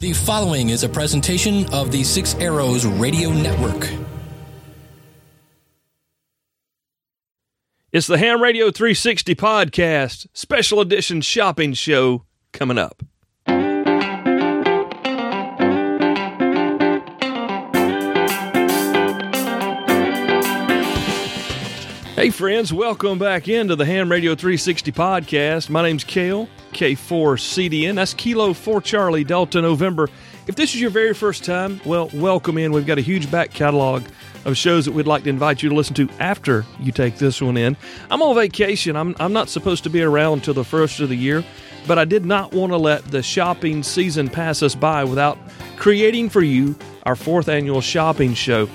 The following is a presentation of the Six Arrows Radio Network. It's the Ham Radio 360 podcast, special edition shopping show coming up. Hey, friends, welcome back into the Ham Radio 360 podcast. My name's Cale, K4CDN. That's Kilo 4 Charlie Delta November. If this is your very first time, well, welcome in. We've got a huge back catalog of shows that we'd like to invite you to listen to after you take this one in. I'm on vacation. I'm, I'm not supposed to be around until the first of the year, but I did not want to let the shopping season pass us by without creating for you our fourth annual shopping show.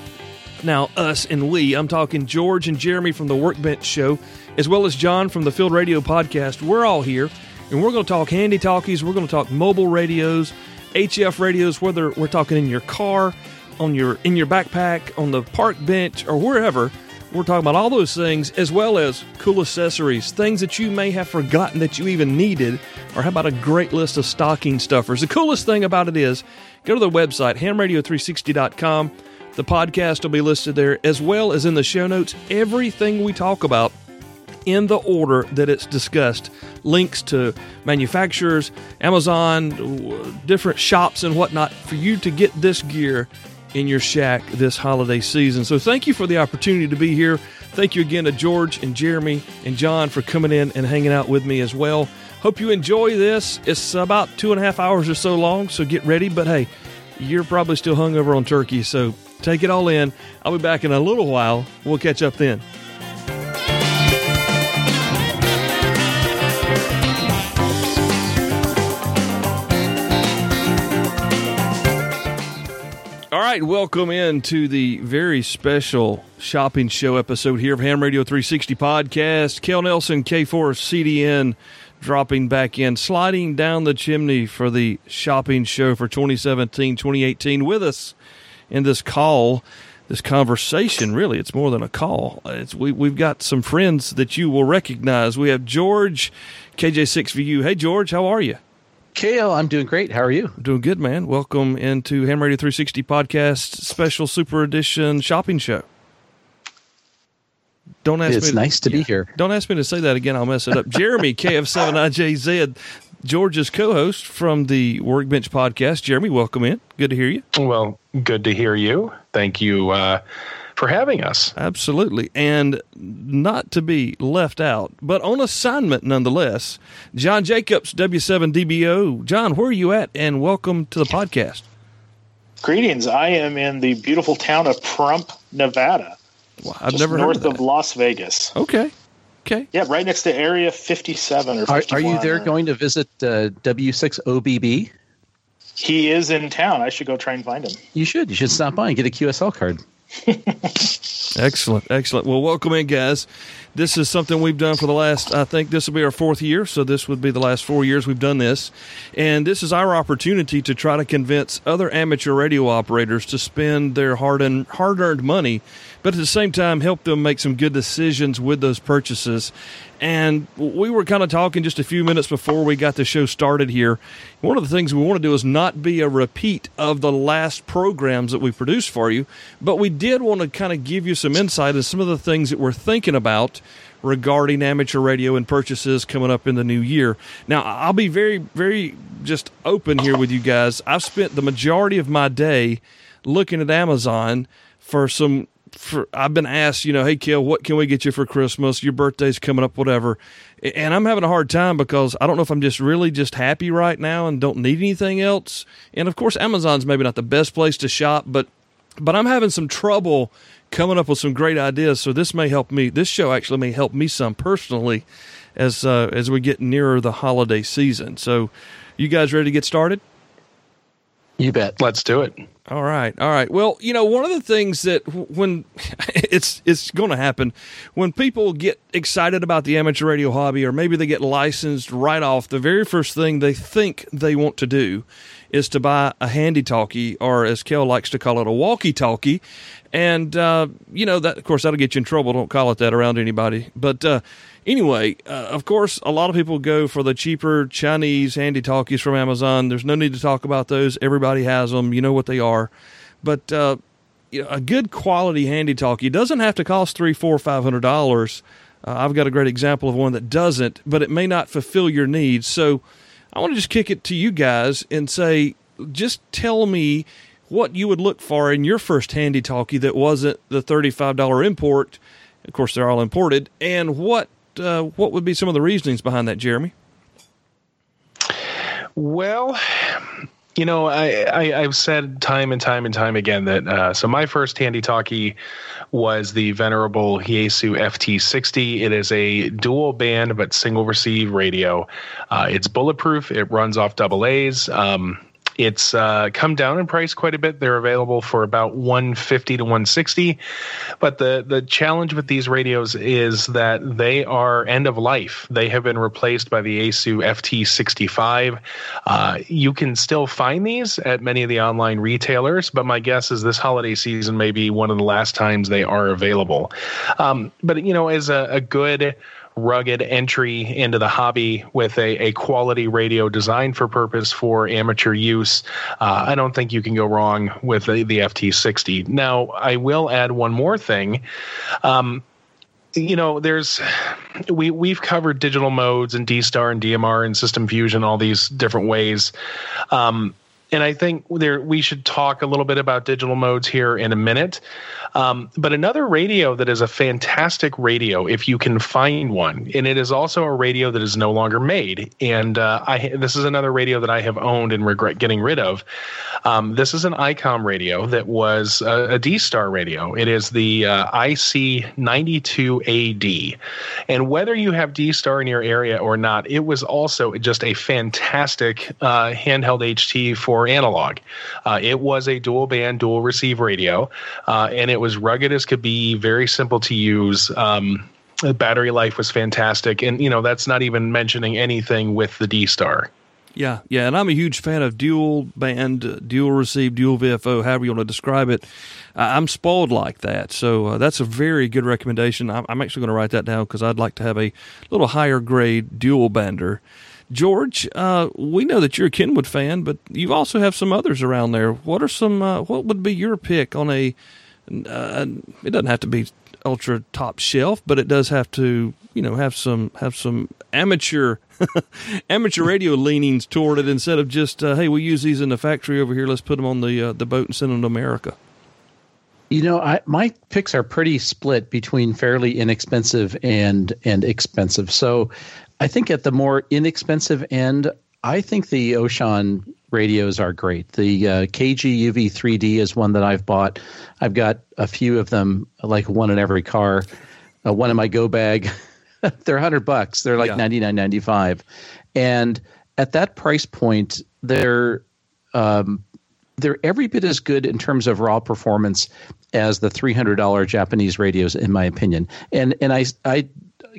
Now, us and we, I'm talking George and Jeremy from the Workbench Show, as well as John from the Field Radio Podcast. We're all here, and we're going to talk handy talkies. We're going to talk mobile radios, HF radios, whether we're talking in your car, on your in your backpack, on the park bench, or wherever. We're talking about all those things, as well as cool accessories, things that you may have forgotten that you even needed, or how about a great list of stocking stuffers? The coolest thing about it is go to the website, hamradio360.com. The podcast will be listed there as well as in the show notes. Everything we talk about in the order that it's discussed. Links to manufacturers, Amazon, different shops, and whatnot for you to get this gear in your shack this holiday season. So, thank you for the opportunity to be here. Thank you again to George and Jeremy and John for coming in and hanging out with me as well. Hope you enjoy this. It's about two and a half hours or so long, so get ready. But hey, you're probably still hungover on turkey, so Take it all in. I'll be back in a little while. We'll catch up then. All right, welcome in to the very special shopping show episode here of Ham Radio 360 podcast. Cale Nelson, K4 CDN, dropping back in, sliding down the chimney for the shopping show for 2017 2018 with us in this call, this conversation. Really, it's more than a call. It's we we've got some friends that you will recognize. We have George, KJ6VU. Hey, George, how are you? Cale, I'm doing great. How are you? doing good, man. Welcome into Ham Radio 360 podcast special super edition shopping show. Don't ask it's me. It's nice to yeah, be here. Don't ask me to say that again. I'll mess it up. Jeremy KF7IJZ, George's co-host from the Workbench podcast. Jeremy, welcome in. Good to hear you. Well, good to hear you. Thank you uh, for having us. Absolutely. And not to be left out, but on assignment nonetheless, John Jacobs, W7DBO. John, where are you at? And welcome to the podcast. Greetings. I am in the beautiful town of Pahrump, Nevada. Well, I've never north of, of, Las Vegas. Okay. Okay. Yeah, right next to Area 57 or Are, are you there going to visit uh, W6OBB? He is in town. I should go try and find him. You should. You should stop by and get a QSL card. excellent, excellent. Well, welcome in, guys. This is something we've done for the last. I think this will be our fourth year, so this would be the last four years we've done this, and this is our opportunity to try to convince other amateur radio operators to spend their hard and hard earned money but at the same time help them make some good decisions with those purchases. And we were kind of talking just a few minutes before we got the show started here. One of the things we want to do is not be a repeat of the last programs that we produced for you, but we did want to kind of give you some insight into some of the things that we're thinking about regarding amateur radio and purchases coming up in the new year. Now, I'll be very, very just open here with you guys. I've spent the majority of my day looking at Amazon for some for I've been asked, you know, hey Kill, what can we get you for Christmas? Your birthday's coming up, whatever. And I'm having a hard time because I don't know if I'm just really just happy right now and don't need anything else. And of course, Amazon's maybe not the best place to shop, but but I'm having some trouble coming up with some great ideas. So this may help me. This show actually may help me some personally as uh, as we get nearer the holiday season. So, you guys ready to get started? You bet. Let's do it. All right, all right. Well, you know, one of the things that when it's it's going to happen when people get excited about the amateur radio hobby, or maybe they get licensed right off, the very first thing they think they want to do is to buy a handy talkie, or as Kel likes to call it, a walkie talkie. And, uh, you know, that, of course, that'll get you in trouble. Don't call it that around anybody. But uh, anyway, uh, of course, a lot of people go for the cheaper Chinese handy talkies from Amazon. There's no need to talk about those. Everybody has them. You know what they are. But, uh, you know, a good quality handy talkie doesn't have to cost three, four, five hundred dollars. Uh, I've got a great example of one that doesn't, but it may not fulfill your needs. So I want to just kick it to you guys and say, just tell me what you would look for in your first handy talkie that wasn't the $35 import. Of course, they're all imported. And what uh, what would be some of the reasonings behind that, Jeremy? Well, you know, I, I have said time and time and time again that uh, so my first handy talkie was the venerable Yaesu FT60. It is a dual band but single receive radio. Uh, it's bulletproof. It runs off double A's. Um, it's uh, come down in price quite a bit. They're available for about 150 to 160. But the the challenge with these radios is that they are end of life. They have been replaced by the Yaesu FT65. Uh, you can still find these at many of the online retailers, but my guess is this holiday season may be one of the last times they are available. Um, but you know, as a, a good rugged entry into the hobby with a, a quality radio designed for purpose for amateur use. Uh, I don't think you can go wrong with the, the FT60. Now, I will add one more thing. Um, you know, there's we we've covered digital modes and D Star and DMR and System Fusion, all these different ways. Um, and I think there we should talk a little bit about digital modes here in a minute. Um, but another radio that is a fantastic radio, if you can find one, and it is also a radio that is no longer made. And uh, I this is another radio that I have owned and regret getting rid of. Um, this is an ICOM radio that was a, a D Star radio. It is the uh, IC92AD, and whether you have D Star in your area or not, it was also just a fantastic uh, handheld HT for analog. Uh, it was a dual band, dual receive radio, uh, and it was rugged as could be, very simple to use. Um, battery life was fantastic, and you know that's not even mentioning anything with the D Star. Yeah, yeah, and I'm a huge fan of dual band, dual receive, dual VFO, however you want to describe it. I'm spoiled like that, so uh, that's a very good recommendation. I'm actually going to write that down because I'd like to have a little higher grade dual bander. George, uh, we know that you're a Kenwood fan, but you also have some others around there. What are some? Uh, what would be your pick on a? Uh, it doesn't have to be ultra top shelf, but it does have to, you know, have some have some amateur amateur radio leanings toward it instead of just, uh, hey, we use these in the factory over here. Let's put them on the uh, the boat and send them to America. You know, I, my picks are pretty split between fairly inexpensive and and expensive. So I think at the more inexpensive end, I think the Oshan radios are great. The uh, KG UV 3D is one that I've bought. I've got a few of them, like one in every car. Uh, one in my go bag. they're hundred bucks. They're like yeah. ninety nine ninety five, and at that price point, they're um, they're every bit as good in terms of raw performance as the three hundred dollar Japanese radios, in my opinion. And and I I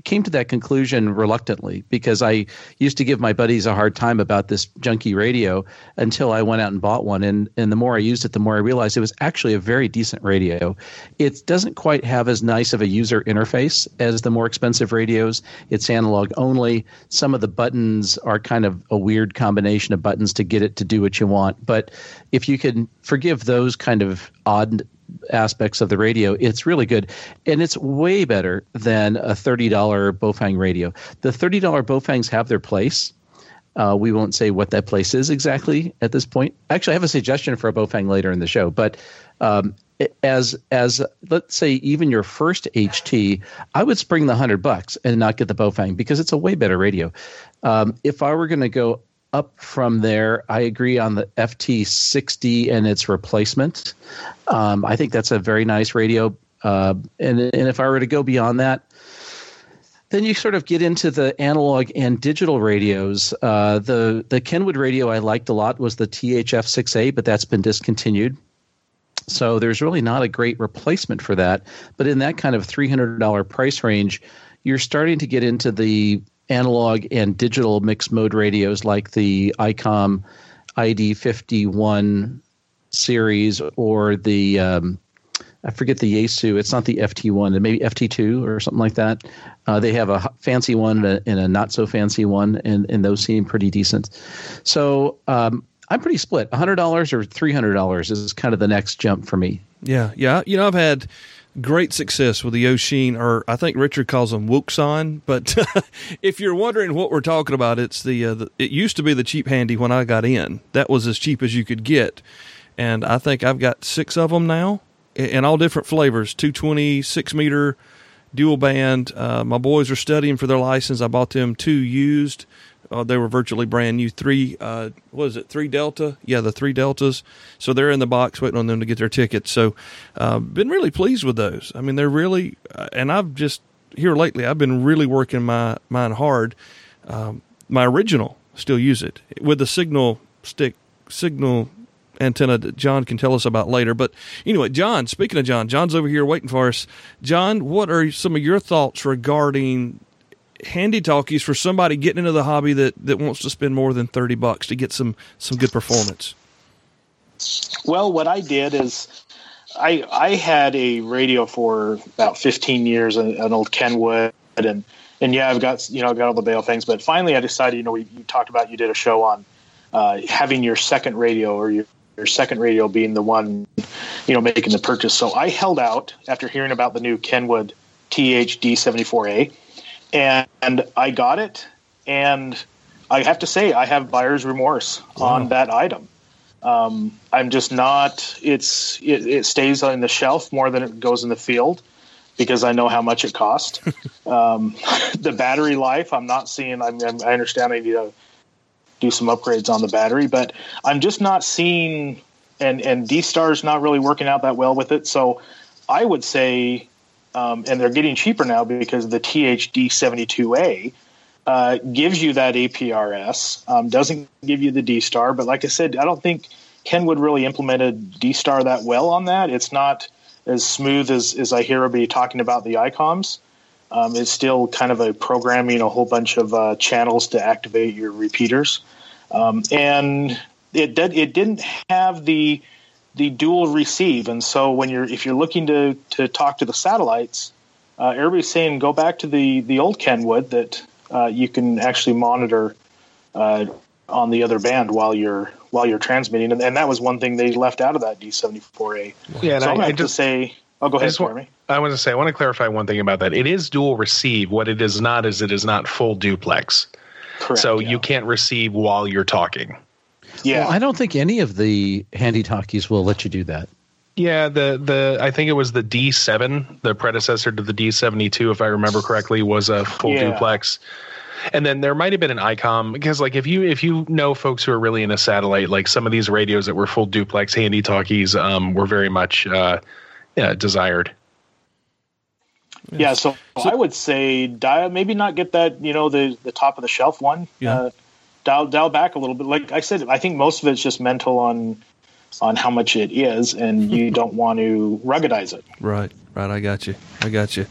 came to that conclusion reluctantly because I used to give my buddies a hard time about this junky radio until I went out and bought one. And, and the more I used it, the more I realized it was actually a very decent radio. It doesn't quite have as nice of a user interface as the more expensive radios. It's analog only. Some of the buttons are kind of a weird combination of buttons to get it to do what you want. But if you can forgive those kind of odd aspects of the radio, it's really good. And it's way better than a $30 Baofeng radio. The $30 Baofengs have their place. Uh, we won't say what that place is exactly at this point. Actually, I have a suggestion for a Baofeng later in the show. But um, as as let's say even your first HT, I would spring the hundred bucks and not get the Baofeng because it's a way better radio. Um, if I were going to go up from there. I agree on the FT60 and its replacement. Um, I think that's a very nice radio. Uh, and and if I were to go beyond that, then you sort of get into the analog and digital radios. Uh, the the Kenwood radio I liked a lot was the THF6A, but that's been discontinued. So there's really not a great replacement for that. But in that kind of $300 price range, you're starting to get into the analog and digital mixed mode radios like the ICOM ID fifty one series or the um, I forget the Yaesu. It's not the FT one, maybe FT two or something like that. Uh, they have a fancy one and a, and a, not so fancy one, and, and those seem pretty decent. So um, I'm pretty split. hundred dollars or three hundred dollars is kind of the next jump for me. Yeah, yeah. You know, I've had great success with the Oshin, or I think Richard calls them Wouxun. But if you're wondering what we're talking about, it's the, uh, the, it used to be the cheap handy when I got in. That was as cheap as you could get, and I think I've got six of them now in all different flavors: 220, six meter, dual band. Uh, my boys are studying for their license. I bought them two used. Uh, they were virtually brand new. Three, uh, what is it? Three Delta? Yeah, the three Deltas. So they're in the box waiting on them to get their tickets. So, uh, been really pleased with those. I mean, they're really, uh, and I've just here lately, I've been really working my mine hard. Um, my original still use it with the signal stick, signal antenna that John can tell us about later. But anyway, John, speaking of John, John's over here waiting for us. John, what are some of your thoughts regarding handy talkies for somebody getting into the hobby that, that wants to spend more than 30 bucks to get some, some good performance? Well, what I did is I, I had a radio for about 15 years, an, an old Kenwood, and, and yeah, I've got, you know, I've got all the Bail things, but finally I decided, you know, we, you talked about, you did a show on uh, having your second radio or your, your second radio being the one, you know, making the purchase. So I held out after hearing about the new Kenwood THD74A and, and I got it, and I have to say I have buyer's remorse wow. on that item. Um, I'm just not. It's it, it, stays on the shelf more than it goes in the field because I know how much it cost. um, the battery life, I'm not seeing. I'm, I'm, i understand I need to do some upgrades on the battery, but I'm just not seeing. And and D Star's not really working out that well with it. So I would say um, and they're getting cheaper now because the THD 72A uh, gives you that APRS, um, doesn't give you the D star. But like I said, I don't think Kenwood really implemented D star that well on that. It's not as smooth as, as I hear everybody talking about the ICOMs. Um, it's still kind of a programming a whole bunch of uh, channels to activate your repeaters, um, and it did, it didn't have the the dual receive. And so when you're if you're looking to to talk to the satellites, uh, everybody's saying go back to the the old Kenwood that uh, you can actually monitor uh, on the other band while you're while you're transmitting, and, and, that was one thing they left out of that D74A. Yeah, so I, I'm going to say, oh, go ahead, for me. I want to say, I want to clarify one thing about that. It is dual receive. What it is not is it is not full duplex. Correct, so yeah. you can't receive while you're talking. Yeah, well, I don't think any of the handy talkies will let you do that. Yeah, the the I think it was the D7, the predecessor to the D72, if I remember correctly, was a full yeah. duplex. And then there might have been an ICOM because, like, if you if you know folks who are really into satellite, like some of these radios that were full duplex handy talkies um, were very much uh, yeah, desired. Yeah, so, so, I would say dial maybe not get that you know the the top of the shelf one. Yeah. Uh, dial dial back a little bit. Like I said, I think most of it's just mental on on how much it is, and you don't want to ruggedize it. Right, right. I got you. I got you.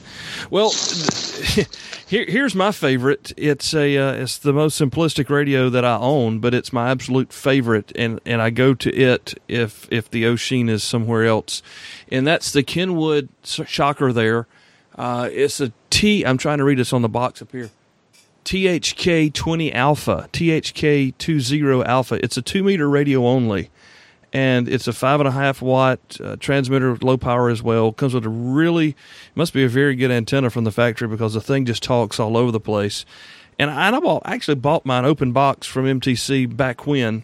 Well, here, here's my favorite. It's a uh, it's the most simplistic radio that I own, but it's my absolute favorite, and and I go to it if if the Oshin is somewhere else, and that's the Kenwood Shocker. There, uh, it's a T. I'm trying to read this on the box up here. THK 20 Alpha, THK 20 Alpha. It's a two meter radio only, and it's a five and a half watt uh, transmitter, low power as well. Comes with a really, must be a very good antenna from the factory because the thing just talks all over the place. And I, I bought, actually bought mine open box from MTC back when,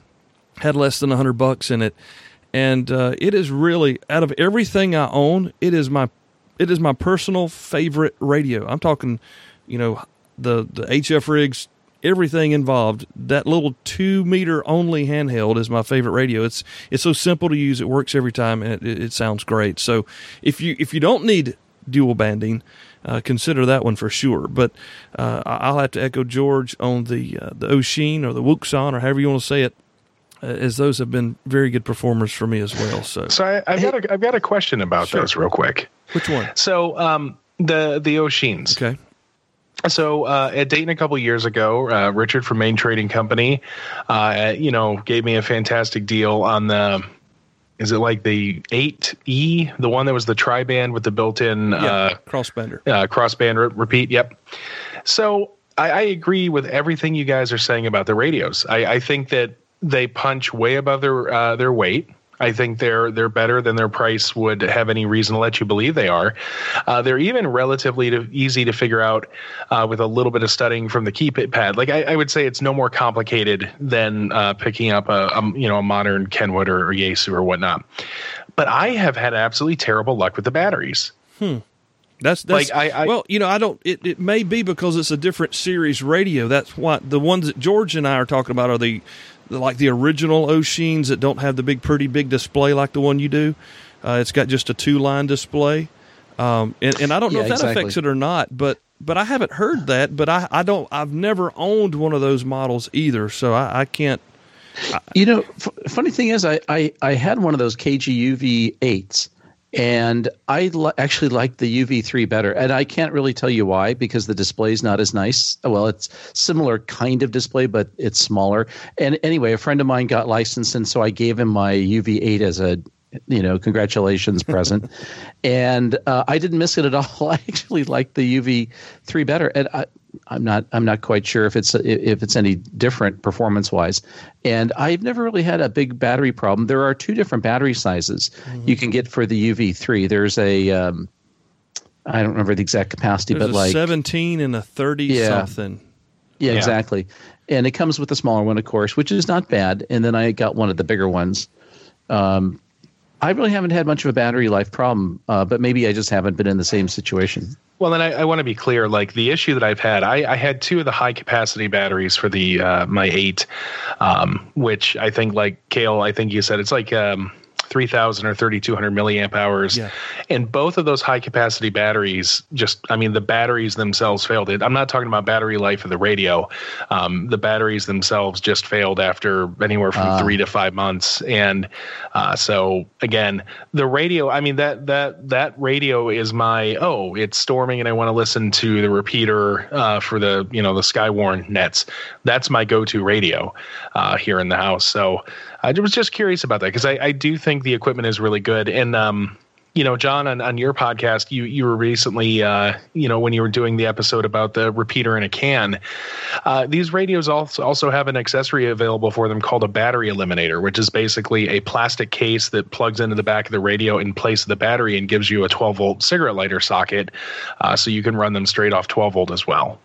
had less than a hundred bucks in it, and uh, it is really out of everything I own, it is my, it is my personal favorite radio. I'm talking, you know, the the HF rigs, everything involved. That little two meter only handheld is my favorite radio. It's it's so simple to use. It works every time, and it, it sounds great. So if you if you don't need dual banding, uh, consider that one for sure. But uh, I'll have to echo George on the uh, the Oshin or the Wouxun or however you want to say it. Uh, as those have been very good performers for me as well. So, so I, have got a, I've got a question about sure. those real quick. Which one? So, um, the the Oshins. Okay so uh, at Dayton a couple years ago, uh, Richard from Main Trading Company, uh, you know, gave me a fantastic deal on the. Is it like the eight E, the one that was the tri band with the built-in Yeah, uh, crossbender. uh, crossband re- repeat? Yep. So I, I agree with everything you guys are saying about the radios. I, I think that they punch way above their uh, their weight. I think they're they're better than their price would have any reason to let you believe they are. Uh, they're even relatively to, easy to figure out uh, with a little bit of studying from the keypad. Like I, I would say, it's no more complicated than uh, picking up a, a you know a modern Kenwood or, or Yaesu or whatnot. But I have had absolutely terrible luck with the batteries. That's that's Like, I- I- well, you know, I don't. It, it may be because it's a different series radio. That's what the ones that George and I are talking about are the like the original Oshins that don't have the big, pretty big display like the one you do. Uh, it's got just a two line display, um, and, and I don't know Yeah, if that exactly. affects it or not. But but I haven't heard that. But I, I don't. I've never owned one of those models either, so I, I can't. You know, f- funny thing is, I, I I had one of those KGUV eights, and I li- actually like the UV three better. And I can't really tell you why because the display is not as nice. Well, it's similar kind of display, but it's smaller. And anyway, a friend of mine got licensed, and so I gave him my UV eight as a you know congratulations present and uh, i didn't miss it at all i actually liked the uv 3 better and I, i'm not i'm not quite sure if it's if it's any different performance wise and i've never really had a big battery problem there are two different battery sizes you can get for the uv 3 there's a um, i don't remember the exact capacity There's but a like seventeen and a thirty Yeah. something. yeah, Yeah. exactly. And it comes with a smaller one, of course, which is not bad. And then I got one of the bigger ones. Um, I really haven't had much of a battery life problem, uh, but maybe I just haven't been in the same situation. Well, and I, I want to be clear. Like the issue that I've had, I, I had two of the high capacity batteries for the uh, my eight, um, which I think, like Cale, I think you said it's like um, three thousand or thirty two hundred milliamp hours, Yeah. and both of those high capacity batteries just, I mean, the batteries themselves failed. It. I'm not talking about battery life of the radio. Um, the batteries themselves just failed after anywhere from three to five months, and uh, so again, the radio. I mean that that that radio is my oh, it's storming, and I want to listen to the repeater uh, for the you know the Skywarn nets. That's my go-to radio uh, here in the house. So I was just curious about that because I, I do think the equipment is really good, and um, you know, John, on, on your podcast, you you were recently, uh, you know, when you were doing the episode about the repeater in a can, uh, these radios also also have an accessory available for them called a battery eliminator, which is basically a plastic case that plugs into the back of the radio in place of the battery and gives you a 12 volt cigarette lighter socket, uh, so you can run them straight off 12 volt as well.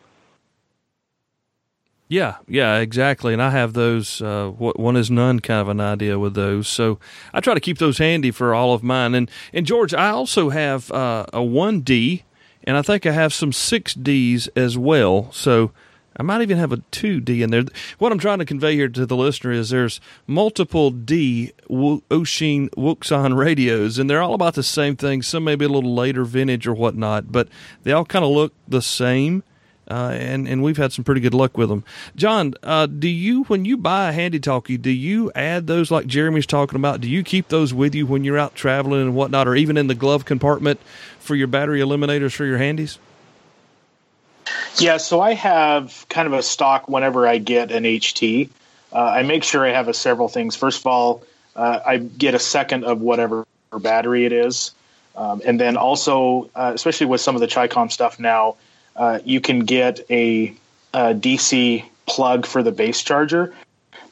Yeah, yeah, exactly. And I have those. Uh, one is none kind of an idea with those. So I try to keep those handy for all of mine. And and George, I also have uh, a one D, and I think I have some six Ds as well. So I might even have a two D in there. What I'm trying to convey here to the listener is there's multiple D Oshin Wouxun radios, and they're all about the same thing. Some may be a little later vintage or whatnot, but they all kind of look the same uh, and and we've had some pretty good luck with them. John, uh, do you when you buy a handy talkie, do you add those like Jeremy's talking about? Do you keep those with you when you're out traveling and whatnot, or even in the glove compartment for your battery eliminators for your handies? Yeah, so I have kind of a stock whenever I get an HT. Uh, I make sure I have a several things. First of all, uh, I get a second of whatever battery it is. Um, and then also, uh, especially with some of the Chicom stuff now, uh, you can get a, a DC plug for the base charger,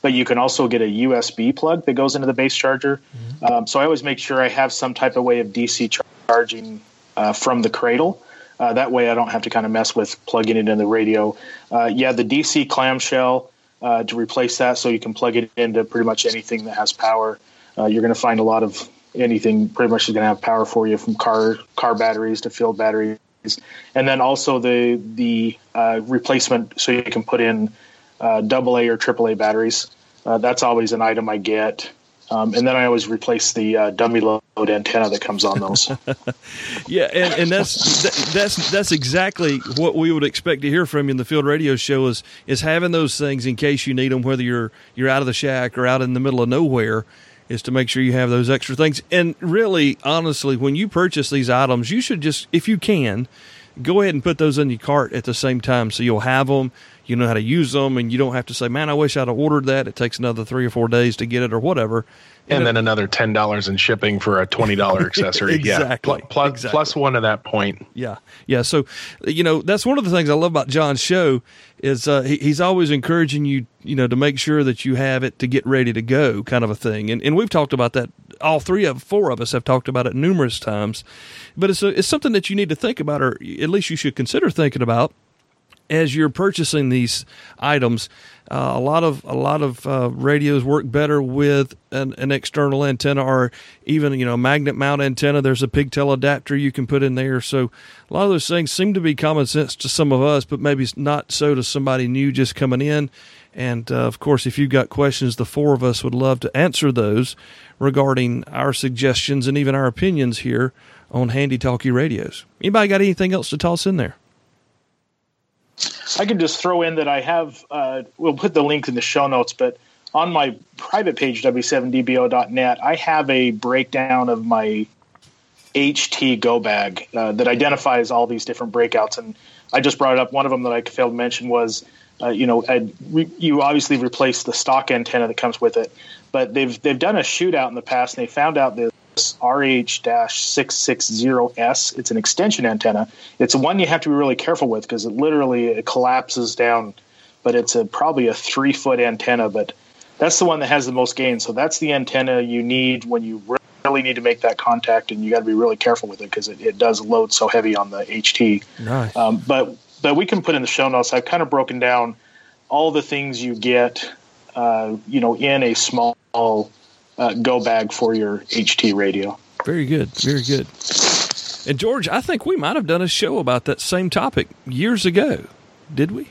but you can also get a USB plug that goes into the base charger. Um, so I always make sure I have some type of way of DC charging uh, from the cradle. Uh, that way, I don't have to kind of mess with plugging it in the radio. Uh, yeah, the DC clamshell uh, to replace that, so you can plug it into pretty much anything that has power. Uh, you're going to find a lot of anything pretty much is going to have power for you, from car car batteries to field batteries, and then also the the uh, replacement, so you can put in uh, double A or triple A batteries. Uh, that's always an item I get. Um, and then I always replace the uh, dummy load antenna that comes on those. Yeah, and, and that's that, that's that's exactly what we would expect to hear from you in the field radio show is is having those things in case you need them, whether you're you're out of the shack or out in the middle of nowhere, is to make sure you have those extra things. And really, honestly, when you purchase these items, you should just, if you can, go ahead and put those in your cart at the same time so you'll have them you know how to use them and you don't have to say man i wish i'd have ordered that it takes another three or four days to get it or whatever and then another ten dollars in shipping for a twenty dollar accessory. exactly. Yeah, plus, exactly. plus one at that point. Yeah, yeah. So, you know, that's one of the things I love about John's show is uh, he, he's always encouraging you, you know, to make sure that you have it to get ready to go, kind of a thing. And and we've talked about that. All three of four of us have talked about it numerous times, but it's a, it's something that you need to think about, or at least you should consider thinking about as you're purchasing these items, uh, a lot of a lot of uh, radios work better with an, an, external antenna or even you know magnet mount antenna. There's a pigtail adapter you can put in there. So a lot of those things seem to be common sense to some of us, but maybe not so to somebody new just coming in. And uh, of course, if you've got questions, the four of us would love to answer those regarding our suggestions and even our opinions here on handy talkie radios. Anybody got anything else to toss in there? I can just throw in that I have, uh, we'll put the link in the show notes, but on my private page, w7dbo.net, I have a breakdown of my HT go bag uh, that identifies all these different breakouts. And I just brought up. One of them that I failed to mention was, uh, you know, re- you obviously replace the stock antenna that comes with it, but they've they've done a shootout in the past, and they found out that RH-660S. It's an extension antenna. It's one you have to be really careful with because it literally it collapses down, but it's a probably a three foot antenna. But that's the one that has the most gain. So that's the antenna you need when you really need to make that contact, and you got to be really careful with it because it, it, does load so heavy on the HT. Nice. Um, but but we can put in the show notes. I've kind of broken down all the things you get, uh, you know, in a small uh, go bag for your HT radio. Very good. Very good. And George, I think we might have done a show about that same topic years ago. Did we?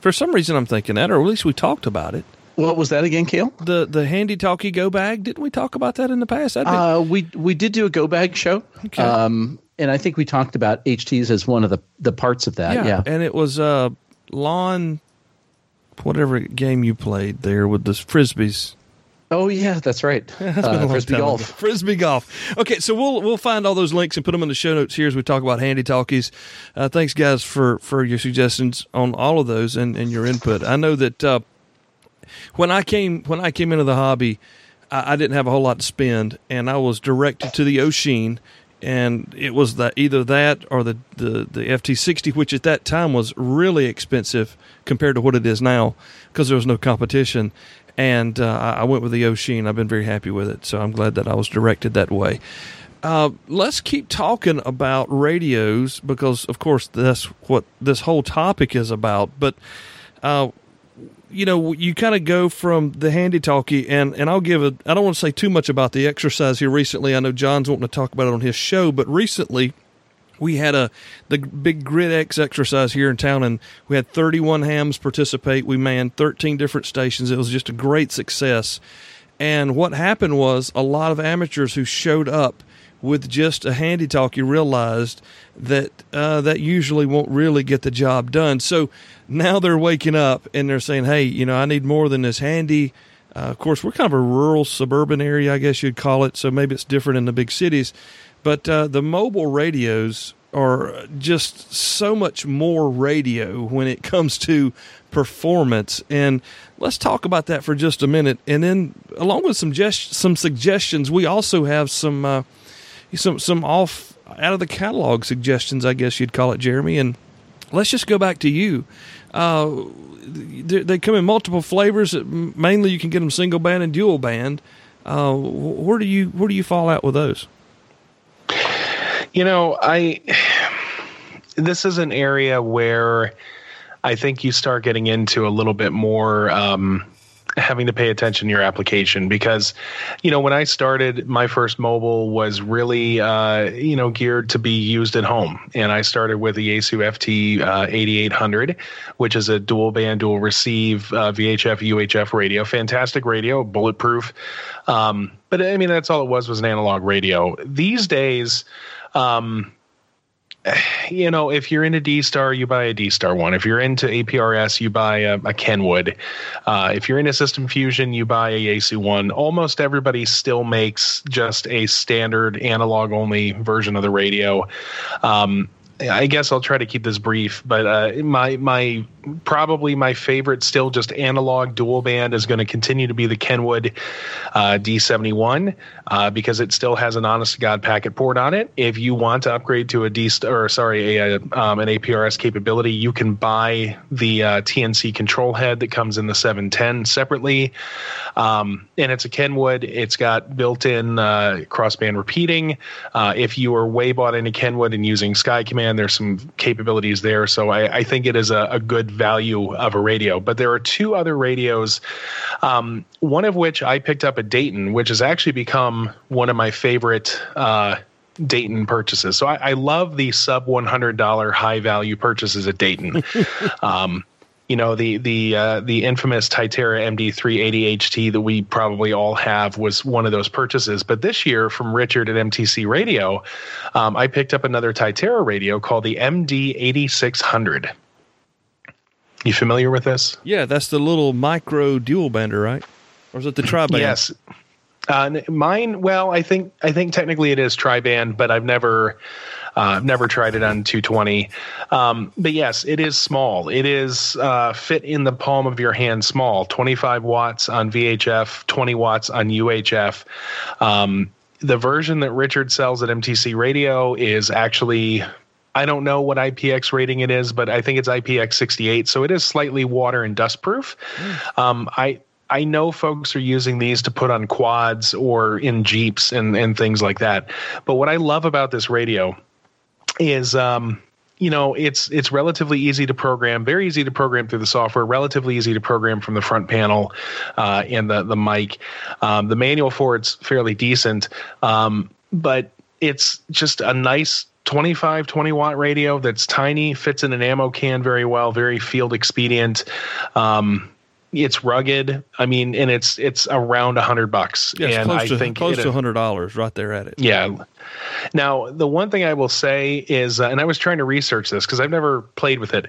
For some reason, I'm thinking that, or at least we talked about it. What was that again, Cale? The the handy talkie go bag. Didn't we talk about that in the past? Uh, we we did do a go bag show. Okay. Um, and I think we talked about HTs as one of the the parts of that. Yeah, yeah. and it was uh lawn, whatever game you played there with the frisbees. Oh yeah, that's right. Uh, frisbee golf. Ago. Frisbee golf. Okay, so we'll we'll find all those links and put them in the show notes here as we talk about handy talkies. Uh, thanks, guys, for for your suggestions on all of those and, and your input. I know that uh, when I came when I came into the hobby, I, I, didn't have a whole lot to spend, and I was directed to the Oshin, and it was that either that or the the the FT60, which at that time was really expensive compared to what it is now because there was no competition and uh, I went with the Oshin. I've been very happy with it, so I'm glad that I was directed that way. Uh, let's keep talking about radios because, of course, that's what this whole topic is about. But uh, you know, you kind of go from the handy talkie, and and I'll give a. I don't want to say too much about the exercise here recently. I know John's wanting to talk about it on his show, but recently we had a the big GridEx exercise here in town, and we had 31 hams participate. We manned 13 different stations. It was just a great success. And what happened was a lot of amateurs who showed up with just a handy talkie realized that uh, that usually won't really get the job done. So now they're waking up and they're saying, "Hey, you know, I need more than this handy." Uh, of course, we're kind of a rural suburban area, I guess you'd call it. So maybe it's different in the big cities. But uh, the mobile radios are just so much more radio when it comes to performance. And let's talk about that for just a minute. And then, along with some gest- some suggestions, we also have some uh, some some off out of the catalog suggestions, I guess you'd call it, Jeremy. And let's just go back to you. Uh, they come in multiple flavors. Mainly, you can get them single band and dual band. Uh, where do you where do you fall out with those? You know, I this is an area where I think you start getting into a little bit more um, having to pay attention to your application because you know when i started my first mobile was really uh, you know geared to be used at home. And i started with the yaesu ft uh, 8800 which is a dual band dual receive uh, vhf uhf radio. Fantastic radio bulletproof. Um, but i mean that's all it was was an analog radio. These days um, you know, if you're into D Star, you buy a D Star one. If you're into APRS, you buy a, a Kenwood. Uh, if you're into System Fusion, you buy a Yaesu one. Almost everybody still makes just a standard analog only version of the radio. Um, I guess I'll try to keep this brief, but uh, my my probably my favorite still just analog dual band is going to continue to be the Kenwood uh, D71 uh, because it still has an honest to god packet port on it. If you want to upgrade to a D or sorry a, um, an APRS capability, you can buy the uh, TNC control head that comes in the 710 separately, um, and it's a Kenwood. It's got built-in uh, crossband repeating. Uh, if you are way bought into Kenwood and using Sky Command, there's some capabilities there. So I, I think it is a, a good value of a radio. But there are two other radios, um, one of which I picked up at Dayton, which has actually become one of my favorite. Uh, Dayton purchases. So I, I, love the sub one hundred dollar high value purchases at Dayton. um, you know the the uh, the infamous Tytera MD380 HT that we probably all have was one of those purchases. But this year from Richard at MTC Radio, um, I picked up another Tytera radio called the MD8600. You familiar with this? Yeah, that's the little micro dual bander, right? Or is it the tri band? Yes. Uh, mine, well, I think I think technically it is tri band, but I've never uh, never tried it on 220. Um, but yes, it is small. It is uh, fit in the palm of your hand, small. 25 watts on VHF, 20 watts on UHF. Um, the version that Richard sells at MTC Radio is actually I don't know what IPX rating it is, but I think it's IPX 68. So it is slightly water and dust proof. Mm. Um, I I know folks are using these to put on quads or in Jeeps and, and things like that. But what I love about this radio is um, you know it's it's relatively easy to program very easy to program through the software relatively easy to program from the front panel uh, and the the mic um, the manual for it's fairly decent um, but it's just a nice 25 20 watt radio that's tiny fits in an ammo can very well very field expedient. Um, it's rugged. I mean, and it's it's around a hundred bucks. Yeah, and close I to, think close to hundred dollars right there at it. Yeah. Now, the one thing I will say is, uh, and I was trying to research this because I've never played with it.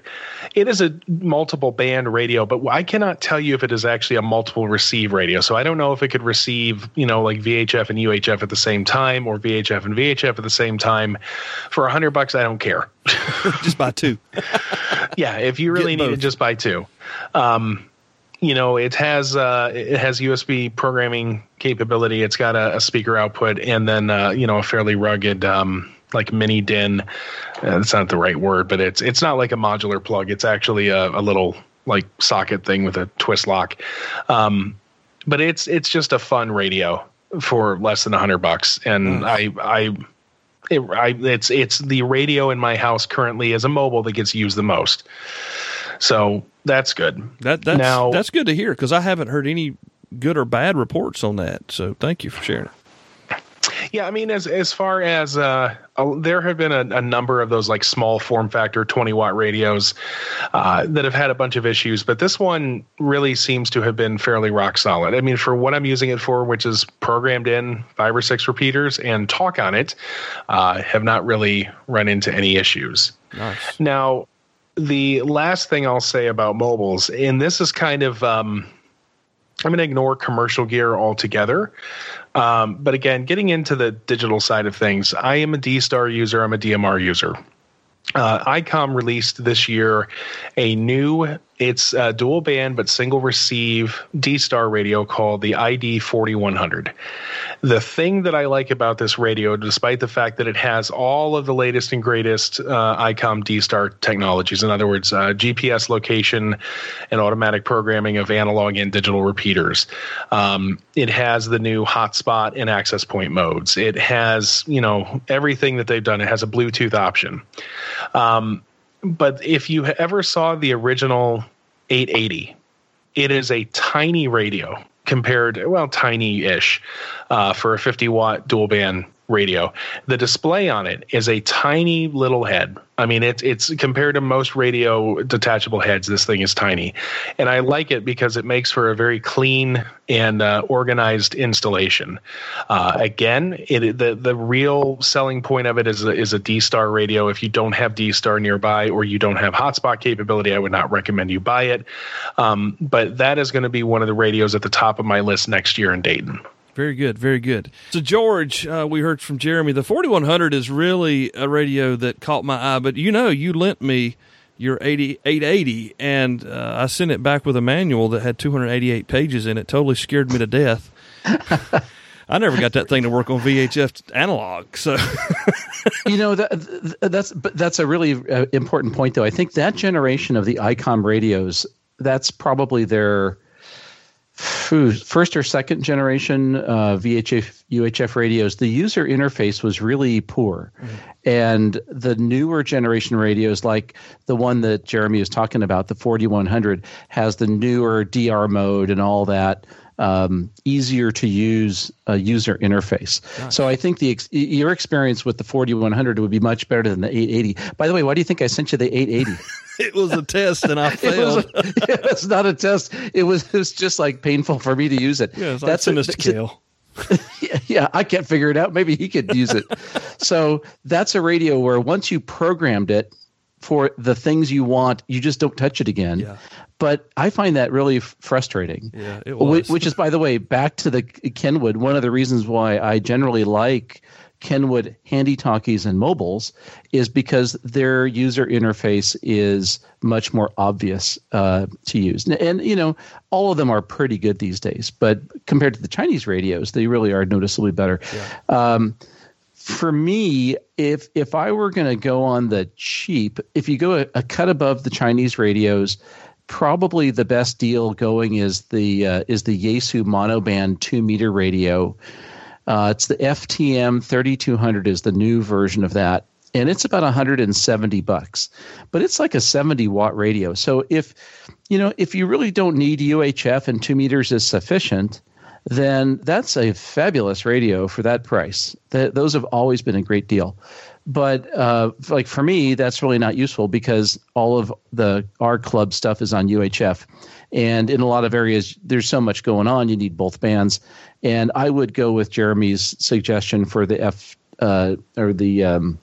It is a multiple band radio, but I cannot tell you if it is actually a multiple receive radio. So I don't know if it could receive, you know, like VHF and UHF at the same time, or VHF and VHF at the same time. For a hundred bucks, I don't care. just buy two. yeah, if you really need it, just buy two. Um, you know it has uh, it has USB programming capability. It's got a, a speaker output, and then uh, you know a fairly rugged um, like mini DIN. Uh, that's not the right word, but it's it's not like a modular plug. It's actually a, a little like socket thing with a twist lock. Um, but it's it's just a fun radio for less than a hundred bucks, and mm. I I. It, I, it's it's the radio in my house currently is a mobile that gets used the most. So that's good. That that's now, that's good to hear because I haven't heard any good or bad reports on that. So thank you for sharing. Yeah, I mean, as as far as uh, there have been a, a, number of those like small form factor twenty watt radios uh, that have had a bunch of issues, but this one really seems to have been fairly rock solid. I mean, for what I'm using it for, which is programmed in five or six repeaters and talk on it, uh, have not really run into any issues. Nice. Now, the last thing I'll say about mobiles, and this is kind of, um, I'm going to ignore commercial gear altogether. Um, but again, getting into the digital side of things, I am a D Star user, I'm a DMR user. Uh, ICOM released this year a new it's a dual band but single receive D Star radio called the ID 4100. The thing that I like about this radio, despite the fact that it has all of the latest and greatest uh, ICOM D Star technologies, in other words, uh, GPS location and automatic programming of analog and digital repeaters, um, it has the new hotspot and access point modes. It has, you know, everything that they've done. It has a Bluetooth option. Um, but if you ever saw the original 880, it is a tiny radio compared, well, tiny-ish uh, for a 50 watt dual band radio. The display on it is a tiny little head. I mean, it's it's compared to most radio detachable heads. This thing is tiny, and I like it because it makes for a very clean and uh, organized installation. Uh, again, it the the real selling point of it is a, is a D Star radio. If you don't have D Star nearby or you don't have hotspot capability, I would not recommend you buy it. Um, but that is going to be one of the radios at the top of my list next year in Dayton. Very good, very good. So, George, uh, we heard from Jeremy. The 4100 is really a radio that caught my eye, but you know, you lent me your 80, 880, and uh, I sent it back with a manual that had 288 pages in it. Totally scared me to death. I never got that thing to work on VHF analog. So, you know, that, that's that's a really uh, important point, though. I think that generation of the ICOM radios, that's probably their first or second generation uh, VHF UHF radios, the user interface was really poor, mm-hmm. and the newer generation radios, like the one that Jeremy is talking about, the 4100, has the newer DR mode and all that. Um, easier to use uh, user interface. Nice. So I think the ex- your experience with the 4100 would be much better than the 880. By the way, why do you think I sent you the 880? it was a test and I failed. it, was, it not a test. It was it was just like painful for me to use it. Yeah, that's like a, scale. yeah, yeah, I can't figure it out. Maybe he could use it. so that's a radio where once you programmed it for the things you want, you just don't touch it again. Yeah. But I find that really frustrating. Yeah, it was. Which is, by the way, back to the Kenwood. One of the reasons why I generally like Kenwood handy talkies and mobiles is because their user interface is much more obvious uh, to use. And, and, you know, all of them are pretty good these days, but compared to the Chinese radios, they really are noticeably better. Yeah. Um, for me, if if I were going to go on the cheap, if you go a, a, cut above the Chinese radios, probably the best deal going is the uh, is the Yaesu monoband two meter radio uh, it's the FTM 3200 is the new version of that, and it's about 170 bucks. But it's like a 70 watt radio. So if you know if you really don't need UHF and two meters is sufficient, then that's a fabulous radio for that price. That those have always been a great deal. But uh, like for me, that's really not useful because all of the our club stuff is on UHF, and in a lot of areas, there's so much going on. You need both bands, and I would go with Jeremy's suggestion for the F uh, or the um,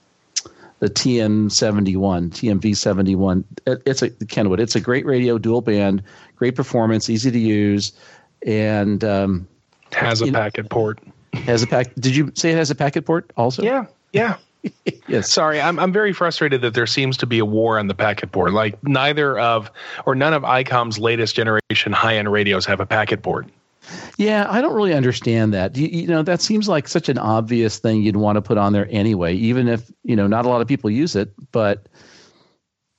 the TM71, TMV71. It's a Kenwood. It's a great radio, dual band, great performance, easy to use, and um, has a packet know, port. Has a pack. Did you say it has a packet port also? Yeah, yeah. yes. Sorry, I'm I'm very frustrated that there seems to be a war on the packet port. Like neither of or none of ICOM's latest generation high end radios have a packet port. Yeah, I don't really understand that. You, you, know, that seems like such an obvious thing you'd want to put on there anyway, even if you know not a lot of people use it. But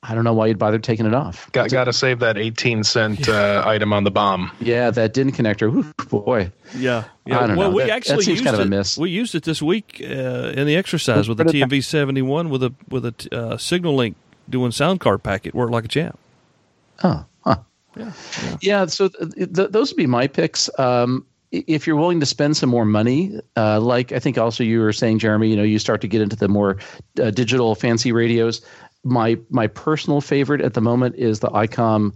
I don't know why you'd bother taking it off. Got got to save that eighteen cent uh, item on the bomb. Yeah, that DIN connector. Ooh, boy. Yeah, yeah. I don't well, know. we that, actually that used kind it. of a miss. We used it this week uh, in the exercise with the TMV seventy one with a with a uh, SignaLink doing sound card packet. Worked like a champ. Oh, huh. Yeah, yeah. yeah so th- th- those would be my picks. Um, if you're willing to spend some more money, uh, like I think also you were saying, Jeremy, you know, you start to get into the more uh, digital fancy radios my my personal favorite at the moment is the ICOM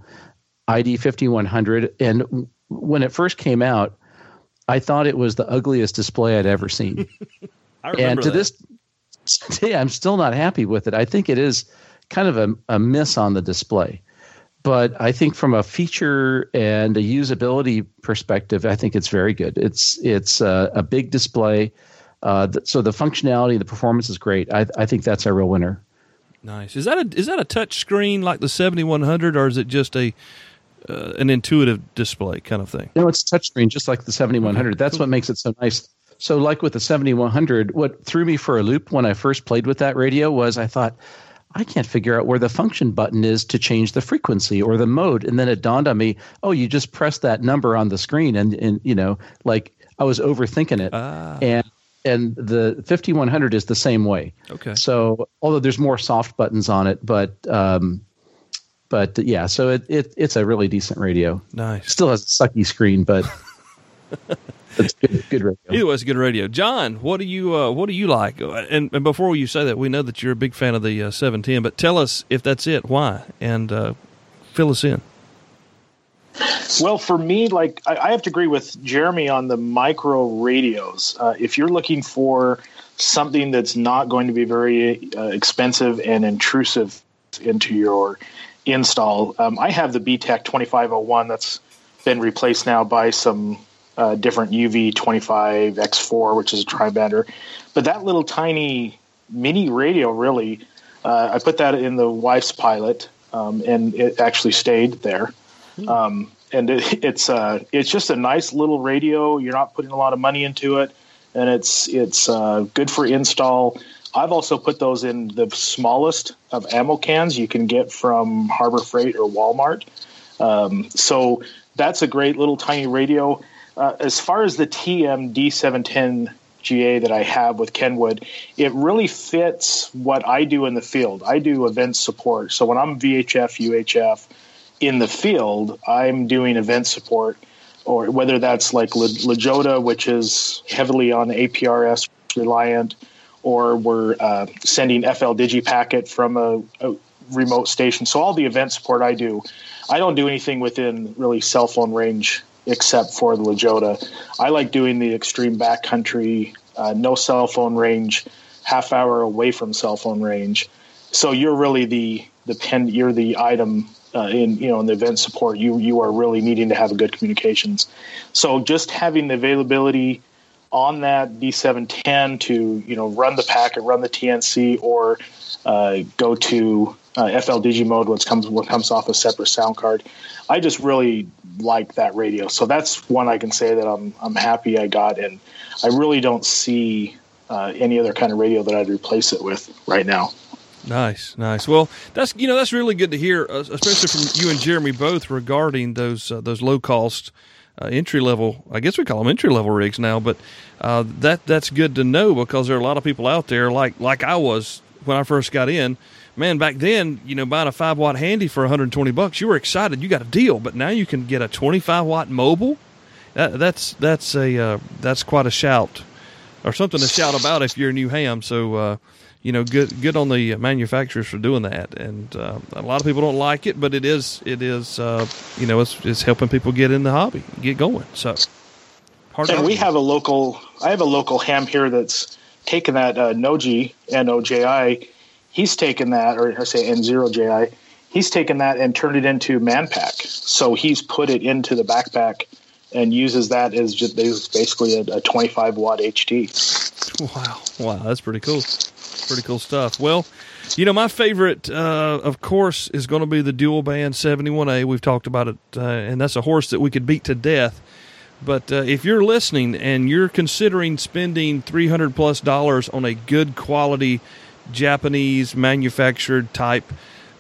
ID 5100 and when it first came out I thought it was the ugliest display I'd ever seen. and to that. this day I'm still not happy with it. I think it is kind of a, a miss on the display. But I think from a feature and a usability perspective, I think it's very good. It's it's a, a big display, uh, th- so the functionality, the performance is great. I, I think that's a real winner. Nice. Is that a is that a touch screen like the seventy one hundred, or is it just a uh, an intuitive display kind of thing? No, it's touchscreen, just like the seventy one hundred. That's cool. what makes it so nice. So, like with the seventy one hundred, what threw me for a loop when I first played with that radio was I thought. I can't figure out where the function button is to change the frequency or the mode. And then it dawned on me, oh, you just press that number on the screen and, and you know, like I was overthinking it. Ah. And and the 5100 is the same way. Okay. So although there's more soft buttons on it, but um, but yeah, so it, it it's a really decent radio. Nice. Still has a sucky screen, but it's good, good radio. Either way, it's good radio. John, what do you uh, what do you like? And, and before you say that, we know that you're a big fan of the uh, 710, but tell us if that's it, why, and uh, fill us in. Well, for me, like I, I, have to agree with Jeremy on the micro radios. Uh, if you're looking for something that's not going to be very uh, expensive and intrusive into your install, um, I have the BTECH 2501 that's been replaced now by some uh, different UV25 X4, which is a tribander. But that little tiny mini radio, really, uh, I put that in the wife's pilot, um, and it actually stayed there. Um, and it, it's uh, it's just a nice little radio. You're not putting a lot of money into it, and it's it's uh, good for install. I've also put those in the smallest of ammo cans you can get from Harbor Freight or Walmart. Um, so that's a great little tiny radio. Uh, as far as the TM D710 GA that I have with Kenwood, it really fits what I do in the field. I do event support. So when I'm VHF, UHF in the field, I'm doing event support, or whether that's like LaJoda, which is heavily on APRS reliant, or we're uh, sending FL Digi packet from a, a remote station. So all the event support I do, I don't do anything within really cell phone range except for the LaJoda. I like doing the extreme backcountry, uh, no cell phone range, half hour away from cell phone range. So you're really the the pen. You're the item uh, in you know in the event support. You you are really needing to have a good communications. So just having the availability on that D710 to you know run the packet, run the TNC, or uh, go to uh, FL Digi mode, which comes what comes off a separate sound card. I just really like that radio, so that's one I can say that I'm I'm happy I got, and I really don't see uh, any other kind of radio that I'd replace it with right now. Nice, nice. Well, that's you know that's really good to hear, uh, especially from you and Jeremy both regarding those uh, those low cost uh, entry level. I guess we call them entry level rigs now, but uh, that that's good to know because there are a lot of people out there like like I was when I first got in. Man, back then, you know, buying a five watt handy for 120 bucks, you were excited, you got a deal. But now you can get a 25 watt mobile. That, that's that's a uh, that's quite a shout, or something to shout about if you're a new ham. So uh, you know, good good on the manufacturers for doing that. And uh, a lot of people don't like it, but it is it is uh, you know it's, it's helping people get in the hobby, get going. So, and we have a local. I have a local ham here that's taken that uh, Noji N O J I. He's taken that, or I say N zero J I. He's taken that and turned it into Manpack. So he's put it into the backpack and uses that as just basically a, a 25 watt HT. Wow, wow, that's pretty cool. Pretty cool stuff. Well, you know, my favorite, uh, of course, is going to be the dual band 71A. We've talked about it, uh, and that's a horse that we could beat to death. But uh, if you're listening and you're considering spending 300 plus dollars on a good quality Japanese manufactured type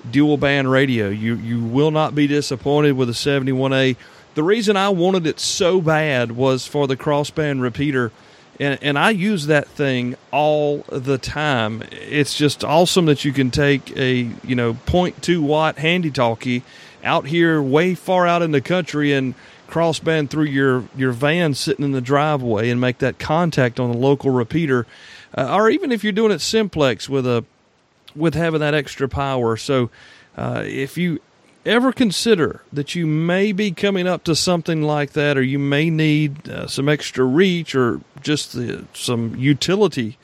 dual band radio, you, you will not be disappointed with a 71A. The reason I wanted it so bad was for the crossband repeater and and I use that thing all the time. It's just awesome that you can take a you know 0.2 watt handy talkie out here way far out in the country and crossband through your your van sitting in the driveway and make that contact on the local repeater, uh, or even if you're doing it simplex with a with having that extra power. So uh, if you ever consider that you may be coming up to something like that, or you may need uh, some extra reach or just the, some utility,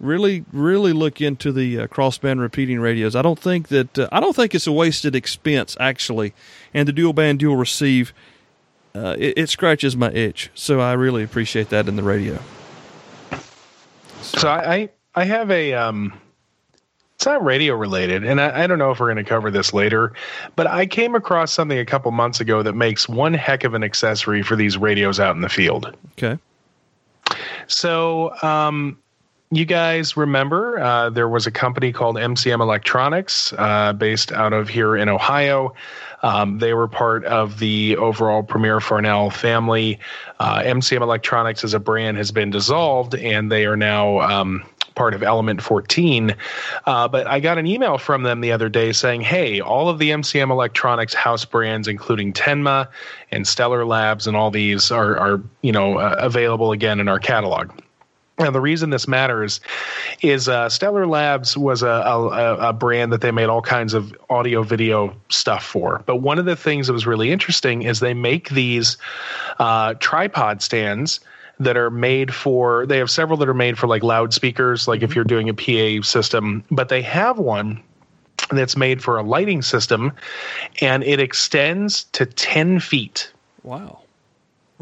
really, really look into the uh, crossband repeating radios. I don't think that uh, I don't think it's a wasted expense actually, and the dual band dual receive. Uh, it, it, scratches my itch, so I really appreciate that in the radio. So, so I I have a um it's not radio related, and I, I don't know if we're going to cover this later, but I came across something a couple months ago that makes one heck of an accessory for these radios out in the field. Okay. So, um, you guys remember uh, there was a company called MCM Electronics uh, based out of here in Ohio. Um, they were part of the overall Premier Farnell family. Uh, MCM Electronics as a brand has been dissolved, and they are now um, part of Element 14. Uh, but I got an email from them the other day saying, hey, all of the MCM Electronics house brands, including Tenma and Stellar Labs, and all these are, are you know, uh, available again in our catalog. Now, the reason this matters is uh, Stellar Labs was a, a, a, brand that they made all kinds of audio video stuff for. But one of the things that was really interesting is they make these uh, tripod stands that are made for they have several that are made for like loudspeakers like if mm-hmm. you're doing a PA system but they have one that's made for a lighting system and it extends to 10 feet wow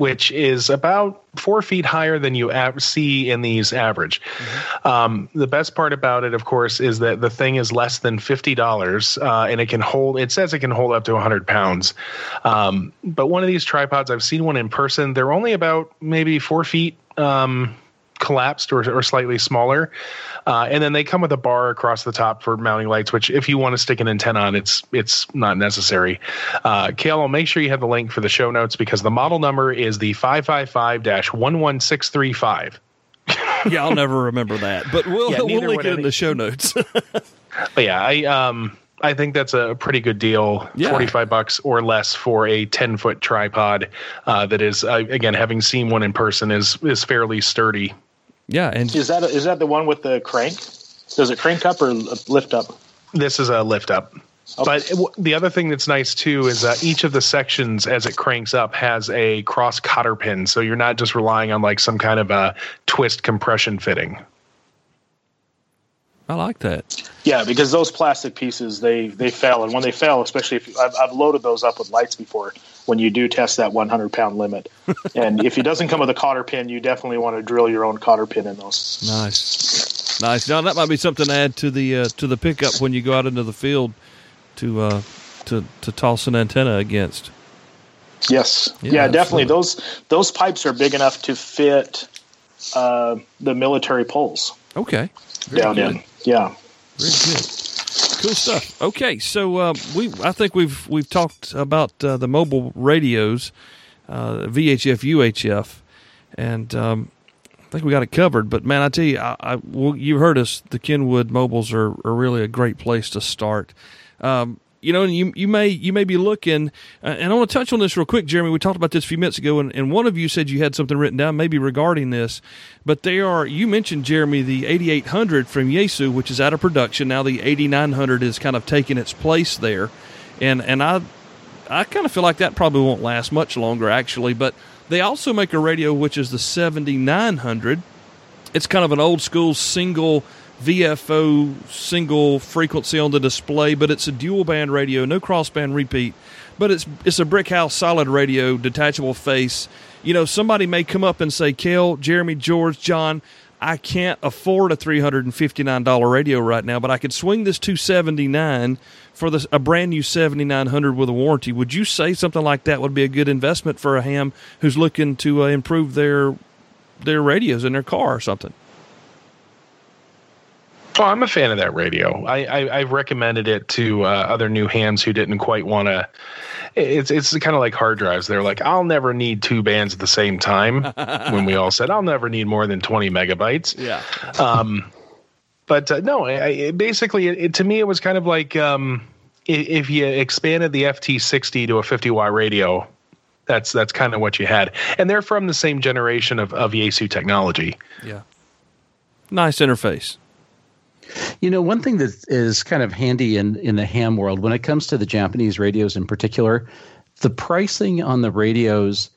which is about four feet higher than you see in these average. Mm-hmm. Um, the best part about it, of course, is that the thing is less than fifty dollars, uh, and it can hold. It says it can hold up to hundred pounds. Um, but one of these tripods, I've seen one in person. They're only about maybe four feet. Um, collapsed or, or slightly smaller. Uh, and then they come with a bar across the top for mounting lights, which if you want to stick an antenna on, it's it's not necessary. Uh, Cale, I'll make sure you have the link for the show notes because the model number is the 555-11635. yeah, I'll never remember that, but we'll, yeah, we'll link it in the show notes. but yeah, I um I think that's a pretty good deal. Yeah. 45 bucks or less for a 10 foot tripod uh, that is, uh, again, having seen one in person, is is fairly sturdy. Yeah, and is that is that the one with the crank? Does it crank up or lift up? This is a lift up. Okay. But it, the other thing that's nice too is that each of the sections, as it cranks up, has a cross cotter pin, so you're not just relying on like some kind of a twist compression fitting. I like that. Yeah, because those plastic pieces they they fail, and when they fail, especially if I've, I've loaded those up with lights before, when you do test that 100 pound limit, and if it doesn't come with a cotter pin, you definitely want to drill your own cotter pin in those. Nice, nice. Now that might be something to add to the uh, to the pickup when you go out into the field to uh, to to toss an antenna against. Yes, yeah, yeah definitely. Those those pipes are big enough to fit uh, the military poles. Okay, Very down good. in. Yeah. Very good. Cool stuff. Okay, so uh, we I think we've we've talked about uh, the mobile radios, uh, VHF, UHF, and um, I think we got it covered. But man, I tell you, I, I well, you heard us. The Kenwood mobiles are, are really a great place to start. Um, you know, you you may you may be looking, uh, and I want to touch on this real quick, Jeremy. We talked about this a few minutes ago, and, and one of you said you had something written down, maybe regarding this. But they are you mentioned Jeremy the 8800 from Yaesu, which is out of production now. The 8900 is kind of taking its place there, and and I I kind of feel like that probably won't last much longer, actually. But they also make a radio which is the 7900. It's kind of an old school single VFO single frequency on the display, but it's a dual band radio, no crossband repeat. But it's it's a brick house solid radio, detachable face. You know, somebody may come up and say, "Cale, Jeremy, George, John, I can't afford a three hundred and fifty nine dollar radio right now, but I could swing this two seventy nine for a brand new seventy nine hundred with a warranty." Would you say something like that would be a good investment for a ham who's looking to uh, improve their their radios in their car or something? Oh, I'm a fan of that radio. I, I have recommended it to uh, other new hams who didn't quite want to. It's it's kind of like hard drives. They're like, I'll never need two bands at the same time. when we all said, I'll never need more than 20 megabytes. Yeah. Um, but uh, no, I, it, basically, it, it, to me, it was kind of like um, if you expanded the FT60 to a 50 watt radio. That's that's kind of what you had, and they're from the same generation of of Yaesu technology. Yeah. Nice interface. You know, one thing that is kind of handy in, in the ham world, when it comes to the Japanese radios in particular, the pricing on the radios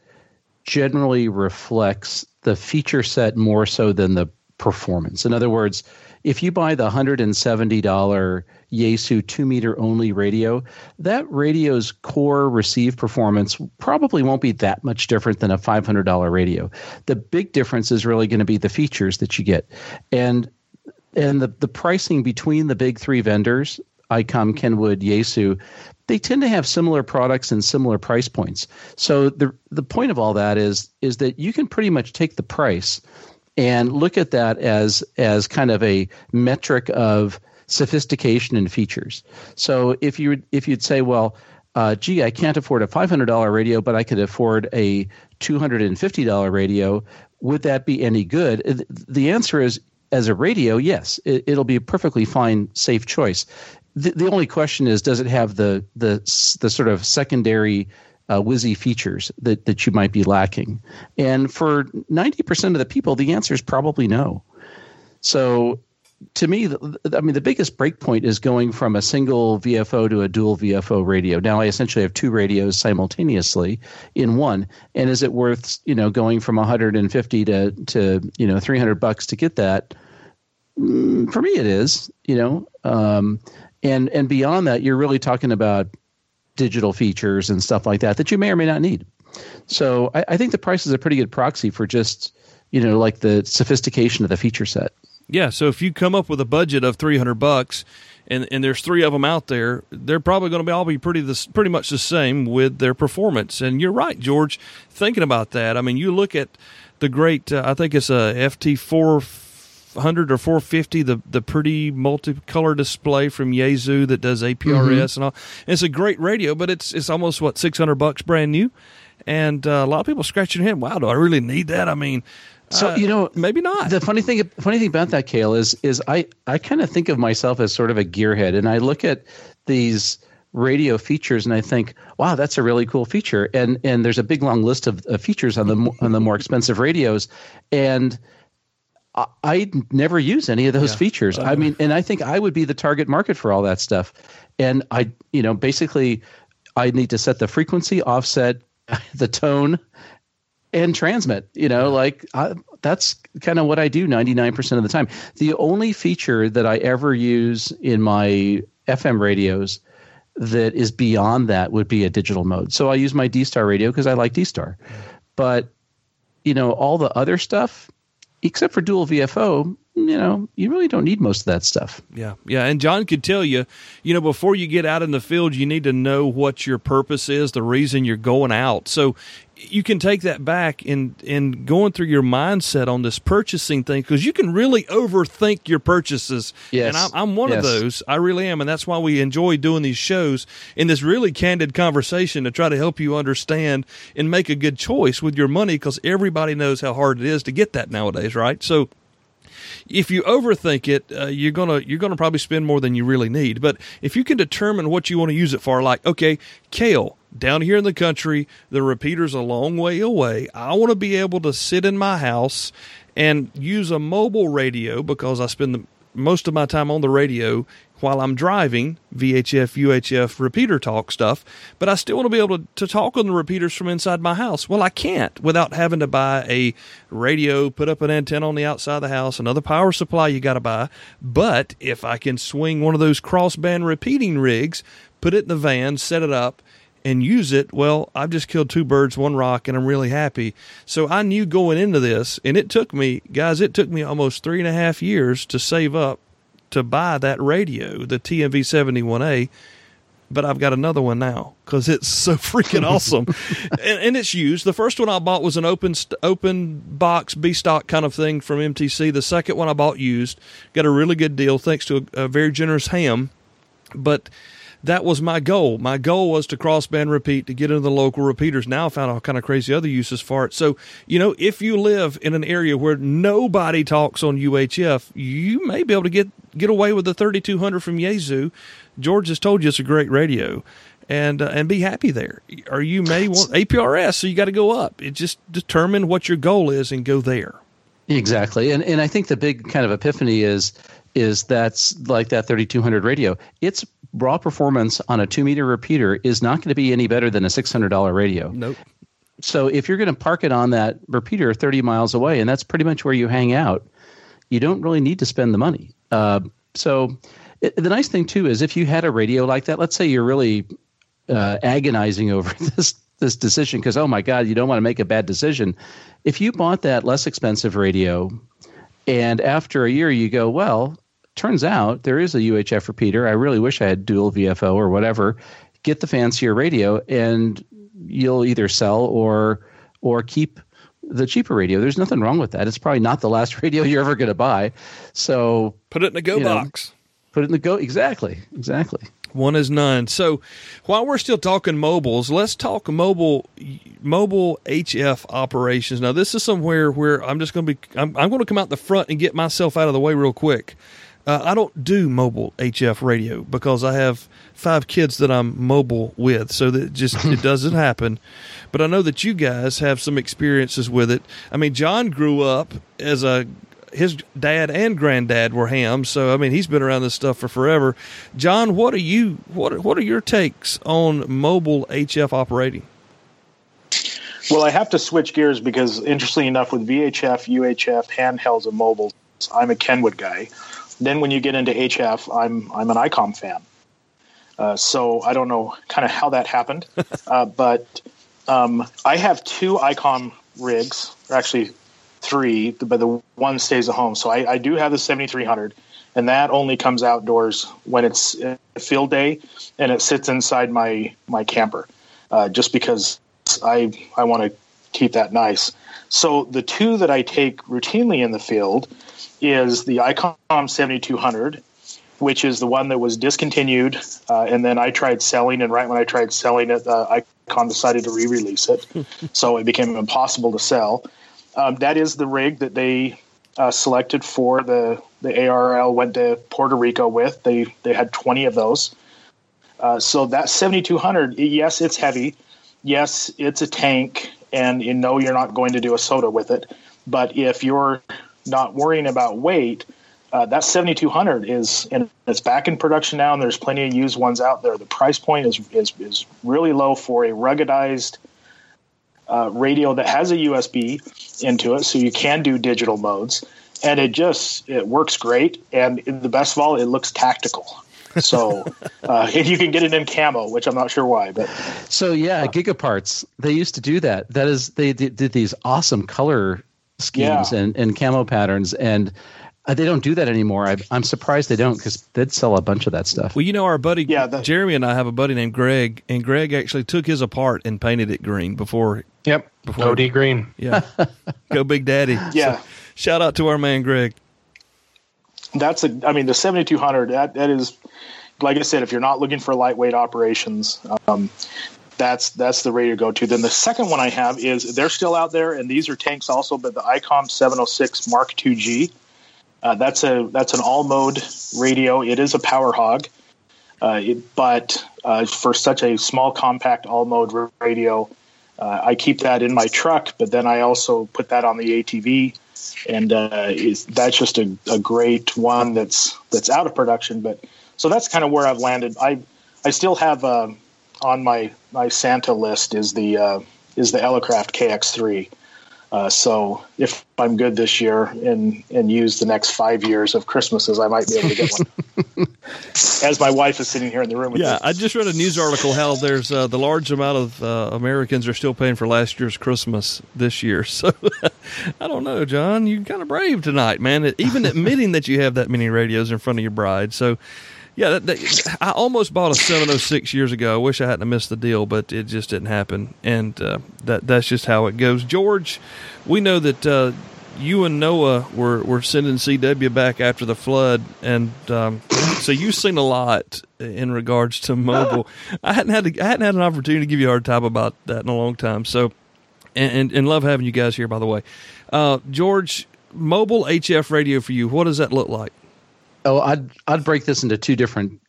generally reflects the feature set more so than the performance. In other words, if you buy the $170 Yaesu 2 meter only radio, that radio's core receive performance probably won't be that much different than a $500 radio. The big difference is really going to be the features that you get. And and the, the pricing between the big three vendors, ICOM, Kenwood, Yaesu, they tend to have similar products and similar price points. So the the point of all that is is that you can pretty much take the price and look at that as as kind of a metric of sophistication and features. So if you if you'd say, well, uh, gee, I can't afford a five hundred dollar radio, but I could afford a two hundred and fifty dollar radio. Would that be any good? The answer is as a radio, yes, it, will be a perfectly fine, safe choice. The, the only question is, does it have the the the sort of secondary uh, features that that you might be lacking? And for ninety percent of the people, the answer is probably no. So to me, I mean, the biggest breakpoint is going from a single VFO to a dual VFO radio. Now, I essentially have two radios simultaneously in one. And is it worth, you know, going from 150 to to you know 300 bucks to get that? Mm, for me, it is. You know, um, and and beyond that, you're really talking about digital features and stuff like that that you may or may not need. So I, I think the price is a pretty good proxy for just you know like the sophistication of the feature set. Yeah, so if you come up with a budget of three hundred bucks, and and there's three of them out there, they're probably going to be all be pretty this pretty much the same with their performance. And you're right, George. Thinking about that, I mean, you look at the great. Uh, I think it's a FT four hundred or four fifty. The the pretty multicolor display from Yaesu that does APRS mm-hmm. and all. And it's a great radio, but it's it's almost what six hundred bucks brand new. And uh, a lot of people scratching their head. Wow, do I really need that? I mean, so uh, you know, maybe not. The funny thing, funny thing about that, Cale, is is I I kind of think of myself as sort of a gearhead, and I look at these radio features and I think, wow, that's a really cool feature. And and there's a big long list of, of features on the on the more expensive radios, and I, I never use any of those yeah. features. I mean, and I think I would be the target market for all that stuff. And I, you know, basically, I need to set the frequency, offset, the tone, and transmit. You know, like I, that's kind of what I do 99% of the time. The only feature that I ever use in my FM radios that is beyond that would be a digital mode. So I use my D Star radio because I like D Star. But, you know, all the other stuff, except for dual VFO, you know, you really don't need most of that stuff. Yeah. Yeah. And John could tell you, you know, before you get out in the field, you need to know what your purpose is, the reason you're going out. So you can take that back in in going through your mindset on this purchasing thing because you can really overthink your purchases. Yes. And I'm, I'm one yes. of those. I really am. And that's why we enjoy doing these shows in this really candid conversation to try to help you understand and make a good choice with your money because everybody knows how hard it is to get that nowadays, right? So, if you overthink it, uh, you're gonna you're gonna probably spend more than you really need. But if you can determine what you want to use it for, like okay, Cale down here in the country, the repeater's a long way away. I want to be able to sit in my house and use a mobile radio because I spend the, most of my time on the radio while I'm driving VHF, UHF repeater talk stuff, but I still want to be able to, to talk on the repeaters from inside my house. Well, I can't without having to buy a radio, put up an antenna on the outside of the house, another power supply you got to buy. But if I can swing one of those crossband repeating rigs, put it in the van, set it up, and use it, well, I've just killed two birds, one rock, and I'm really happy. So I knew going into this, and it took me, guys, it took me almost three and a half years to save up to buy that radio, the TMV 71A, but I've got another one now because it's so freaking awesome, and, and, it's used. The first one I bought was an open open box B stock kind of thing from MTC. The second one I bought used, got a really good deal thanks to a, a very generous ham, but that was my goal. My goal was to crossband repeat to get into the local repeaters. Now I found all kind of crazy other uses for it. So, you know, if you live in an area where nobody talks on UHF, you may be able to get get away with the 3200 from Yaesu. George has told you it's a great radio. And uh, and be happy there, or you may want APRS, so you got to go up. It just determine what your goal is and go there. Exactly, and and I think the big kind of epiphany is is that's like that 3200 radio. Its raw performance on a two meter repeater is not going to be any better than a $600 radio. Nope. So if you're going to park it on that repeater 30 miles away, and that's pretty much where you hang out, you don't really need to spend the money. Uh, so it, the nice thing too is if you had a radio like that, let's say you're really uh, agonizing over this this decision because oh my god, you don't want to make a bad decision. If you bought that less expensive radio, and after a year you go, well, turns out there is a UHF repeater. I really wish I had dual VFO or whatever. Get the fancier radio, and you'll either sell or or keep the cheaper radio. There's nothing wrong with that. It's probably not the last radio you're ever going to buy. So put it in the go box. Know, put it in the go. Exactly. Exactly. One is none. So while we're still talking mobiles, let's talk mobile mobile HF operations. Now this is somewhere where I'm just going to be I'm, I'm going to come out the front and get myself out of the way real quick. Uh, I don't do mobile HF radio because I have five kids that I'm mobile with, so that just it doesn't happen. But I know that you guys have some experiences with it. I mean, John grew up as a his dad and granddad were hams, so I mean he's been around this stuff for forever. John, what are you what are, what are your takes on mobile HF operating? Well, I have to switch gears because, interestingly enough, with VHF, UHF, handhelds, and mobiles, I'm a Kenwood guy. Then when you get into HF, I'm I'm an ICOM fan. Uh, so I don't know kind of how that happened, uh, but Um, I have two ICOM rigs, or actually three, but the one stays at home. So I, I do have the 7300, and that only comes outdoors when it's a field day, and it sits inside my my camper, uh, just because I I want to keep that nice. So the two that I take routinely in the field is the ICOM 7200, which is the one that was discontinued, uh, and then I tried selling, and right when I tried selling it, uh, ICOM decided to re-release it, so it became impossible to sell. Um, that is the rig that they uh, selected for the the ARRL went to Puerto Rico with. They they had 20 of those. Uh, so that 7200, yes, it's heavy. Yes, it's a tank, and you know you're not going to do a SOTA with it. But if you're not worrying about weight, uh, that 7200 is and it's back in production now, and there's plenty of used ones out there. The price point is is, is really low for a ruggedized uh, radio that has a USB into it, so you can do digital modes, and it just it works great. And the best of all, it looks tactical. So uh, and you can get it in camo, which I'm not sure why, but so yeah, Gigaparts they used to do that. That is, they did, did these awesome color schemes yeah. and, and camo patterns and. Uh, they don't do that anymore. I, am surprised they don't because they'd sell a bunch of that stuff. Well, you know, our buddy yeah, the, Jeremy and I have a buddy named Greg, and Greg actually took his apart and painted it green before Yep. Before, OD Green. Yeah. Go Big Daddy. Yeah. So, shout out to our man Greg. That's a. I mean, the seventy two hundred. That that is, like I said, if you're not looking for lightweight operations, um, that's that's the radio go to. Then the second one I have is they're still out there, and these are tanks also, but the ICOM 706 Mark II Uh, that's a that's an all mode radio. It is a power hog, uh, it, but uh, for such a small, compact all mode radio, uh, I keep that in my truck, but then I also put that on the ATV, and uh, that's just a, a, great one that's that's out of production. But so that's kind of where I've landed. I I still have uh, on my my Santa list is the uh, is the Elecraft KX3. Uh, so if I'm good this year and and use the next five years of Christmases, I might be able to get one. As my wife is sitting here in the room. yeah, me. I just read a news article how there's uh, the large amount of uh, Americans are still paying for last year's Christmas this year. So I don't know, John. You kind of brave tonight, man. Even admitting that you have that many radios in front of your bride. So yeah, that, that, I almost bought a 706 years ago. I wish I hadn't missed the deal, but it just didn't happen, and uh, that that's just how it goes. George, we know that uh, you and Noah were, were sending CW back after the flood, and um, so you've seen a lot in regards to mobile. I hadn't had to, I hadn't had an opportunity to give you a hard time about that in a long time. So, and and, and love having you guys here. By the way, uh, George, mobile HF radio for you. What does that look like? Oh, I'd I'd break this into two different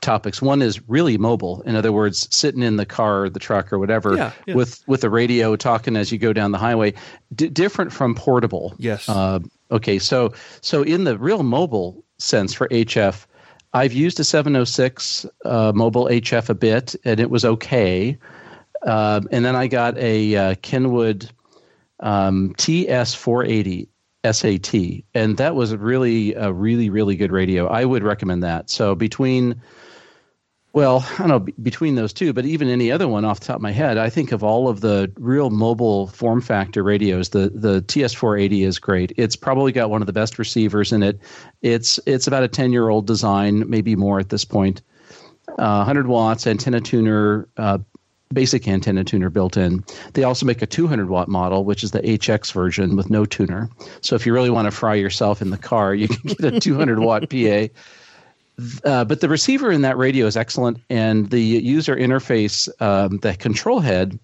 topics. One is really mobile. In other words, sitting in the car or the truck or whatever yeah, yeah. with with the radio talking as you go down the highway. D- different from portable. Yes. Uh, okay. So so in the real mobile sense for HF, I've used a 706 uh, mobile HF a bit, and it was okay. Uh, and then I got a uh, Kenwood um, TS480 SAT, and that was really a really really good radio. I would recommend that. So between well, I don't know between those two, but even any other one off the top of my head, I think of all of the real mobile form factor radios, the the TS480 is great. It's probably got one of the best receivers in it. It's it's about a 10 year old design, maybe more at this point. Uh, 100 watts antenna tuner, uh, basic antenna tuner built in. They also make a 200 watt model, which is the HX version with no tuner. So if you really want to fry yourself in the car, you can get a 200 watt PA. Uh, but the receiver in that radio is excellent, and the user interface, um, the control head,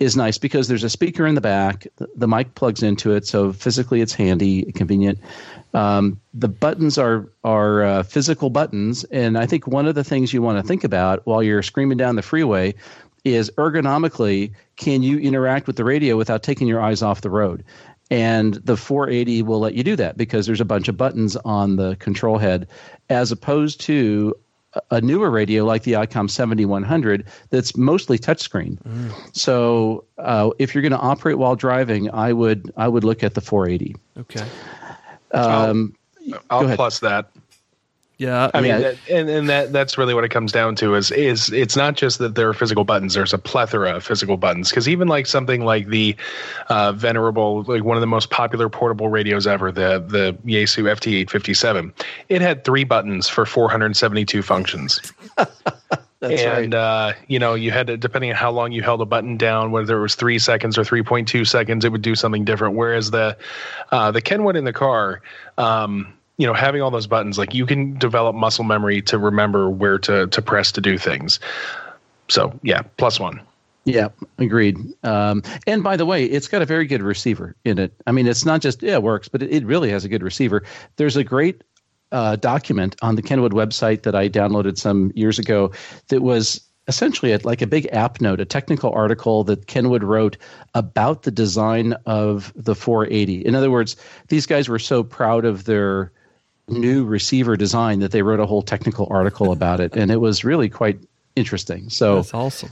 is nice because there's a speaker in the back. The, the mic plugs into it, so physically it's handy, convenient. Um, the buttons are are uh, physical buttons, and I think one of the things you want to think about while you're screaming down the freeway is ergonomically, can you interact with the radio without taking your eyes off the road? And the 480 will let you do that because there's a bunch of buttons on the control head, as opposed to a newer radio like the ICOM 7100 that's mostly touchscreen. Mm. So uh, if you're going to operate while driving, I would I would look at the 480. Okay. Um, I'll, I'll plus that. Yeah, I mean, Yeah. that, and and that that's really what it comes down to is is it's not just that there are physical buttons. There's a plethora of physical buttons because even like something like the uh, venerable, like one of the most popular portable radios ever, the the Yaesu FT857, it had three buttons for 472 functions. That's and right. uh, you know you had to depending on how long you held a button down whether it was three seconds or 3.2 seconds it would do something different whereas the uh, the kenwood in the car um, you know having all those buttons like you can develop muscle memory to remember where to to press to do things so yeah plus one Yeah, agreed. Um, and by the way, it's got a very good receiver in it. I mean, it's not just yeah, it works, but it, it really has a good receiver. There's a great uh, document on the Kenwood website that I downloaded some years ago that was essentially a, like a big app note, a technical article that Kenwood wrote about the design of the 480. In other words, these guys were so proud of their new receiver design that they wrote a whole technical article about it, and it was really quite interesting. So that's awesome.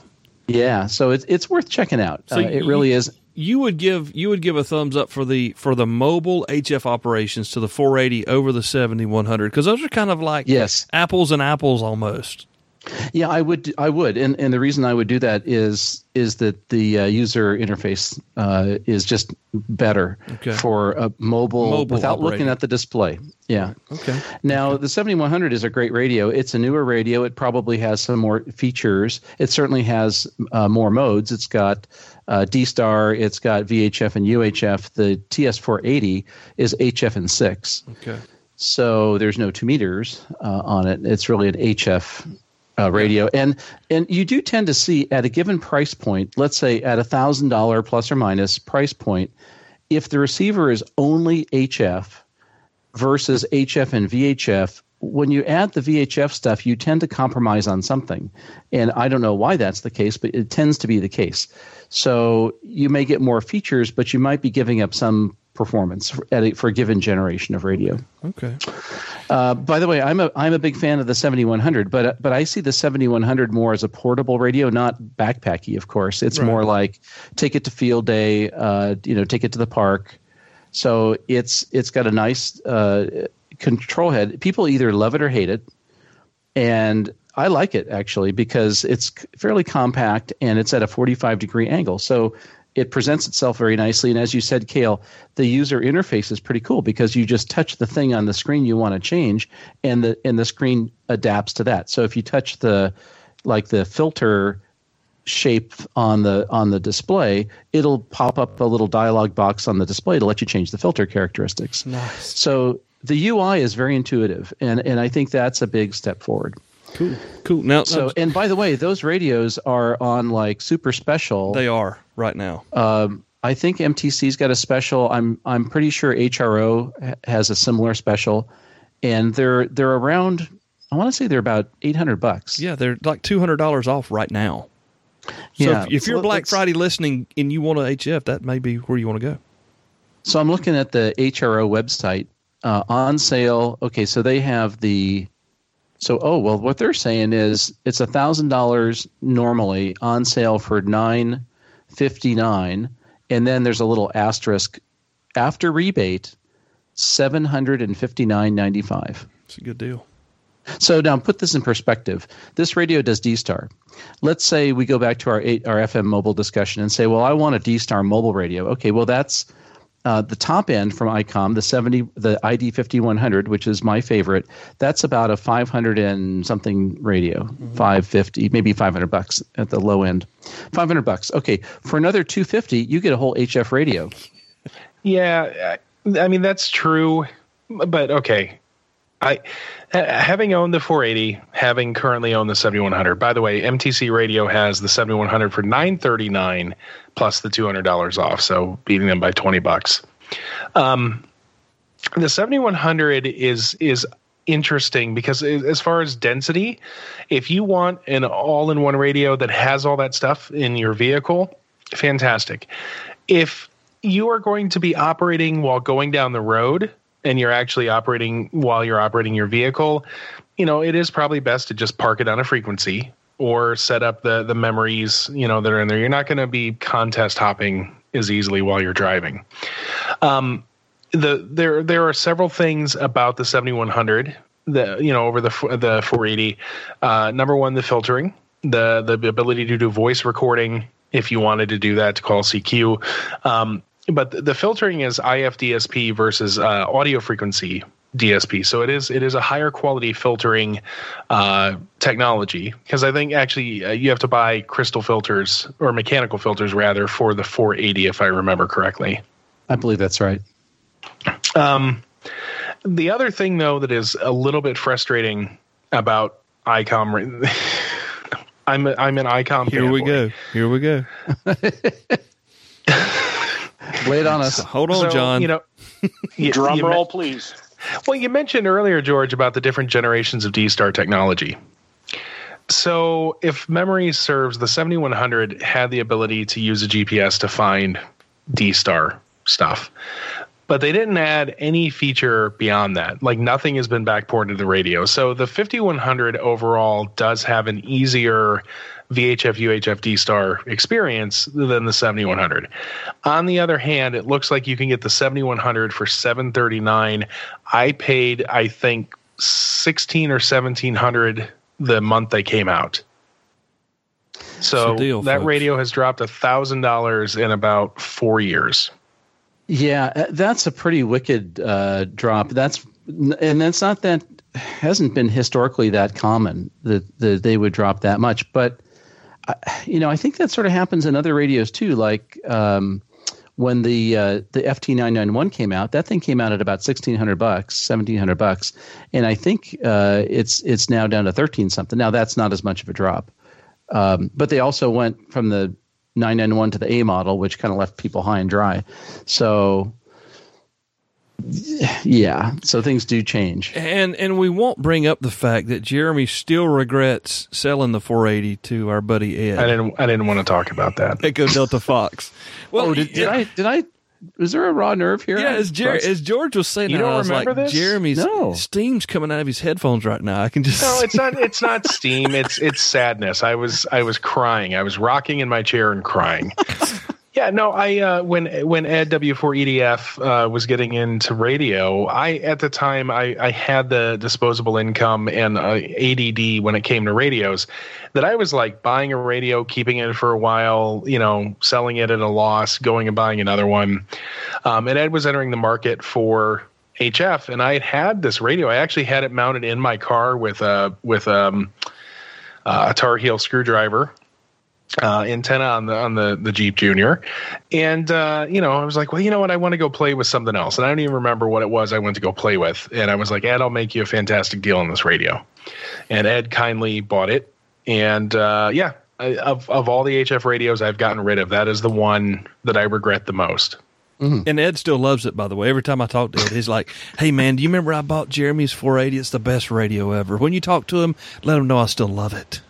yeah, so it's it's worth checking out. So uh, it you- really is. You would give you would give a thumbs up for the for the mobile HF operations to the 480 over the 7100 because those are kind of like Yes. apples and apples almost. Yeah, I would. I would, and and the reason I would do that is is that the uh, user interface uh, is just better Okay. for a mobile, Mobile without looking at the display. Yeah. Okay. Now the 7100 is a great radio. It's a newer radio. It probably has some more features. It certainly has uh, more modes. It's got uh, D Star. It's got VHF and UHF. The TS480 is HF and six. Okay. so there's no two meters uh, on it. It's really an HF uh, radio, and and you do tend to see at a given price point, let's say at a thousand dollar plus or minus price point, if the receiver is only HF versus HF and VHF. When you add the VHF stuff, you tend to compromise on something. And I don't know why that's the case, but it tends to be the case. So you may get more features, but you might be giving up some performance for, at a, for a given generation of radio. Okay. Uh, by the way, I'm a I'm a big fan of the 7100, but but I see the 7100 more as a portable radio, not backpacky. Of course, it's Right. more like take it to field day, uh, you know, take it to the park. So it's it's got a nice uh, control head. People either love it or hate it, and I like it actually because it's fairly compact and it's at a 45 degree angle. So it presents itself very nicely. And as you said, Cale, the user interface is pretty cool because you just touch the thing on the screen you want to change, and the and the screen adapts to that. So if you touch the like the filter shape on the on the display, it'll pop up a little dialog box on the display to let you change the filter characteristics. Nice. So the UI is very intuitive, and and I think that's a big step forward. Cool. Cool. Now, So, and by the way, those radios are on like super special. they are right now. Um, I think MTC's got a special. I'm I'm pretty sure HRO has a similar special, and they're they're around. I want to say they're about eight hundred bucks. Yeah, they're like two hundred dollars off right now. So Yeah. if, if you're So Black Friday listening and you want a HF, that may be where you want to go. So I'm looking at the HRO website uh, on sale. Okay, so they have the. So oh well, what they're saying is it's a thousand dollars normally on sale for nine fifty nine, and then there's a little asterisk after rebate, seven hundred and fifty nine ninety five. It's a good deal. So now put this in perspective. This radio does D-Star. Let's say we go back to our eight, our FM mobile discussion and say, well, I want a D-Star mobile radio. Okay, well that's uh, the top end from ICOM, the seventy, the ID fifty one hundred, which is my favorite. That's about a five hundred and something radio, five fifty, maybe five hundred bucks at the low end. Five hundred bucks. Okay, for another two fifty, you get a whole HF radio. Yeah, I mean that's true, but okay. I having owned the 480, having currently owned the 7100. By the way, MTC Radio has the 7100 for 939 plus the $200 off, so beating them by 20 bucks. Um, the 7100 is is interesting because as far as density, if you want an all-in-one radio that has all that stuff in your vehicle, fantastic. If you are going to be operating while going down the road and you're actually operating while you're operating your vehicle, you know, it is probably best to just park it on a frequency or set up the the memories, you know, that are in there. You're not going to be contest hopping as easily while you're driving. Um, the there there are several things about the 7100 the you know over the the 480. Uh, number one, the filtering, the the ability to do voice recording if you wanted to do that to call CQ. Um, but the filtering is IFDSP versus uh, audio frequency DSP. So it is it is a higher quality filtering uh, technology because I think actually uh, you have to buy crystal filters or mechanical filters rather for the 480 if I remember correctly. I believe that's right. Um, the other thing though that is a little bit frustrating about ICOM. I'm a, I'm an ICOM. Here we fanboy. go. Here we go. Lay it on us. Hold on, So, John. You know, you- Drum you roll, me- please. Well, you mentioned earlier, George, about the different generations of D Star technology. So, if memory serves, the 7100 had the ability to use a GPS to find D Star stuff, but they didn't add any feature beyond that. Like nothing has been backported to the radio. So, the 5100 overall does have an easier VHF UHF D Star experience than the 7100. On the other hand, it looks like you can get the 7100 for 739. I paid I think 16 or 1700 the month they came out. So deal, that folks. radio has dropped a thousand dollars in about four years. Yeah, uh, that's a pretty wicked uh, drop. That's and that's not that hasn't been historically that common that, that they would drop that much. But You know, I think that sort of happens in other radios too. Like um, when the uh, the FT nine nine one came out, that thing came out at about sixteen hundred bucks, seventeen hundred bucks, and I think uh, it's it's now down to thirteen something. Now that's not as much of a drop, um, but they also went from the 991 to the A model, which kind of left people high and dry. So, yeah, so things do change. And and we won't bring up the fact that Jeremy still regrets selling the 480 to our buddy Ed. I didn't I didn't want to talk about that. Echo Delta Fox. Oh, well, Oh, did, did I? Did I? is there a raw nerve here? Yeah, as, Jer- as George was saying, You don't I was remember like, this? Jeremy's No. steam's coming out of his headphones right now. I can just No, it's not. It's not steam. It's it's sadness. I was I was crying. I was rocking in my chair and crying. Yeah, no. I uh, when when Ed W4EDF uh, was getting into radio, I at the time I, I had the disposable income and uh, ADD when it came to radios, that I was like buying a radio, keeping it for a while, you know, selling it at a loss, going and buying another one. Um, and Ed was entering the market for HF, and I had had this radio. I actually had it mounted in my car with a with um, uh, a Tar Heel screwdriver uh, antenna on the on the the Jeep Junior, and uh, you know I was like, well, you know what, I want to go play with something else, and I don't even remember what it was I went to go play with, and I was like, Ed, I'll make you a fantastic deal on this radio, and Ed kindly bought it, and uh, yeah. I, of of all the HF radios I've gotten rid of, that is the one that I regret the most. And Ed still loves it, by the way. Every time I talk to Ed, he's like, "Hey, man, do you remember I bought Jeremy's 480? It's the best radio ever." When you talk to him, let him know I still love it.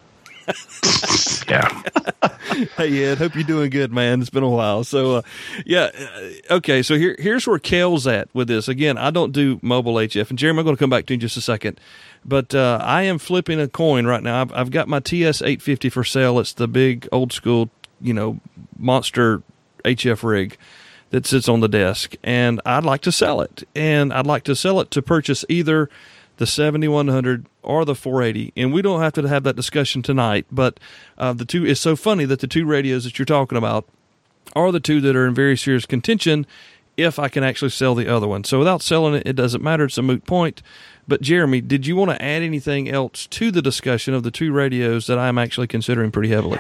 Yeah. Hey, Ed, hope you're doing good, man. It's been a while. So, uh, yeah, uh, okay. So here, here's where Cale's at with this. Again, I don't do mobile HF, and Jeremy, I'm going to come back to you in just a second. But uh, I am flipping a coin right now. I've, I've got my TS 850 for sale. It's the big old school, you know, monster HF rig that sits on the desk, and I'd like to sell it. And I'd like to sell it to purchase either the 7100 or the 480 and we don't have to have that discussion tonight but uh, the two it's so funny that the two radios that you're talking about are the two that are in very serious contention if i can actually sell the other one. So without selling it it doesn't matter. It's a moot point. But jeremy did you want to add anything else to the discussion of the two radios that i'm actually considering pretty heavily?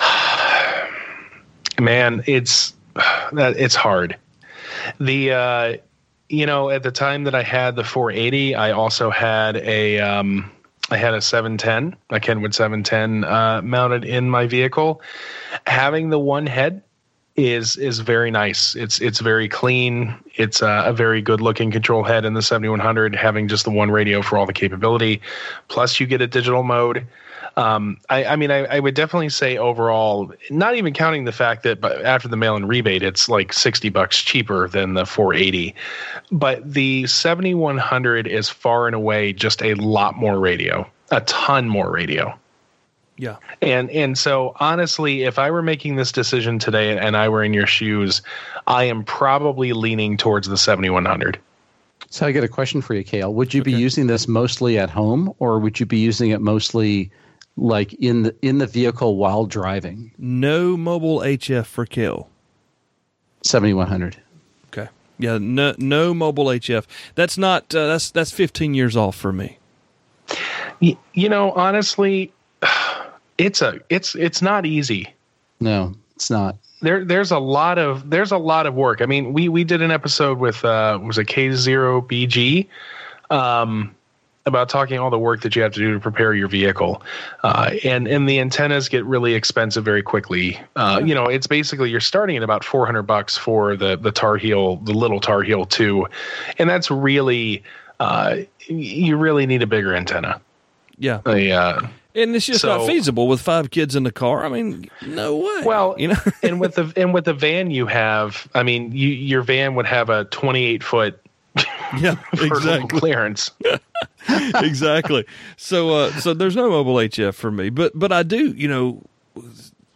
Man it's it's hard. The uh you know at the time that i had the 480 i also had a um i had a 710 a kenwood 710 uh mounted in my vehicle. Having the one head is is very nice. It's it's very clean. It's a, a very good looking control head in the 7100 having just the one radio for all the capability. Plus you get a digital mode um, I, I mean, I, I would definitely say overall, not even counting the fact that but after the mail-in rebate, it's like sixty bucks cheaper than the 480. But the 7100 is far and away just a lot more radio, a ton more radio. yeah And and so honestly, if I were making this decision today and I were in your shoes, I am probably leaning towards the 7100. So I get a question for you, Cale. Would you okay. be using this mostly at home, or would you be using it mostly like in the in the vehicle while driving? No mobile HF for kill. Seventy one hundred. Okay. Yeah. No. No mobile HF. That's not. Uh, that's that's fifteen years off for me. You know, honestly, it's a it's it's not easy. No, it's not there there's a lot of there's a lot of work. I mean, we we did an episode with uh was a K zero BG um about talking all the work that you have to do to prepare your vehicle. Uh, and and the antennas get really expensive very quickly. Uh, you know, it's basically you're starting at about 400 bucks for the the Tar Heel, the little Tar Heel 2. And that's really uh, you really need a bigger antenna. Yeah. Uh, and it's just so, not feasible with five kids in the car. I mean, no way. Well, you know, and with the and with the van you have, I mean, you, your van would have a 28 foot yeah exactly. clearance. Exactly. So uh so there's no mobile hf for me but but i do you know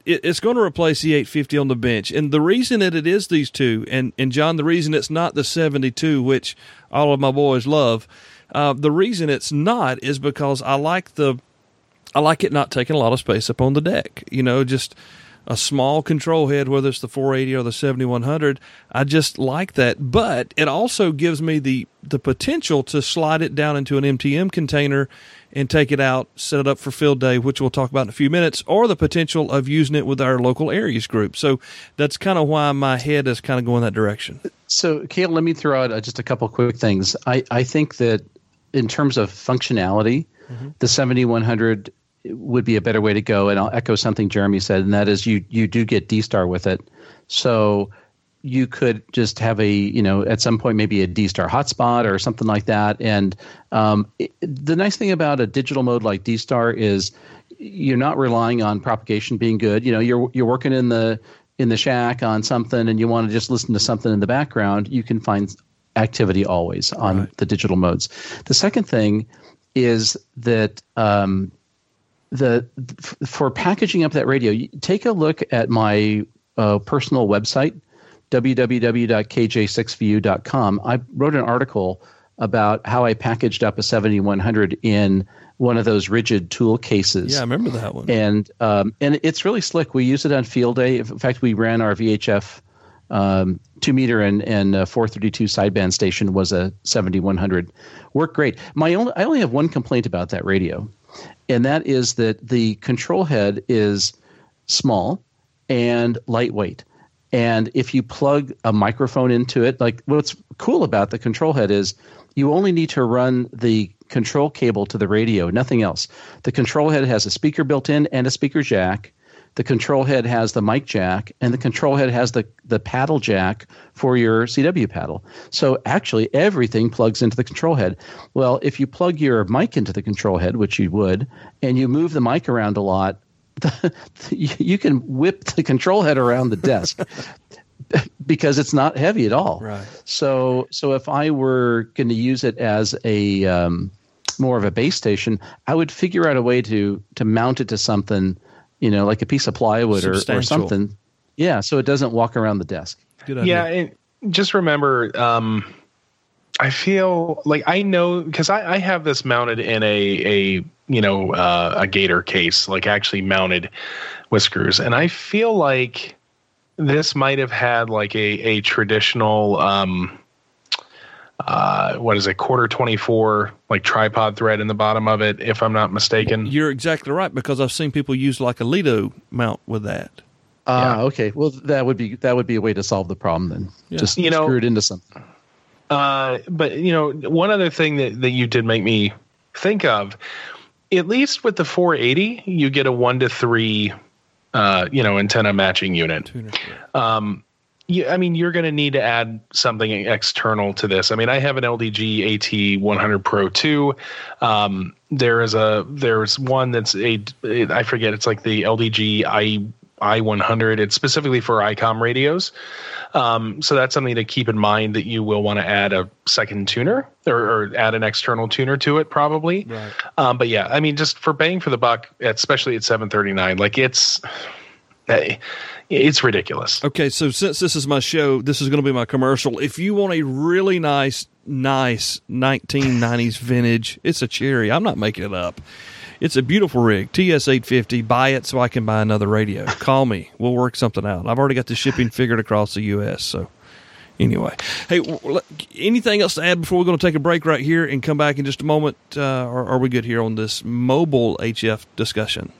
it, it's going to replace the 850 on the bench. And the reason that it is these two and and john the reason it's not the 72 which all of my boys love uh the reason it's not is because i like the I like it not taking a lot of space up on the deck. You know, just a small control head, whether it's the 480 or the 7100. I just like that, but it also gives me the the potential to slide it down into an MTM container and take it out, set it up for field day, which we'll talk about in a few minutes, or the potential of using it with our local ARES group. So that's kind of why my head is kind of going that direction. So, Cale, let me throw out uh, just a couple quick things. I, I think that in terms of functionality, mm-hmm. the 7100 would be a better way to go. And I'll echo something Jeremy said, and that is you you do get D Star with it. So you could just have a you know at some point maybe a D Star hotspot or something like that. And um, it, the nice thing about a digital mode like D Star is you're not relying on propagation being good. You know you're you're working in the in the shack on something and you want to just listen to something in the background. You can find activity always on right. the digital modes. The second thing is that um, the for packaging up that radio, take a look at my uh, personal website, www.kj6vu.com. I wrote an article about how I packaged up a 7100 in one of those rigid tool cases. Yeah, I remember that one. And um, and it's really slick. We use it on field day. In fact, we ran our VHF um, two meter and and uh, 432 sideband station was a 7100. Worked great. My only I only have one complaint about that radio and that is that the control head is small and lightweight. And if you plug a microphone into it, like what's cool about the control head is you only need to run the control cable to the radio, nothing else. The control head has a speaker built in and a speaker jack the control head has the mic jack and the control head has the, the paddle jack for your CW paddle. So actually everything plugs into the control head. Well, if you plug your mic into the control head, which you would, and you move the mic around a lot, you can whip the control head around the desk. because it's not heavy at all. Right. So, so if I were going to use it as a um, more of a base station, I would figure out a way to to mount it to something you know, like a piece of plywood or, or something. Yeah, so it doesn't walk around the desk. Good idea. Yeah, and just remember, um, I feel like I know because I, I, have this mounted in a a you know uh, a gator case, like actually mounted with screws, and I feel like this might have had like a a traditional um, uh, what is it, quarter 24, like tripod thread in the bottom of it, if I'm not mistaken. You're exactly right because I've seen people use like a Lido mount with that. Ah, uh, okay. Well, that would be that would be a way to solve the problem then. Yeah. Just you know, screw it into something. Uh, but you know, one other thing that that you did make me think of, at least with the 480, you get a one to three, uh, you know, antenna matching unit. Um, you, I mean, you're going to need to add something external to this. I mean, I have an LDG AT100 Pro 2. Um, there is a there's one that's a I forget it's like the LDG i i100. It's specifically for ICOM radios. Um, so that's something to keep in mind that you will want to add a second tuner or, or add an external tuner to it probably. Right. Um, but yeah, I mean, just for bang for the buck, especially at 739, like it's. It's ridiculous. Okay, so since this is my show, this is going to be my commercial. If you want a really nice nice 1990s vintage. It's a cherry. I'm not making it up. It's a beautiful rig. TS 850. Buy it so I can buy another radio. Call me. We'll work something out. I've already got the shipping figured across the U.S. So anyway, hey, anything else to add before we're going to take a break right here and come back in just a moment? Uh, are we good here on this mobile HF discussion?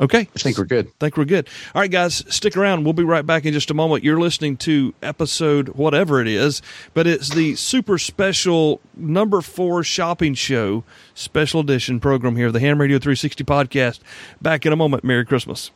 Okay. I think we're good. I think we're good. All right, guys, stick around. We'll be right back in just a moment. You're listening to episode whatever it is, but it's the super special number four shopping show special edition program here, the Ham Radio 360 podcast. Back in a moment. Merry Christmas.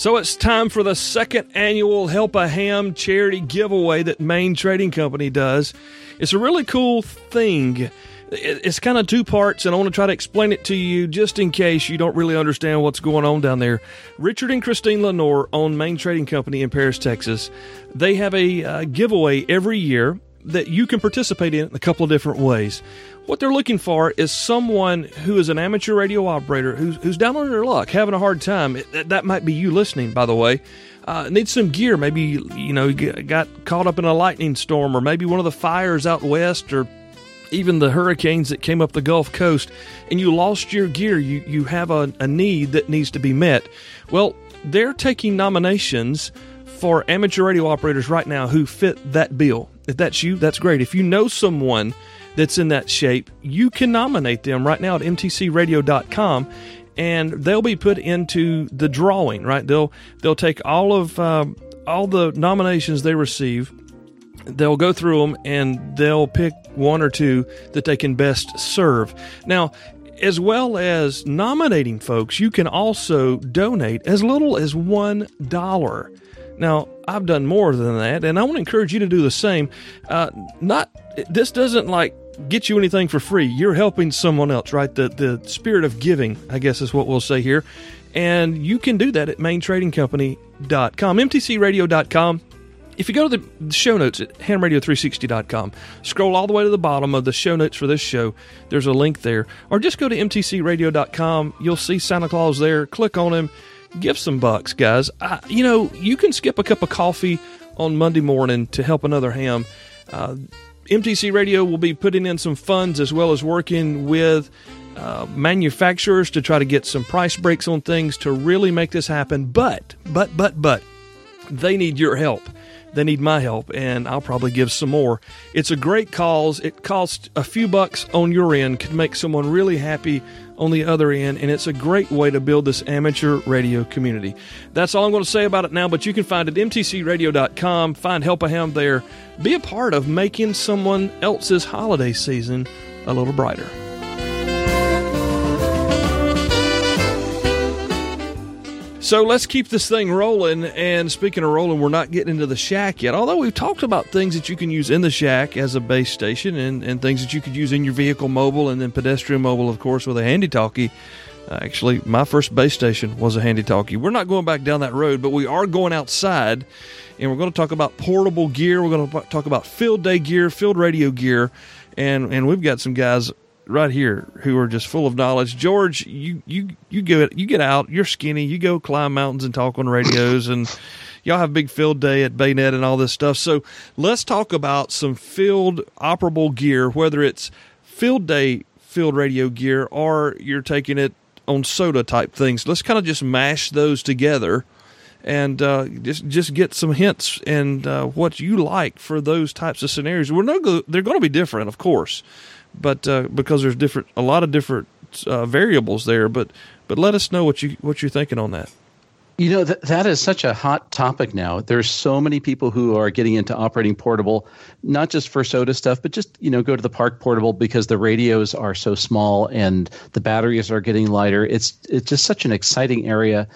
So it's time for the second annual Help a Ham charity giveaway that Main Trading Company does. It's a really cool thing. It's kind of two parts, and I want to try to explain it to you just in case you don't really understand what's going on down there. Richard and Christine Lenore own Main Trading Company in Paris, Texas. They have a uh, giveaway every year that you can participate in a couple of different ways. What they're looking for is someone who is an amateur radio operator who's, who's down on their luck, having a hard time. It, that might be you listening, by the way. Uh, needs some gear. Maybe you know got caught up in a lightning storm, or maybe one of the fires out west, or even the hurricanes that came up the Gulf Coast, and you lost your gear. You you have a, a need that needs to be met. Well, they're taking nominations for amateur radio operators right now who fit that bill. If that's you, that's great. If you know someone that's in that shape, you can nominate them right now at mtcradio.com and they'll be put into the drawing, right? They'll they'll take all of uh, all the nominations they receive, they'll go through them and they'll pick one or two that they can best serve. Now, as well as nominating folks, you can also donate as little as $1. Now, I've done more than that, and I want to encourage you to do the same. Uh, not this doesn't like get you anything for free. You're helping someone else, right? The the spirit of giving, I guess, is what we'll say here. And you can do that at maintradingcompany.com, mtcradio.com. If you go to the show notes at hamradio360.com, scroll all the way to the bottom of the show notes for this show. There's a link there. Or just go to mtcradio.com. You'll see Santa Claus there. Click on him give some bucks, guys. I, you know, you can skip a cup of coffee on Monday morning to help another ham. Uh, MTC Radio will be putting in some funds as well as working with uh, manufacturers to try to get some price breaks on things to really make this happen. But, but, but, but, they need your help. They need my help, and I'll probably give some more. It's a great cause. It costs a few bucks on your end, could make someone really happy on the other end, and it's a great way to build this amateur radio community. That's all I'm going to say about it now, but you can find it at mtcradio.com. Find Help a Ham there. Be a part of making someone else's holiday season a little brighter. So let's keep this thing rolling. And speaking of rolling, we're not getting into the shack yet. Although we've talked about things that you can use in the shack as a base station and, and things that you could use in your vehicle mobile and then pedestrian mobile, of course, with a handy talkie. Actually, my first base station was a handy talkie. We're not going back down that road, but we are going outside and we're going to talk about portable gear. We're going to talk about field day gear, field radio gear. And, and we've got some guys right here who are just full of knowledge. George, you you you get you get out. You're skinny. You go climb mountains and talk on radios, and y'all have big field day at Bayonet and all this stuff. So let's talk about some field operable gear, whether it's field day field radio gear or you're taking it on SOTA type things. Let's kind of just mash those together and uh, just just get some hints and uh, what you like for those types of scenarios. We're no, they're going to be different, of course but uh, because there's different a lot of different uh, variables there. But but let us know what you what you're thinking on that. You know that that is such a hot topic now. There's so many people who are getting into operating portable, not just for SOTA stuff, but just you know go to the park portable because the radios are so small and the batteries are getting lighter. It's it's just such an exciting area,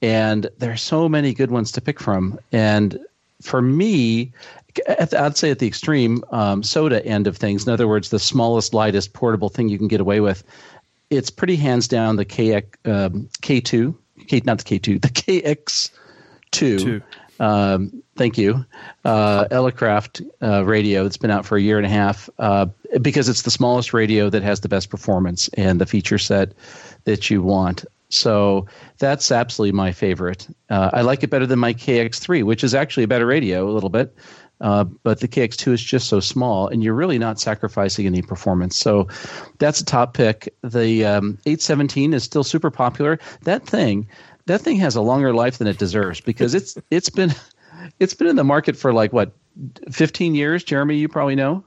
and there are so many good ones to pick from. And for me, I'd say at the extreme um, SOTA end of things, in other words, the smallest, lightest portable thing you can get away with, it's pretty hands down the KX, um, K2, K, not the K2, the KX2. Um, thank you. Uh, Elecraft uh, radio It's been out for a year and a half uh, because it's the smallest radio that has the best performance and the feature set that you want. So that's absolutely my favorite. Uh, I like it better than my KX3, which is actually a better radio a little bit. Uh, but the KX2 is just so small, and you're really not sacrificing any performance. So that's a top pick. The um, 817 is still super popular. That thing, that thing has a longer life than it deserves because it's it's been it's been in the market for like what 15 years. Jeremy, you probably know.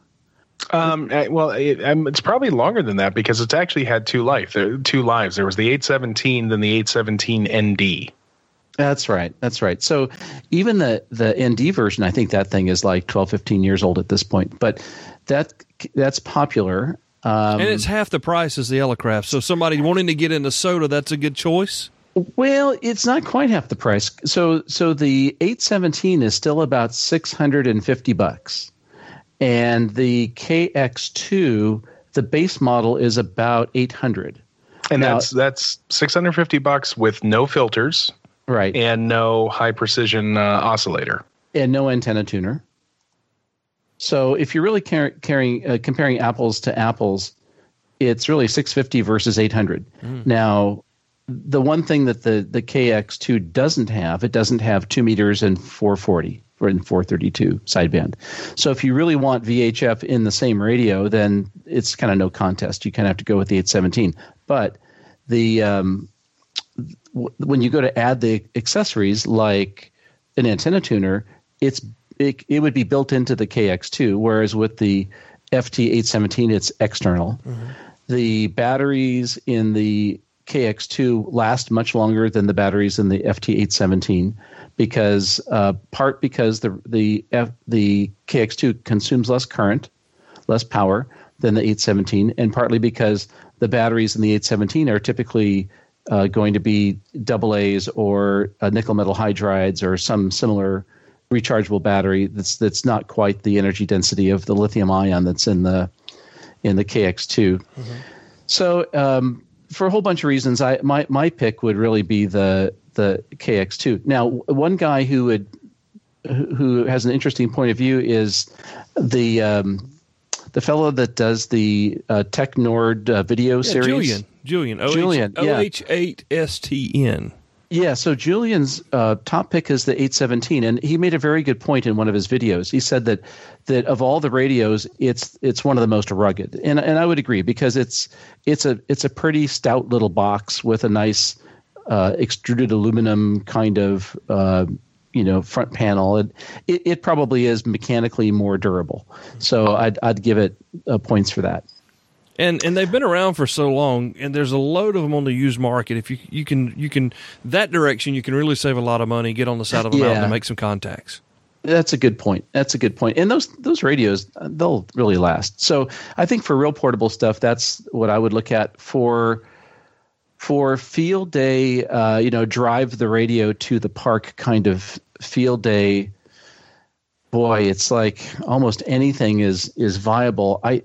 Um, well, it, it's probably longer than that because it's actually had two life, two lives. There was the 817, then the 817 ND. That's right. That's right. So even the the ND version, I think that thing is like 12, 15 years old at this point. But that that's popular. Um, and it's half the price as the Elecraft. So somebody wanting to get into SOTA, that's a good choice. Well, it's not quite half the price. So so the 817 is still about 650 bucks. And the KX2, the base model is about 800. And now, that's that's 650 bucks with no filters right, and no high precision uh, oscillator, and no antenna tuner. So if you're really car- carrying uh, comparing apples to apples, it's really 650 versus 800. Mm. Now, the one thing that the the KX2 doesn't have, it doesn't have two meters and 440 or in 432 sideband. So if you really want VHF in the same radio, then it's kind of no contest. You kind of have to go with the 817. But the um, when you go to add the accessories like an antenna tuner, it's it, it would be built into the KX2, whereas with the FT817, it's external. Mm-hmm. The batteries in the KX2 last much longer than the batteries in the FT817 because uh, part because the the F, the KX2 consumes less current, less power than the 817, and partly because the batteries in the 817 are typically uh, going to be double A's or uh, nickel metal hydrides or some similar rechargeable battery that's that's not quite the energy density of the lithium ion that's in the in the KX2. Mm-hmm. So um, for a whole bunch of reasons, I my my pick would really be the the KX2. Now, one guy who would who has an interesting point of view is the um, the fellow that does the uh, Technord uh, video yeah, series. Julian. Julian. O-H- Julian. OH8STN. Yeah, so Julian's uh, top pick is the 817, and he made a very good point in one of his videos. He said that that of all the radios, it's it's one of the most rugged, and and I would agree because it's it's a it's a pretty stout little box with a nice uh, extruded aluminum kind of uh, you know front panel. It, it, it probably is mechanically more durable, so I'd I'd give it uh, points for that and and they've been around for so long and there's a load of them on the used market. If you you can you can that direction you can really save a lot of money get on the side of a yeah. mountain and make some contacts. That's a good point. That's a good point. And those those radios they'll really last. So i think for real portable stuff that's what i would look at for for field day uh, you know drive the radio to the park kind of field day. Boy it's like almost anything is is viable. I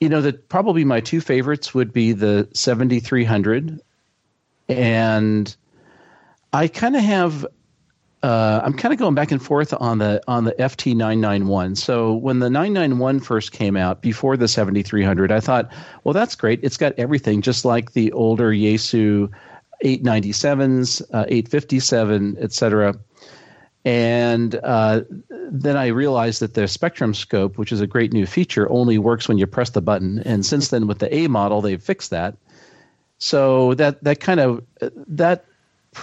you know that probably my two favorites would be the 7300 and i kind of have uh, i'm kind of going back and forth on the on the ft991 so when the 991 first came out before the 7300 i thought well that's great. It's got everything just like the older yaesu 897s uh, 857 etc and uh, then I realized that the Spectrum scope, which is a great new feature, only works when you press the button. And since then, with the A model, they've fixed that. So that that kind of that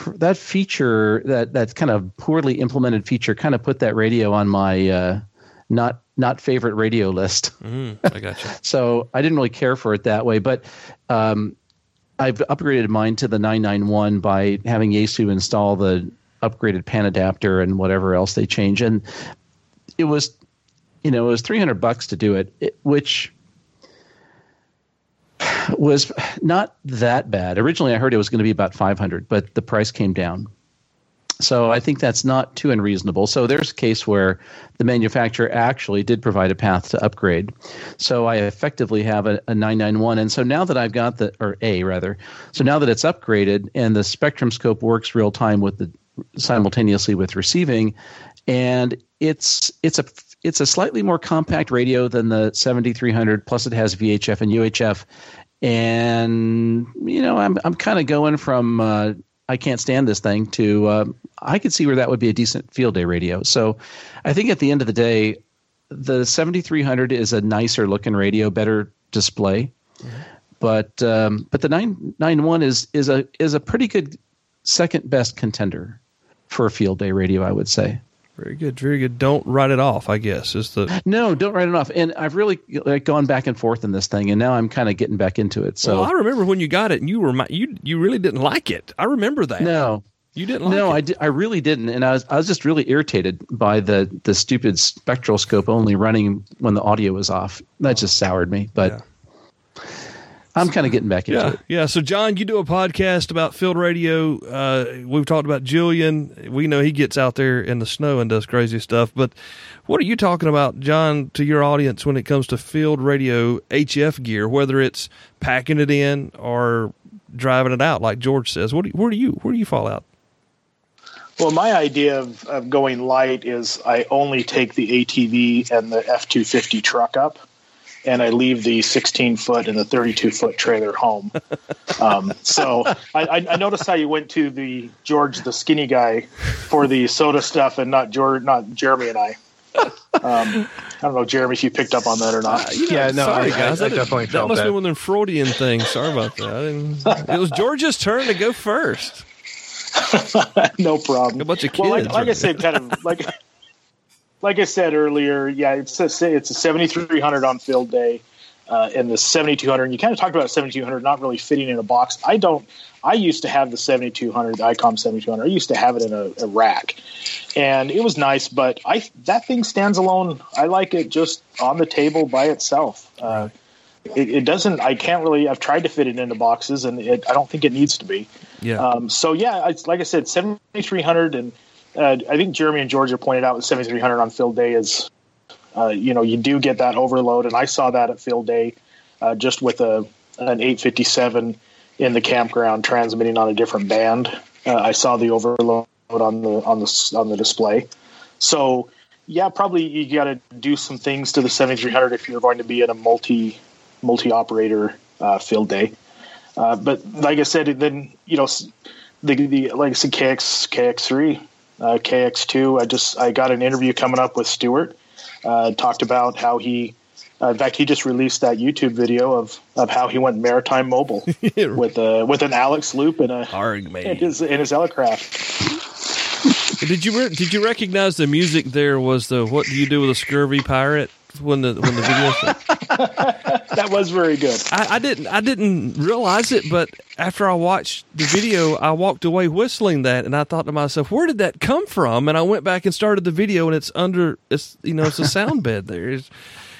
that feature that that kind of poorly implemented feature kind of put that radio on my uh, not not favorite radio list. Mm, I got you. so I didn't really care for it that way, but. Um, I've upgraded mine to the 991 by having Yaesu install the upgraded pan adapter and whatever else they change. And it was, you know, it was 300 bucks to do it, it which was not that bad. Originally, I heard it was going to be about 500, but the price came down. So I think that's not too unreasonable. So there's a case where the manufacturer actually did provide a path to upgrade. So I effectively have a, a 991. And so now that I've got the, or A rather, so now that it's upgraded and the Spectrum scope works real time with the simultaneously with receiving, and it's it's a it's a slightly more compact radio than the 7300. Plus, it has VHF and UHF, and you know I'm I'm kind of going from uh, I can't stand this thing to uh, I could see where that would be a decent field day radio. So I think at the end of the day, the 7300 is a nicer looking radio, better display. Mm-hmm. But um, but the 991 is is a is a pretty good second best contender for a field day radio, I would say. Very good, very good. Don't write it off. I guess is the no. Don't write it off. And I've really like gone back and forth in this thing, and now I'm kind of getting back into it. So well, I remember when you got it, and you were you you really didn't like it. I remember that. No, you didn't. Like no, it. I, I really didn't, and I was I was just really irritated by the the stupid spectral scope only running when the audio was off. That just soured me. But yeah. I'm kind of getting back into yeah, it. Yeah. So, John, you do a podcast about field radio. Uh, we've talked about Julian. We know he gets out there in the snow and does crazy stuff. But what are you talking about, John, to your audience when it comes to field radio HF gear, whether it's packing it in or driving it out, like George says? What do you, where do you where do you fall out? Well, my idea of, of going light is I only take the ATV and the F two fifty truck up and I leave the 16 foot and the 32 foot trailer home. Um, so I, I, noticed how you went to the George, the skinny guy, for the SOTA stuff, and not George, not Jeremy and I. Um, I don't know, Jeremy, if you picked up on that or not. Uh, you know, yeah, no, sorry, I, guys. I, I definitely that felt must that. be one of them Freudian things. Sorry about that. it was George's turn to go first. no problem. A bunch of kids. Well, like, like I said, kind of like like I said earlier, yeah, it's a, it's a 7300 on field day. Uh, and the 7200 you kind of talked about 7200 not really fitting in a box. I don't i used to have the 7200 the icom 7200 i used to have it in a, a, rack and it was nice but i that thing stands alone. I like it just on the table by itself. Uh, it, it, doesn't i can't really i've tried to fit it into boxes and it, i don't think it needs to be. Yeah. Um, so yeah it's, like i said 7300 and uh, I think Jeremy and Georgia pointed out 7300 on field day is, uh, you know, you do get that overload, and I saw that at field day, uh, just with a an 857 in the campground transmitting on a different band. Uh, I saw the overload on the on the on the display. So yeah, probably you got to do some things to the 7300 if you're going to be in a multi multi operator uh, field day. Uh, but like I said, then you know the the like I said, KX KX3 uh, KX2. I just I got an interview coming up with Stewart. Uh, talked about how he, uh, in fact, he just released that YouTube video of, of how he went maritime mobile with a with an AlexLoop and a in his in his Elecraft. Did you re- did you recognize the music? There was the "What do you do with a scurvy pirate?" When the when the video. that was very good. I, I, didn't I didn't realize it, but after I watched the video, I walked away whistling that, and I thought to myself, "Where did that come from?" And I went back and started the video, and it's under it's you know it's a sound bed there. It's,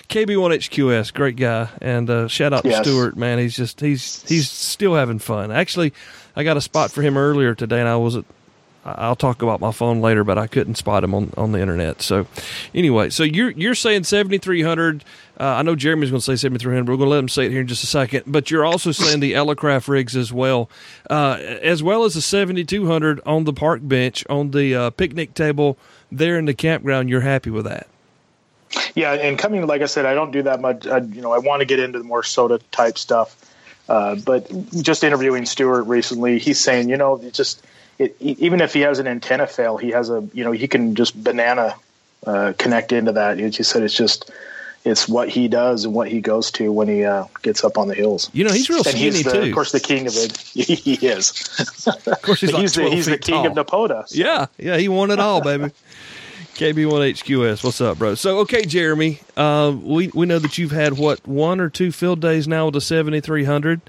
KB1HQS, great guy, and uh, shout out yes. to Stewart, man. He's just he's he's still having fun. Actually, I got a spot for him earlier today, and I was at I'll talk about my phone later, but I couldn't spot him on, on the internet. So, anyway, so you're you're saying 7300. Uh, I know Jeremy's going to say 7300. We're going to let him say it here in just a second. But you're also saying the Elecraft rigs as well, uh, as well as the 7200 on the park bench on the uh, picnic table there in the campground. You're happy with that? Yeah, and coming like I said, I don't do that much. I, you know, I want to get into the more SOTA type stuff. Uh, but just interviewing Stewart recently, he's saying, you know, just it, even if he has an antenna fail, he has a you know he can just banana uh, connect into that. He said it's just it's what he does and what he goes to when he uh, gets up on the hills. You know, he's real and skinny he's the, too. Of course, the king of it. He is. of course, he's, like he's the, he's the king tall. of NPOTA. So. Yeah, yeah, he won it all, baby. KB1HQS, what's up, bro? So, okay, Jeremy, uh, we we know that you've had what one or two field days now with the 7300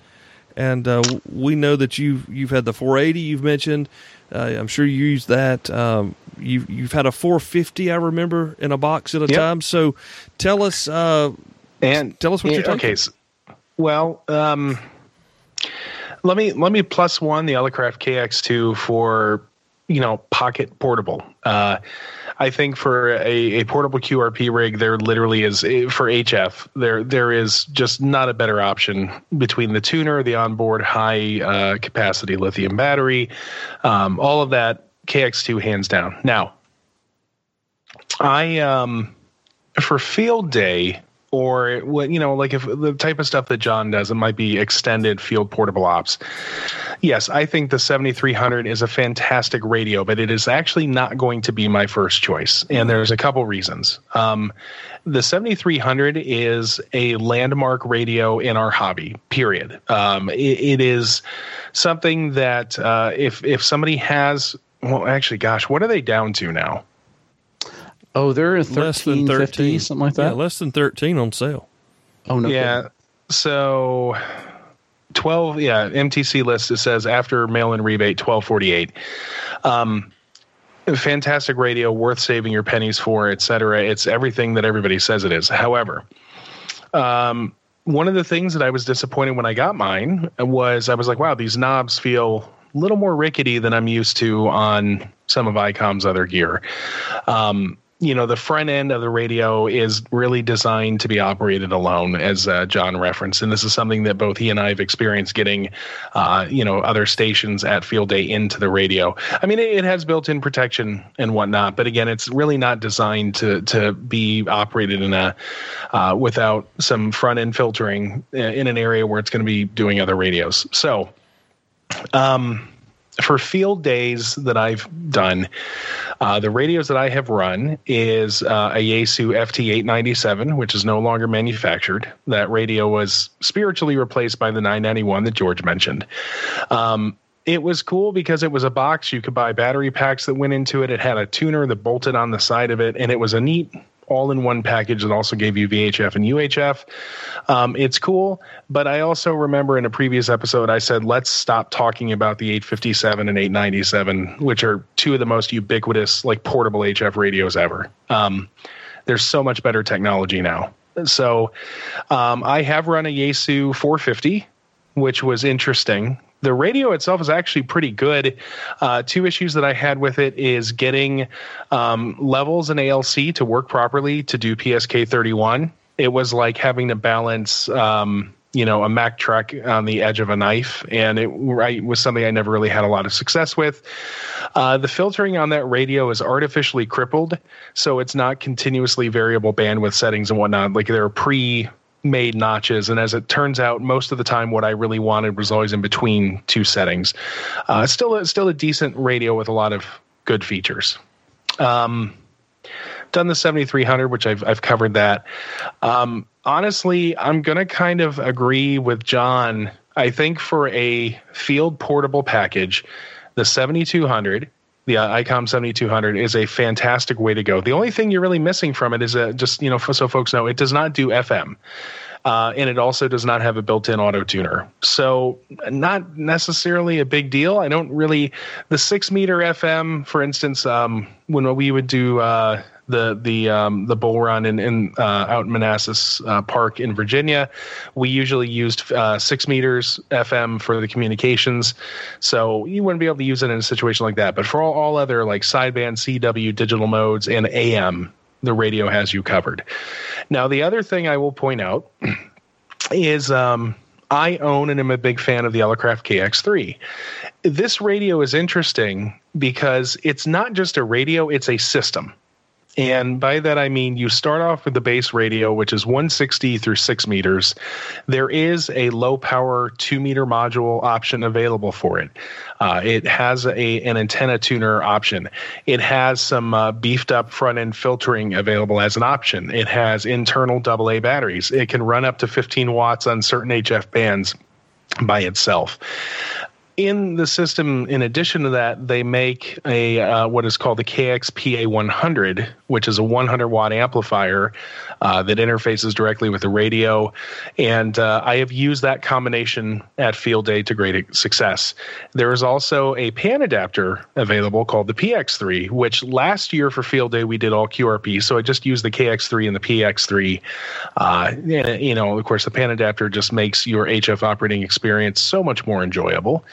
and uh, we know that you've you've had the 480 you've mentioned. Uh, I'm sure you use that. Um, you've you've had a 450, I remember, in a box at a yep. time. So tell us uh, and tell us what yeah, you're talking. okay. So, well, um, let me let me plus one the Elecraft KX2 for you know pocket portable. Uh, I think for a, a portable QRP rig, there literally is for HF. There there is just not a better option between the tuner, the onboard high uh, capacity lithium battery, um, all of that. KX2 hands down. Now, I um, for field day, or what you know like if the type of stuff that john does it might be extended field portable ops. Yes i think the 7300 is a fantastic radio but it is actually not going to be my first choice and there's a couple reasons. Um, the 7300 is a landmark radio in our hobby period. Um, it, it is something that uh, if if somebody has well actually gosh what are they down to now Oh, they're thirteen, less than 13, 50, something like that. Yeah, less than thirteen on sale. Oh no. Yeah. Kidding. So 12 yeah mtc list it says after mail-in rebate 1248 um fantastic radio worth saving your pennies for etc it's everything that everybody says it is however um one of the things that i was disappointed when i got mine was i was like wow these knobs feel a little more rickety than i'm used to on some of icom's other gear um you know the front end of the radio is really designed to be operated alone as uh, john referenced. And this is something that both he and i have experienced getting uh, you know other stations at field day into the radio. I mean it, it, has built-in protection and whatnot but again it's really not designed to to be operated in a uh, without some front end filtering uh, in an area where it's going to be doing other radios. So um for field days that I've done, uh, the radios that I have run is uh, a Yaesu FT897, which is no longer manufactured. That radio was spiritually replaced by the 991 that George mentioned. Um, it was cool because it was a box. You could buy battery packs that went into it. It had a tuner that bolted on the side of it, and it was a neat all in one package that also gave you VHF and UHF. Um, it's cool, but I also remember in a previous episode I said let's stop talking about the 857 and 897, which are two of the most ubiquitous like portable HF radios ever. Um, there's so much better technology now. So um, I have run a Yaesu 450, which was interesting the radio itself is actually pretty good. Uh, two issues that I had with it is getting um, levels in ALC to work properly to do PSK 31. It was like having to balance, um, you know, a Mack truck on the edge of a knife, and it right, was something I never really had a lot of success with. Uh, the filtering on that radio is artificially crippled, so it's not continuously variable bandwidth settings and whatnot. Like there are pre made notches. And as it turns out, most of the time, what I really wanted was always in between two settings. Uh, still, a, still a decent radio with a lot of good features. Um, done the 7300, which I've I've covered that. Um, honestly, I'm gonna kind of agree with John. I think for a field portable package, the 7200 the uh, ICOM 7200 is a fantastic way to go. The only thing you're really missing from it is a, just, you know, so folks know, it does not do FM. Uh, and it also does not have a built-in auto tuner, so not necessarily a big deal. I don't really the six meter FM, for instance, um, when we would do uh, the the um, the bull run in, in uh, out in Manassas uh, Park in Virginia. We usually used uh, six meters FM for the communications, so you wouldn't be able to use it in a situation like that. But for all, all other like sideband CW digital modes and AM, the radio has you covered. Now, the other thing I will point out is. Um, I own and am a big fan of the Elecraft KX3. This radio is interesting because it's not just a radio, it's a system. And by that, I mean you start off with the base radio, which is 160 through 6 meters. There is a low power 2 meter module option available for it. Uh, it has a, an antenna tuner option. It has some uh, beefed up front end filtering available as an option. It has internal AA batteries. It can run up to 15 watts on certain HF bands by itself in the system, in addition to that, they make a uh, what is called the KXPA 100, which is a 100 watt amplifier uh, that interfaces directly with the radio. And uh, I have used that combination at field day to great success. There is also a pan adapter available called the PX3, which last year for field day we did all QRP. So I just used the KX3 and the PX3. Uh, and, you know, of course, the pan adapter just makes your HF operating experience so much more enjoyable.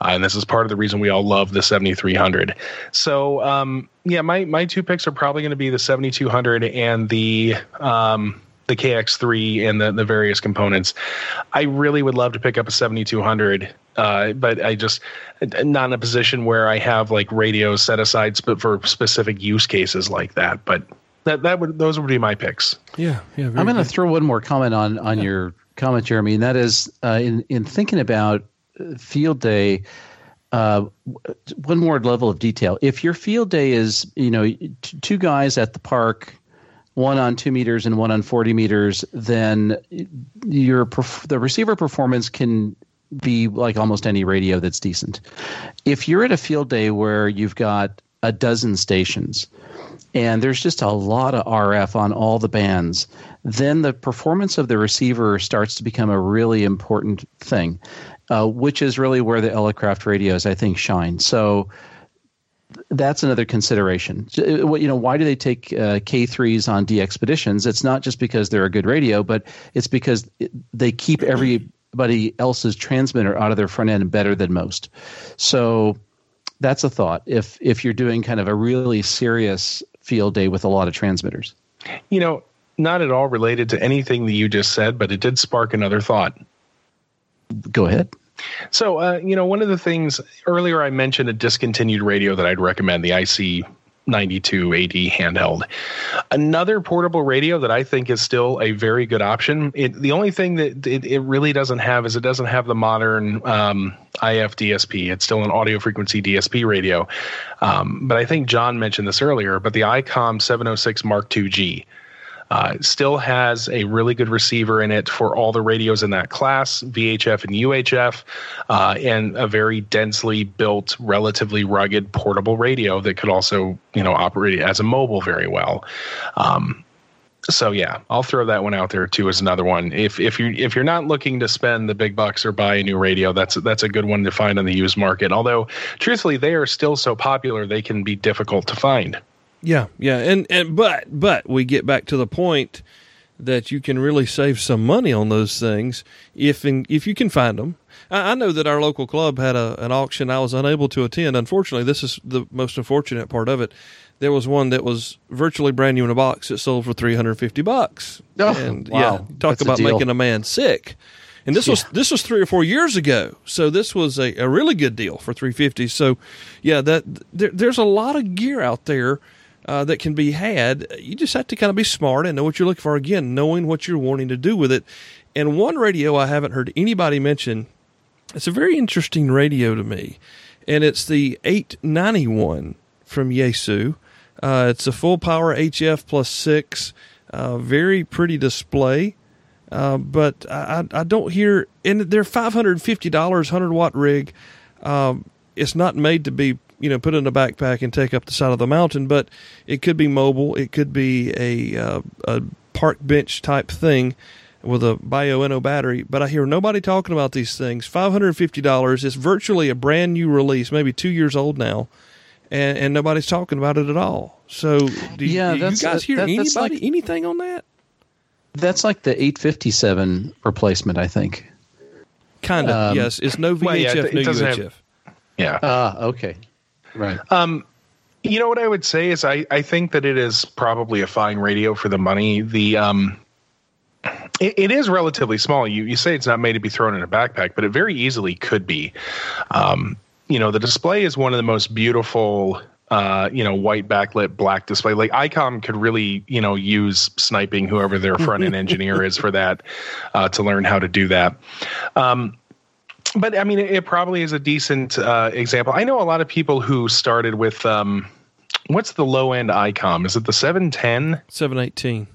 Uh, and this is part of the reason we all love the 7300. So, um, yeah, my, my two picks are probably going to be the 7200 and the. Um, the KX3 and the, the various components. I really would love to pick up a 7200, uh, but I just not in a position where I have like radios set aside but for specific use cases like that. But that that would those would be my picks. Yeah, yeah. I'm going to throw one more comment on on yeah. your comment, Jeremy, and that is uh, in in thinking about field day. Uh, one more level of detail. If your field day is, you know, t- two guys at the park, one on two meters and one on 40 meters, then your perf- the receiver performance can be like almost any radio that's decent. If you're at a field day where you've got a dozen stations, and there's just a lot of RF on all the bands, then the performance of the receiver starts to become a really important thing, uh, which is really where the Elecraft radios, I think, shine. So that's another consideration. Uh, you know, why do they take uh, K3s on DXpeditions? It's not just because they're a good radio, but it's because they keep everybody else's transmitter out of their front end better than most. So that's a thought. If if you're doing kind of a really serious field day with a lot of transmitters. You know, not at all related to anything that you just said, but it did spark another thought. Go ahead. So, uh, you know, one of the things earlier I mentioned a discontinued radio that I'd recommend, the IC 92 AD handheld. Another portable radio that I think is still a very good option. It, the only thing that it, it, really doesn't have is it doesn't have the modern um, IF DSP. It's still an audio frequency DSP radio. Um, but I think John mentioned this earlier, but the ICOM 706 Mark II-G. Uh, still has a really good receiver in it for all the radios in that class, VHF and UHF, uh, and a very densely built, relatively rugged portable radio that could also, you know, operate as a mobile very well. Um, so yeah, I'll throw that one out there too as another one. If if you if you're not looking to spend the big bucks or buy a new radio, that's that's a good one to find on the used market. Although truthfully, they are still so popular, they can be difficult to find. Yeah, yeah, and and but but we get back to the point that you can really save some money on those things if in, if you can find them. I, I know that our local club had a, an auction I was unable to attend. Unfortunately, this is the most unfortunate part of it. There was one that was virtually brand new in a box that sold for three hundred fifty bucks. Oh, and wow. yeah, talk That's about making a man sick. And this yeah. was this was three or four years ago, so this was a, a really good deal for three fifty. So, yeah, that there, there's a lot of gear out there uh, that can be had. You just have to kind of be smart and know what you're looking for. Again, knowing what you're wanting to do with it. And one radio I haven't heard anybody mention. It's a very interesting radio to me, and it's the 891 from Yaesu. Uh, it's a full power HF plus six, uh, very pretty display. Uh, but I, I don't hear, and they're five hundred fifty dollars, hundred watt rig. Um, it's not made to be you know put in a backpack and take up the side of the mountain, but it could be mobile. It could be a uh, a park bench type thing with a Bioenno battery. But I hear nobody talking about these things. Five hundred fifty dollars. It's virtually a brand new release, maybe two years old now. And, and nobody's talking about it at all. So, do yeah, you, you guys hear that, anybody like, anything on that? That's like the 857 replacement, I think. Kind of, um, yes. It's no VHF, well, yeah, it, no UHF. Have, yeah. Ah, uh, okay. Right. Um, you know what I would say is I, I think that it is probably a fine radio for the money. The um, it, it is relatively small. You you say it's not made to be thrown in a backpack, but it very easily could be. Um, you know, the display is one of the most beautiful uh, you know, white backlit black display. Like ICOM could really, you know, use sniping whoever their front end engineer is for that uh, to learn how to do that. Um, but I mean, it, it probably is a decent uh, example. I know a lot of people who started with um, what's the low end ICOM? Is it the 710? 718.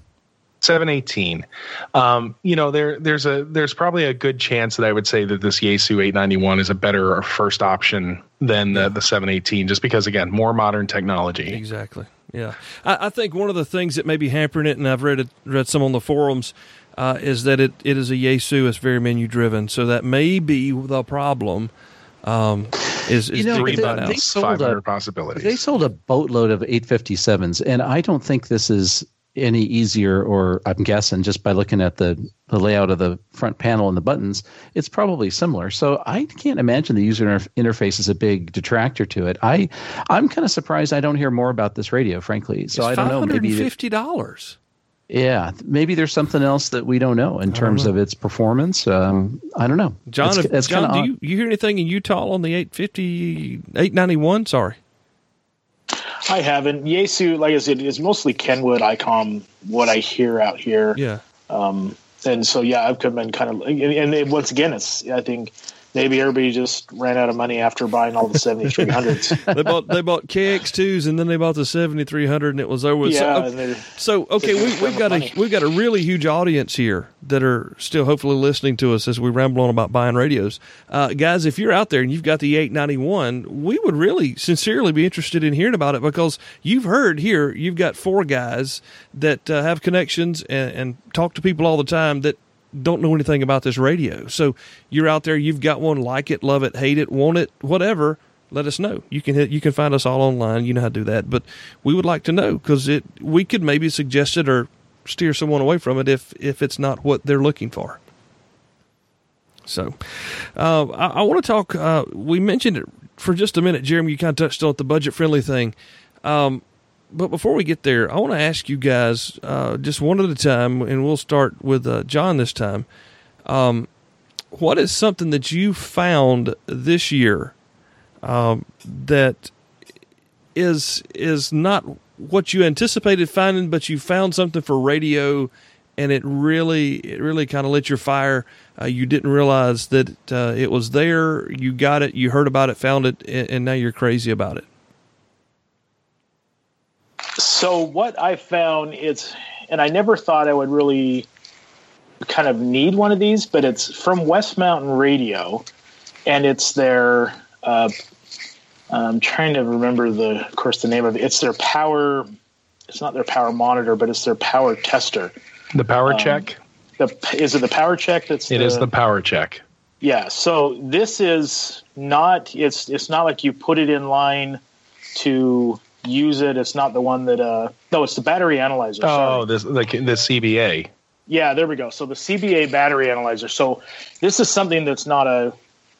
718. Um, you know, there there's a there's probably a good chance that I would say that this Yaesu 891 is a better first option than the, the 718, just because again, more modern technology. Exactly. Yeah, I, I think one of the things that may be hampering it, and I've read it, read some on the forums, uh, is that it, it is a Yaesu. It's very menu driven, so that may be the problem. Um, is, is you know, they, they sold a, possibilities. They sold a boatload of 857s, and I don't think this is any easier, or I'm guessing just by looking at the, the layout of the front panel and the buttons, it's probably similar. So I can't imagine the user interface is a big detractor to it. I I'm kind of surprised I don't hear more about this radio, frankly. So it's I don't know. Maybe fifty dollars. Yeah, maybe there's something else that we don't know in terms know. of its performance. Um, I don't know. John, it's, it's John, do you, you hear anything in Utah on the 850, 891? Sorry. I haven't. Yaesu, like I said, is mostly Kenwood, ICOM, what I hear out here. Yeah. Um, and so, yeah, I've come been kind of, and, and once again, it's, I think, maybe everybody just ran out of money after buying all the 7300s. they bought they bought KX2s and then they bought the 7300 and it was over. Yeah, so, so okay, we, we've got a we've got a really huge audience here that are still hopefully listening to us as we ramble on about buying radios. Uh, guys, if you're out there and you've got the 891, we would really sincerely be interested in hearing about it because you've heard here you've got four guys that uh, have connections and, and talk to people all the time that don't know anything about this radio. So you're out there, you've got one, like it, love it, hate it, want it, whatever. Let us know. You can hit, you can find us all online. You know how to do that, but we would like to know because it we could maybe suggest it or steer someone away from it if if it's not what they're looking for. So, uh, I, I want to talk. Uh, we mentioned it for just a minute, Jeremy. You kind of touched on the budget friendly thing. Um, but before we get there, I want to ask you guys uh, just one at a time, and we'll start with uh, John this time. Um, what is something that you found this year um, that is is not what you anticipated finding, but you found something for radio, and it really it really kind of lit your fire. Uh, you didn't realize that uh, it was there. You got it. You heard about it, found it, and, and now you're crazy about it. So what I found it's, and I never thought I would really kind of need one of these, but it's from West Mountain Radio, and it's their. Uh, I'm trying to remember the, of course, the name of it. It's their power. It's not their power monitor, but it's their power tester. The power um, check. The is it the power check? That's it the, is the power check. Yeah. So this is not. It's it's not like you put it in line to use it. It's not the one that. uh No, it's the battery analyzer. Oh, this like the CBA. Yeah, there we go. So the CBA battery analyzer. So this is something that's not a.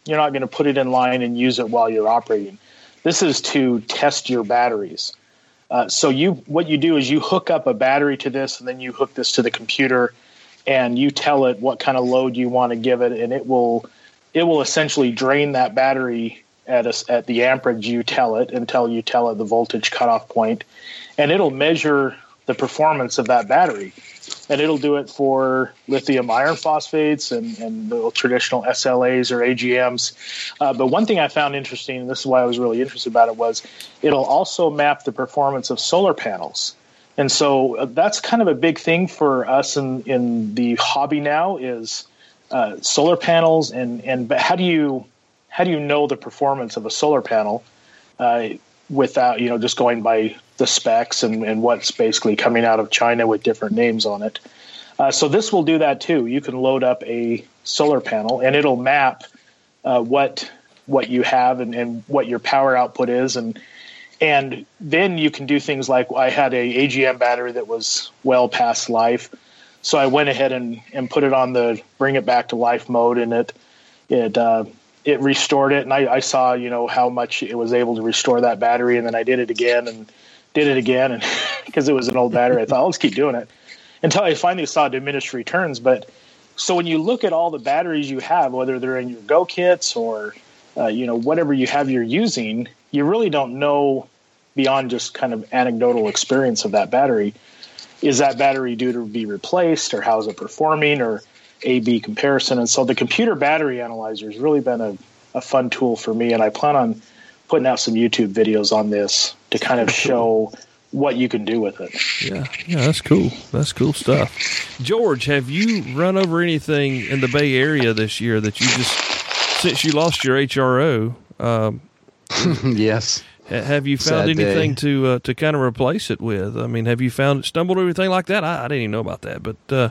You're not going to put it in line and use it while you're operating. This is to test your batteries. Uh, so you what you do is you hook up a battery to this, and then you hook this to the computer, and you tell it what kind of load you want to give it, and it will it will essentially drain that battery at a, at the amperage you tell it until you tell it the voltage cutoff point, and it'll measure the performance of that battery, and it'll do it for lithium iron phosphates and and the traditional SLAs or AGMs. Uh, but one thing I found interesting, and this is why I was really interested about it, was it'll also map the performance of solar panels. And so uh, that's kind of a big thing for us in, in the hobby now is uh, solar panels and and how do you how do you know the performance of a solar panel uh, without you know just going by the specs and, and what's basically coming out of China with different names on it? Uh, so this will do that too. You can load up a solar panel and it'll map uh, what what you have and, and what your power output is and and then you can do things like I had a AGM battery that was well past life, so I went ahead and, and put it on the bring it back to life mode, and it it uh, it restored it, and I, I saw you know how much it was able to restore that battery, and then I did it again and did it again, and because it was an old battery, I thought let's keep doing it until I finally saw diminished returns. But so when you look at all the batteries you have, whether they're in your Go kits or uh, you know whatever you have you're using, you really don't know beyond just kind of anecdotal experience of that battery. Is that battery due to be replaced, or how is it performing, or a B comparison. And so the computer battery analyzer has really been a, a fun tool for me. And I plan on putting out some YouTube videos on this to kind of show what you can do with it. Yeah, yeah, that's cool. That's cool stuff. George, have you run over anything in the Bay Area this year that you just since you lost your HRO? Um, yes. Have you found Sad anything day. to uh, to kind of replace it with? I mean, have you found stumbled or anything like that? I, I didn't even know about that, but uh,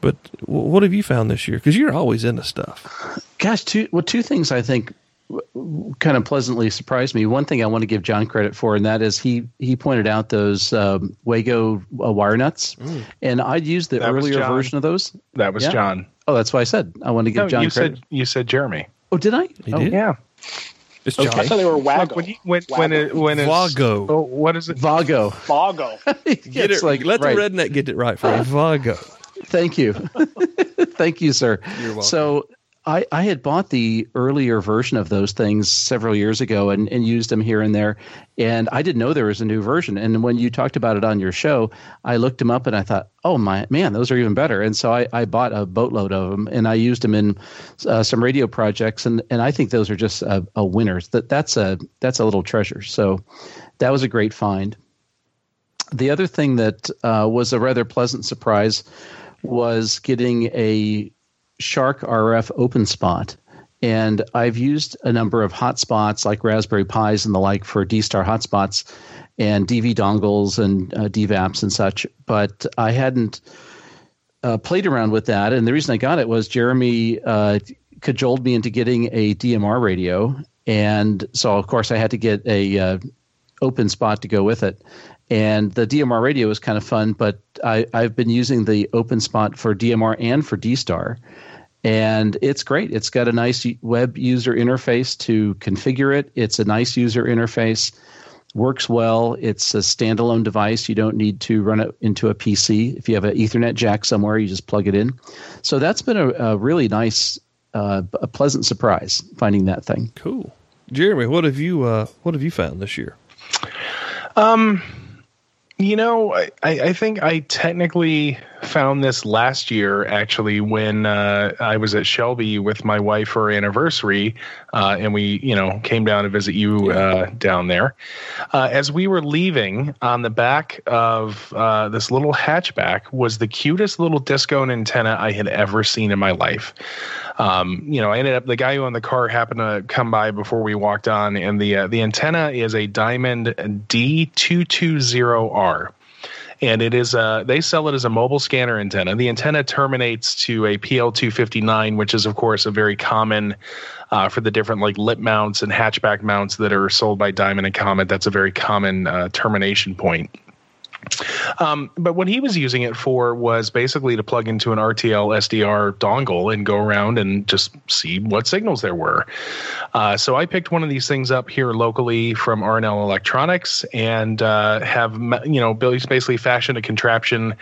but what have you found this year? Because you're always into stuff. Gosh, two well, two things I think kind of pleasantly surprised me. One thing I want to give John credit for, and that is he he pointed out those um, Wago uh, wire nuts, mm. and I'd used the that earlier version of those. That was yeah. John. Oh, that's why I said I want to give no, John you credit. Said, you said Jeremy. Oh, did I? He oh, did? Yeah. It's John. Okay. I thought they were Wago. Look, when, he, when, when, it, when Vago. Oh, what is it? Vago. Vago. get it like let right. the redneck get it right for you. Vago. Thank you. Thank you, sir. You're welcome. So I, I had bought the earlier version of those things several years ago and, and used them here and there. And I didn't know there was a new version. And when you talked about it on your show, I looked them up and I thought, oh my man, those are even better. And so I, I bought a boatload of them and I used them in uh, some radio projects. And, and I think those are just a, a winners. That that's a that's a little treasure. So that was a great find. The other thing that uh, was a rather pleasant surprise was getting a SharkRF openSPOT. And I've used a number of hotspots like Raspberry Pis and the like for D Star hotspots and DV dongles and uh, DVAPs and such, but I hadn't uh, played around with that. And the reason I got it was Jeremy uh, cajoled me into getting a DMR radio. And so, of course, I had to get a uh, open spot to go with it. And the DMR radio is kind of fun, but I, I've been using the open spot for DMR and for D Star and it's great. It's got a nice web user interface to configure it. It's a nice user interface, works well. It's a standalone device. You don't need to run it into a PC. If you have an Ethernet jack somewhere, you just plug it in. So that's been a, a really nice, uh, a pleasant surprise finding that thing. Cool, Jeremy. What have you uh, What have you found this year? Um, you know, I, I think I technically found this last year actually when uh, I was at Shelby with my wife for our anniversary, uh, and we you know came down to visit you uh, down there. Uh, as we were leaving, on the back of uh, this little hatchback was the cutest little discone antenna I had ever seen in my life. Um, you know, I ended up the guy who owned the car happened to come by before we walked on, and the uh, the antenna is a Diamond D220R and it is a they sell it as a mobile scanner antenna. The antenna terminates to a PL259, which is of course a very common uh, for the different like lip mounts and hatchback mounts that are sold by Diamond and Comet. That's a very common uh, termination point. Um, but what he was using it for was basically to plug into an RTL SDR dongle and go around and just see what signals there were. Uh, so I picked one of these things up here locally from R&L Electronics and uh, have you know Billy's basically fashioned a contraption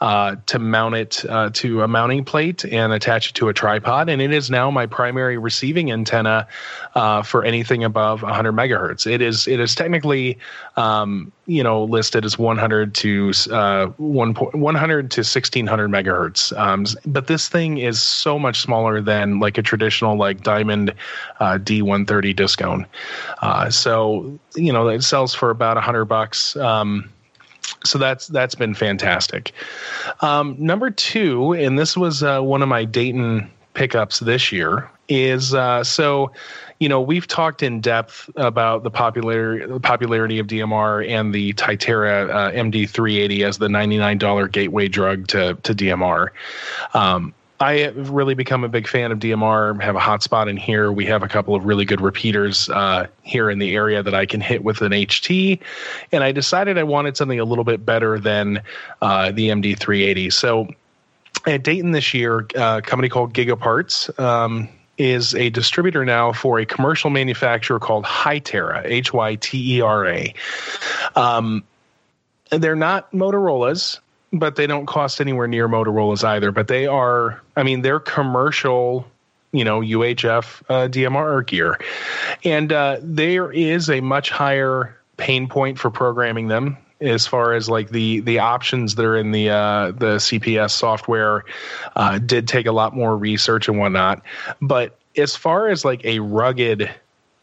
uh, to mount it uh, to a mounting plate and attach it to a tripod. And it is now my primary receiving antenna uh, for anything above 100 megahertz. It is it is technically um, you know listed as 100 to uh, 1, 100 to 1600 megahertz. Um, but this thing is so much smaller than like a traditional like Diamond uh, D130 discone. Uh, so you know it sells for about 100 bucks. Um, so that's that's been fantastic. Um, number two, and this was uh, one of my Dayton pickups this year, is uh, so you know, we've talked in depth about the popularity the popularity of DMR and the Tytera uh, MD380 as the $99 gateway drug to to DMR. Um, I have really become a big fan of DMR. Have a hotspot in here. We have a couple of really good repeaters uh, here in the area that I can hit with an HT, and I decided I wanted something a little bit better than uh, the MD380. So at Dayton this year, uh, a company called Gigaparts. Um, is a distributor now for a commercial manufacturer called Hytera, H Y T E R A. Um, they're not Motorola's, but they don't cost anywhere near Motorola's either. But they are, I mean, they're commercial, you know, UHF uh, DMR gear. And uh, there is a much higher pain point for programming them as far as like the the options that are in the uh, the CPS software uh, did take a lot more research and whatnot. But as far as like a rugged,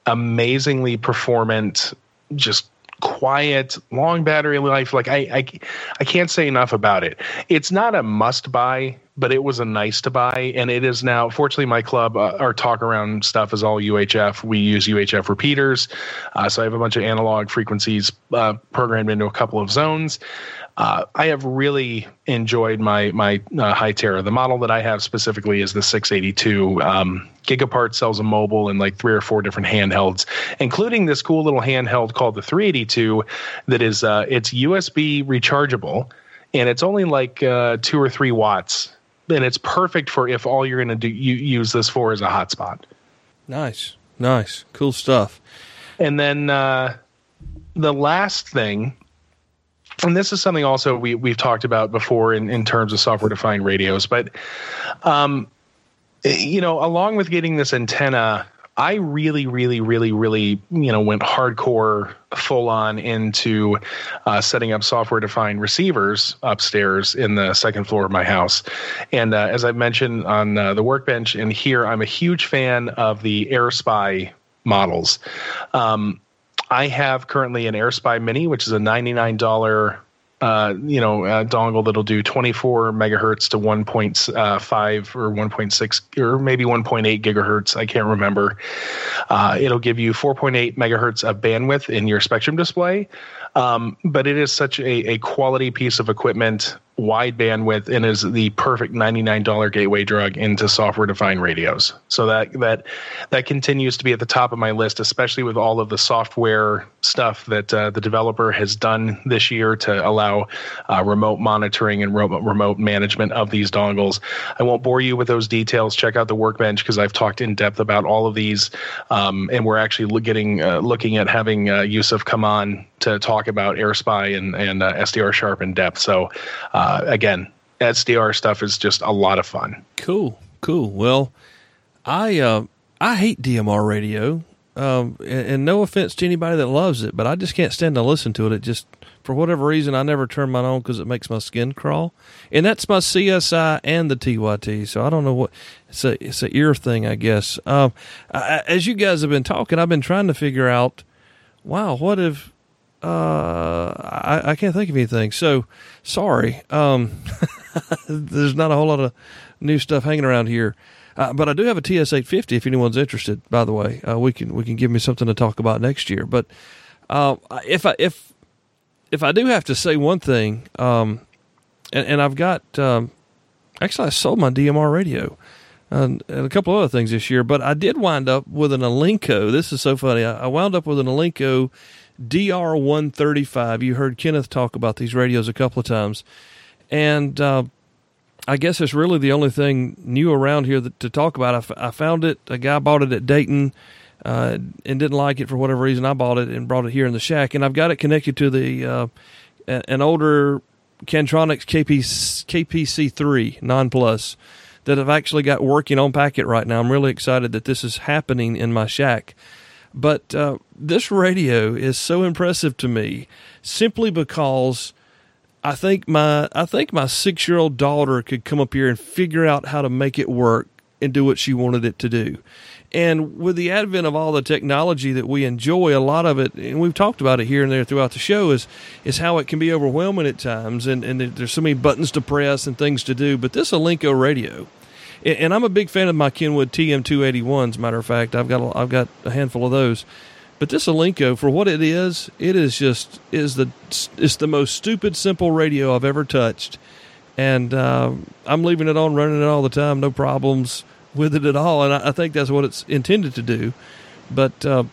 amazingly performant, just quiet, long battery life. Like I, I, I can't say enough about it. It's not a must buy, but it was a nice to buy, and it is now. Fortunately, my club, uh, our talk around stuff is all UHF. We use UHF repeaters, uh, so I have a bunch of analog frequencies uh, programmed into a couple of zones. Uh, I have really enjoyed my my uh, Hytera. The model that I have specifically is the 682. Um, Gigapart sells a mobile and like three or four different handhelds, including this cool little handheld called the 382 that is uh, it's USB rechargeable and it's only like uh, two or three watts, and it's perfect for if all you're going to do you use this for is a hotspot. Nice, nice, cool stuff. And then uh, the last thing and this is something also we we've talked about before in, in terms of software defined radios, but um, you know, along with getting this antenna, I really, really, really, really, you know, went hardcore, full on into uh, setting up software defined receivers upstairs in the second floor of my house. And uh, as I mentioned on uh, the workbench and here, I'm a huge fan of the AirSpy models. Um, I have currently an AirSpy Mini, which is a $99 uh, you know, a dongle that'll do 24 megahertz to 1.5 uh, or 1.6 or maybe 1.8 gigahertz. I can't remember. Uh, it'll give you 4.8 megahertz of bandwidth in your Spectrum display. Um, but it is such a, a quality piece of equipment wide bandwidth and is the perfect $99 gateway drug into software defined radios. So that that that continues to be at the top of my list, especially with all of the software stuff that uh, the developer has done this year to allow uh, remote monitoring and remote, remote management of these dongles. I won't bore you with those details. Check out the workbench because I've talked in depth about all of these, um, and we're actually getting uh, looking at having uh, Youssef come on to talk about AirSpy and and uh, SDR Sharp in depth. So uh, again, SDR stuff is just a lot of fun. Cool, cool. Well, I uh, I hate DMR radio, um, and, and, no offense to anybody that loves it, but I just can't stand to listen to it. It just for whatever reason I never turn mine on because it makes my skin crawl, and that's my CSI and the TYT. So I don't know what it's a it's a ear thing, I guess. Um, I, as you guys have been talking, I've been trying to figure out. Wow, what if uh, I, I can't think of anything. So sorry. Um, there's not a whole lot of new stuff hanging around here. Uh, but I do have a TS eight fifty. If anyone's interested, by the way, uh, we can we can give me something to talk about next year. But uh, if I if if I do have to say one thing, um, and, and, I've got um, actually I sold my DMR radio and, and, a couple other things this year, but I did wind up with an Alinco. This is so funny. I, I wound up with an Alinco DR135. You heard Kenneth talk about these radios a couple of times. And uh, I guess it's really the only thing new around here that, to talk about. I, f- I found it. A guy bought it at Dayton uh, and didn't like it for whatever reason. I bought it and brought it here in the shack. And I've got it connected to the uh, an older Kantronics KP, KPC3 Non Plus that I've actually got working on packet right now. I'm really excited that this is happening in my shack. But uh, this radio is so impressive to me simply because I think my I think my six year old daughter could come up here and figure out how to make it work and do what she wanted it to do. And with the advent of all the technology that we enjoy, a lot of it, and we've talked about it here and there throughout the show, is is how it can be overwhelming at times, and, and there's so many buttons to press and things to do. But this Alinco radio and I'm a big fan of my Kenwood TM281s. Matter of fact, I've got a, I've got a handful of those. But this Alinco, for what it is, it is just is the it's the most stupid simple radio I've ever touched, and uh, I'm leaving it on, running it all the time, no problems with it at all. And I, I think that's what it's intended to do. But uh,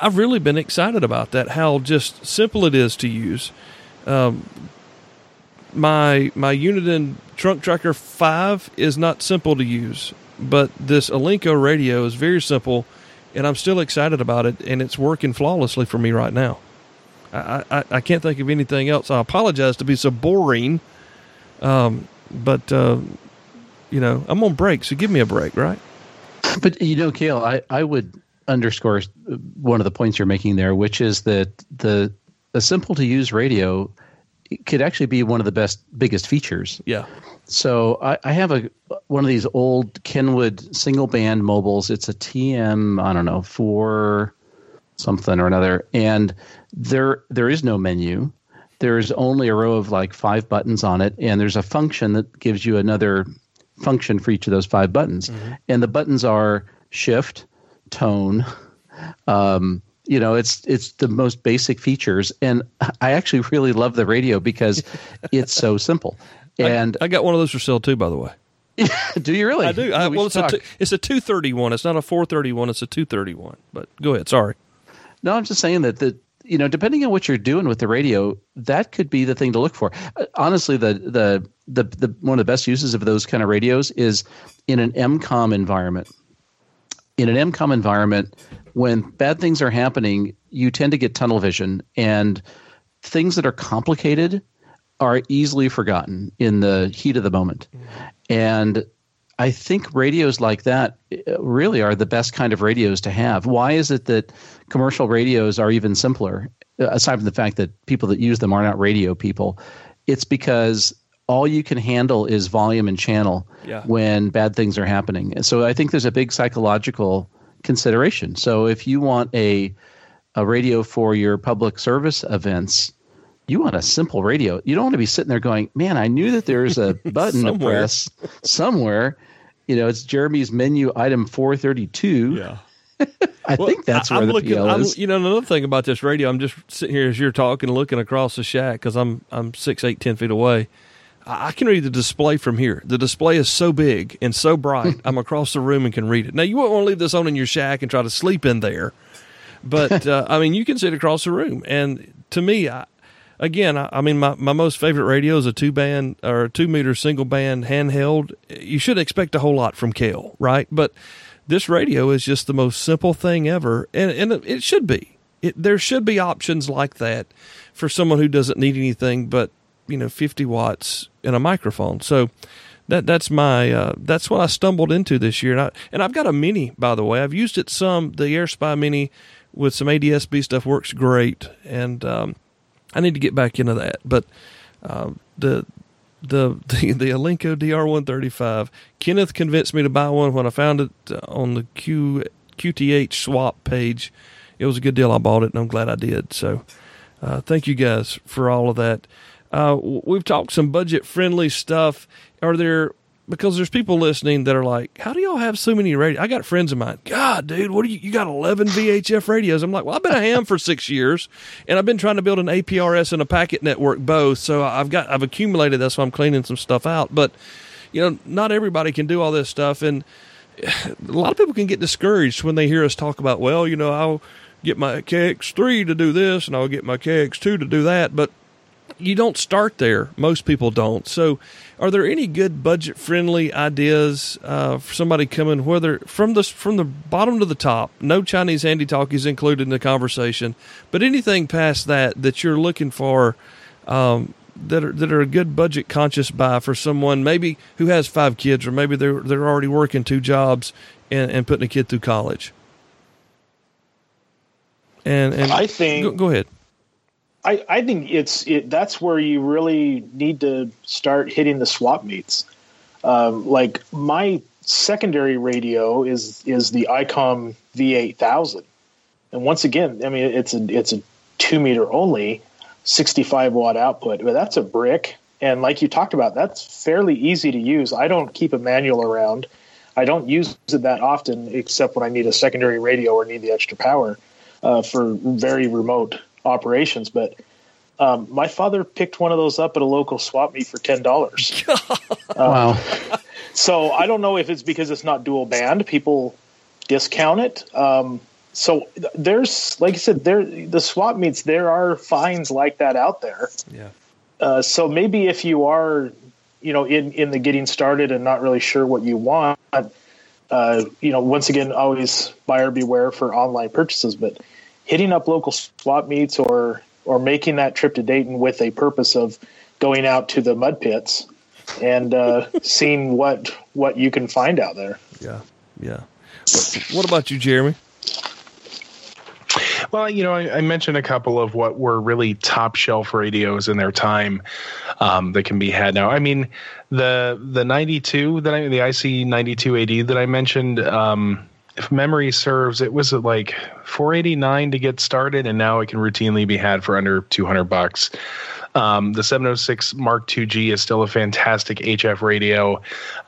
I've really been excited about that. How just simple it is to use. Um, my my Uniden Trunk Tracker 5 is not simple to use, but this Alinco radio is very simple, and I'm still excited about it, and it's working flawlessly for me right now. I, I, I can't think of anything else. I apologize to be so boring, um, but, uh, you know, I'm on break, so give me a break, right? But, you know, Cale, I, I would underscore one of the points you're making there, which is that the a simple to use radio – could actually be one of the best biggest features. Yeah. So I, I, have a one of these old Kenwood single band mobiles. It's a TM I don't know four something or another, and there there is no menu. There's only a row of like five buttons on it, and there's a function that gives you another function for each of those five buttons, mm-hmm. and the buttons are shift, tone, um, you know it's it's the most basic features. And i actually really love the radio because it's so simple. And I, I, got one of those for sale too by the way. Do you really? I do. I, well it's a, two, it's a 231 it's not a 431 it's a 231 but go ahead sorry. No i'm just saying that the you know depending on what you're doing with the radio that could be the thing to look for. Uh, honestly the the the, the one of the best uses of those kind of radios is in an EMCOM environment in an EMCOM environment when bad things are happening, you tend to get tunnel vision, and things that are complicated are easily forgotten in the heat of the moment. And I think radios like that uh, really are the best kind of radios to have. Why is it that commercial radios are even simpler, uh, aside from the fact that people that use them are not radio people? It's because all you can handle is volume and channel Yeah. when bad things are happening. And so I think there's a big psychological consideration. So if you want a a radio for your public service events, you want a simple radio. You don't want to be sitting there going, "Man, I knew that there's a button to press somewhere." You know, it's Jeremy's menu item 432. Yeah. I think that's where I'm the looking, PL I'm, is. You know, another thing about this radio, I'm just sitting here as you're talking, looking across the shack because I'm I'm six, eight, ten feet away. I can read the display from here. The display is so big and so bright. I'm across the room and can read it. Now you won't want to leave this on in your shack and try to sleep in there, but uh, I mean you can sit across the room. And to me, I, again, I, I mean my, my most favorite radio is a two band or a two meter single band handheld. You should expect a whole lot from Cale, right? But this radio is just the most simple thing ever, and and it should be. It, there should be options like that for someone who doesn't need anything but you know 50 watts in a microphone. So that that's my uh, that's what I stumbled into this year, and I and I've got a mini by the way. I've used it some. The AirSpy Mini with some ADSB stuff works great, and um, I need to get back into that. But uh, the the the the Alinco DR135. Kenneth convinced me to buy one when I found it on the Q QTH swap page. It was a good deal. I bought it, and I'm glad I did. So, uh, thank you guys for all of that. Uh, we've talked some budget friendly stuff. Are there because there's people listening that are like, "How do y'all have so many radios?" I got friends of mine. God, dude, what do you? You got 11 VHF radios? I'm like, well, I've been a ham for six years, and I've been trying to build an APRS and a packet network both. So I've got I've accumulated. That's why I'm cleaning some stuff out. But you know, not everybody can do all this stuff, and a lot of people can get discouraged when they hear us talk about, well, you know, I'll get my KX3 to do this, and I'll get my KX2 to do that, but you don't start there. Most people don't. So, are there any good budget-friendly ideas uh, for somebody coming, whether from the from the bottom to the top? No Chinese handy talkies included in the conversation, but anything past that that you're looking for um, that are that are a good budget conscious buy for someone maybe who has five kids, or maybe they're they're already working two jobs and, and putting a kid through college. And and I think- go, go ahead. I, I think it's it, that's where you really need to start hitting the swap meets. Um, like my secondary radio is is the ICOM V8000, and once again, I mean it's a it's a two meter only, 65 watt output, but that's a brick. And like you talked about, that's fairly easy to use. I don't keep a manual around. I don't use it that often, except when I need a secondary radio or need the extra power uh, for very remote operations. But um, my father picked one of those up at a local swap meet for ten dollars. wow. So I don't know if it's because it's not dual band. People discount it. Um, so there's, like I said, there the swap meets. There are fines like that out there. Yeah. Uh, so maybe if you are, you know, in in the getting started and not really sure what you want, uh, you know, once again, always buyer beware for online purchases. But hitting up local swap meets or or making that trip to Dayton with a purpose of going out to the mud pits and uh, seeing what what you can find out there. Yeah. Yeah. What, what about you, Jeremy? Well, you know, I, I mentioned a couple of what were really top shelf radios in their time um, that can be had now. I mean, the the ninety two that I the IC ninety two AD that I mentioned. Um, if memory serves, it was like 489 to get started, and now it can routinely be had for under 200 bucks. Um, the 706 Mark II-G is still a fantastic HF radio.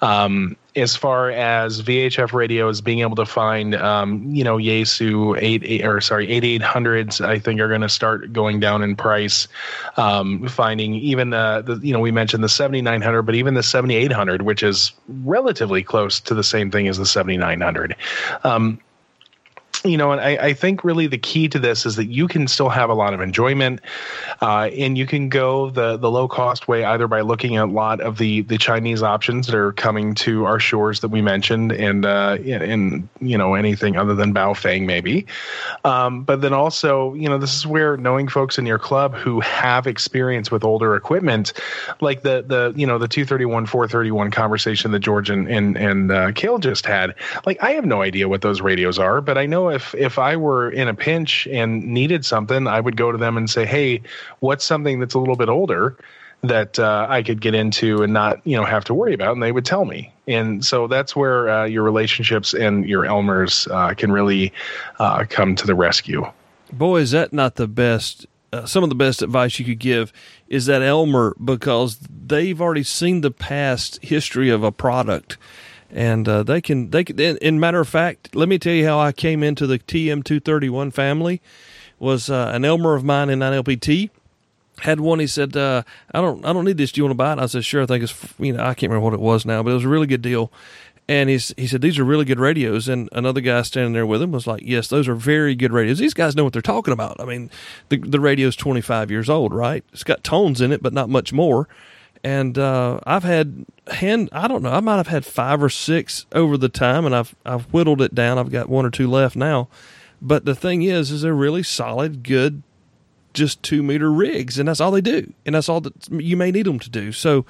Um, as far as VHF radios, being able to find, um, you know, Yaesu eight, eight or sorry, 8800s, I think are going to start going down in price. Um, finding even the, the, you know, we mentioned the 7900, but even the 7800, which is relatively close to the same thing as the 7900. Um, you know, and I, I, think really the key to this is that you can still have a lot of enjoyment, uh, and you can go the the low cost way either by looking at a lot of the the Chinese options that are coming to our shores that we mentioned, and uh, and you know anything other than Bao Baofeng maybe, um, but then also you know this is where knowing folks in your club who have experience with older equipment, like the the you know the 231 431 conversation that George and and, and uh, Cale just had, like I have no idea what those radios are, but I know if if I were in a pinch and needed something, I would go to them and say, "Hey, what's something that's a little bit older?" that uh, I could get into and not you know have to worry about, and they would tell me. And so that's where uh, your relationships and your Elmers uh, can really uh, come to the rescue. Boy, is that not the best? Uh, some of the best advice you could give is that Elmer because they've already seen the past history of a product and uh, they can they can. In, matter of fact, let me tell you how I came into the TM two thirty one family. Was uh, an Elmer of mine in 9LPT had one. He said, uh, "I don't I don't need this. Do you want to buy it?" I said, "Sure." I think it's you know I can't remember what it was now, but it was a really good deal. And he's, he said, These are really good radios. And another guy standing there with him was like, Yes, those are very good radios. These guys know what they're talking about. I mean, the, the radio's 25 years old, right? It's got tones in it, but not much more and uh, I've had hand I don't know I might have had five or six over the time, and I've I've whittled it down. I've got one or two left now, but the thing is, is they're really solid, good, just two meter rigs, and that's all they do, and that's all that you may need them to do. So.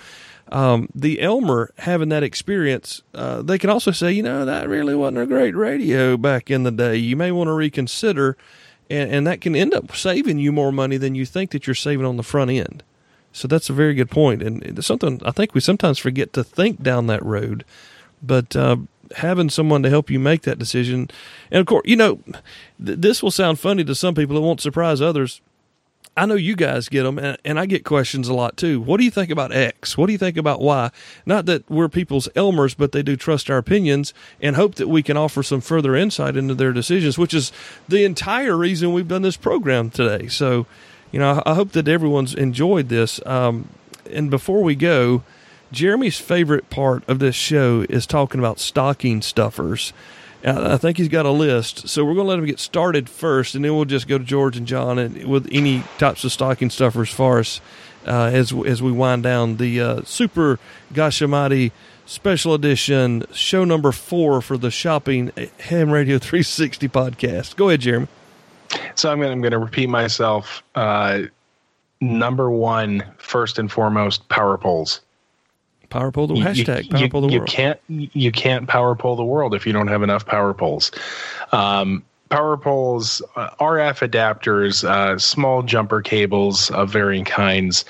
Um, the Elmer having that experience, uh, they can also say, you know, that really wasn't a great radio back in the day. You may want to reconsider, and, and that can end up saving you more money than you think that you're saving on the front end. So that's a very good point, and something I think we sometimes forget to think down that road. But uh, having someone to help you make that decision, and of course, you know, th- this will sound funny to some people. It won't surprise others. I know you guys get them, and, and, I get questions a lot too. What do you think about X? What do you think about Y? Not that we're people's Elmers, but they do trust our opinions and hope that we can offer some further insight into their decisions, which is the entire reason we've done this program today. So you know, I hope that everyone's enjoyed this. Um, and before we go, Jeremy's favorite part of this show is talking about stocking stuffers. I think he's got a list, so we're going to let him get started first, and then we'll just go to George and John and with any types of stocking stuffers for us uh, as as we wind down the uh, Super Gashamati Special Edition show number four for the Shopping Ham Radio 360 podcast. Go ahead, Jeremy. So I'm going, I'm going to repeat myself. Uh, number one, first and foremost, power poles. Power pole the hashtag you, power pole the you world. can't you can't power pole the world if you don't have enough power poles. Um, power poles, uh, RF adapters, uh, small jumper cables of varying kinds,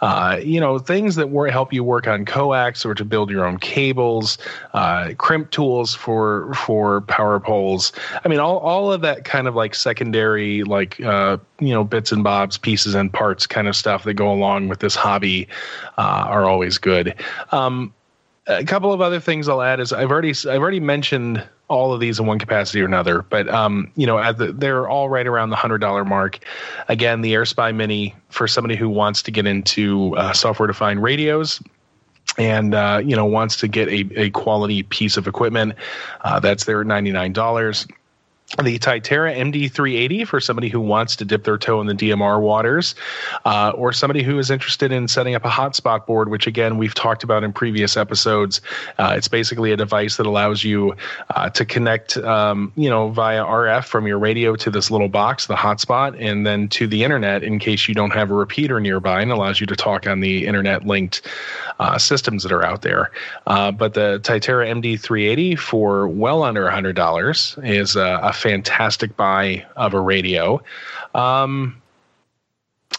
uh, you know, things that help you work on coax or to build your own cables, uh, crimp tools for for power poles. I mean, all, all of that kind of like secondary, like, uh, you know, bits and bobs, pieces and parts kind of stuff that go along with this hobby uh, are always good. Um, a couple of other things I'll add is I've already I've already mentioned all of these in one capacity or another, but um, you know, the, they're all right around the hundred dollar mark. Again, the AirSpy Mini for somebody who wants to get into uh, software defined radios and uh, you know wants to get a, a quality piece of equipment, uh, that's there at ninety nine dollars the Tytera MD380 for somebody who wants to dip their toe in the DMR waters, uh, or somebody who is interested in setting up a hotspot board, which again we've talked about in previous episodes. Uh, it's basically a device that allows you uh, to connect, um, you know, via RF from your radio to this little box, the hotspot, and then to the internet in case you don't have a repeater nearby, and allows you to talk on the internet linked uh, systems that are out there. Uh, but the Tytera MD380 for well under $100 is a fantastic buy of a radio. Um,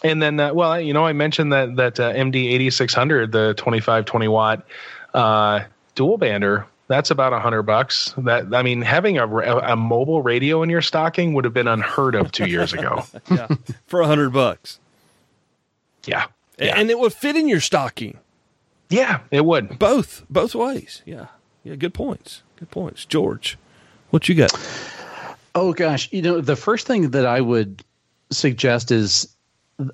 and then, uh, well, you know, I mentioned that that uh, MD eighty six hundred, the twenty five twenty watt uh, dual bander. That's about a hundred bucks. That I mean, having a, a mobile radio in your stocking would have been unheard of two years ago. yeah, for a hundred bucks. Yeah. yeah, and it would fit in your stocking. Yeah, it would. Both, both ways. Yeah, yeah. Good points. Good points, George. What you got? Oh gosh, you know the first thing that I would suggest is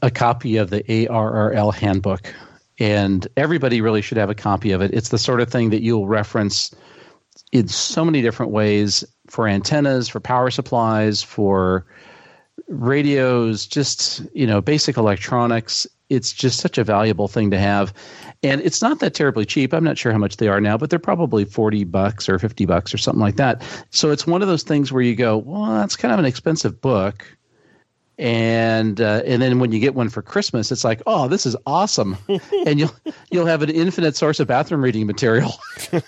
a copy of the ARRL handbook, and everybody really should have a copy of it. It's the sort of thing that you'll reference in so many different ways for antennas, for power supplies, for radios, just you know, basic electronics. It's just such a valuable thing to have, and it's not that terribly cheap. I'm not sure how much they are now, but they're probably forty bucks or fifty bucks or something like that. So it's one of those things where you go, well, that's kind of an expensive book and uh, and then when you get one for Christmas, it's like, oh, this is awesome, and you'll you'll have an infinite source of bathroom reading material.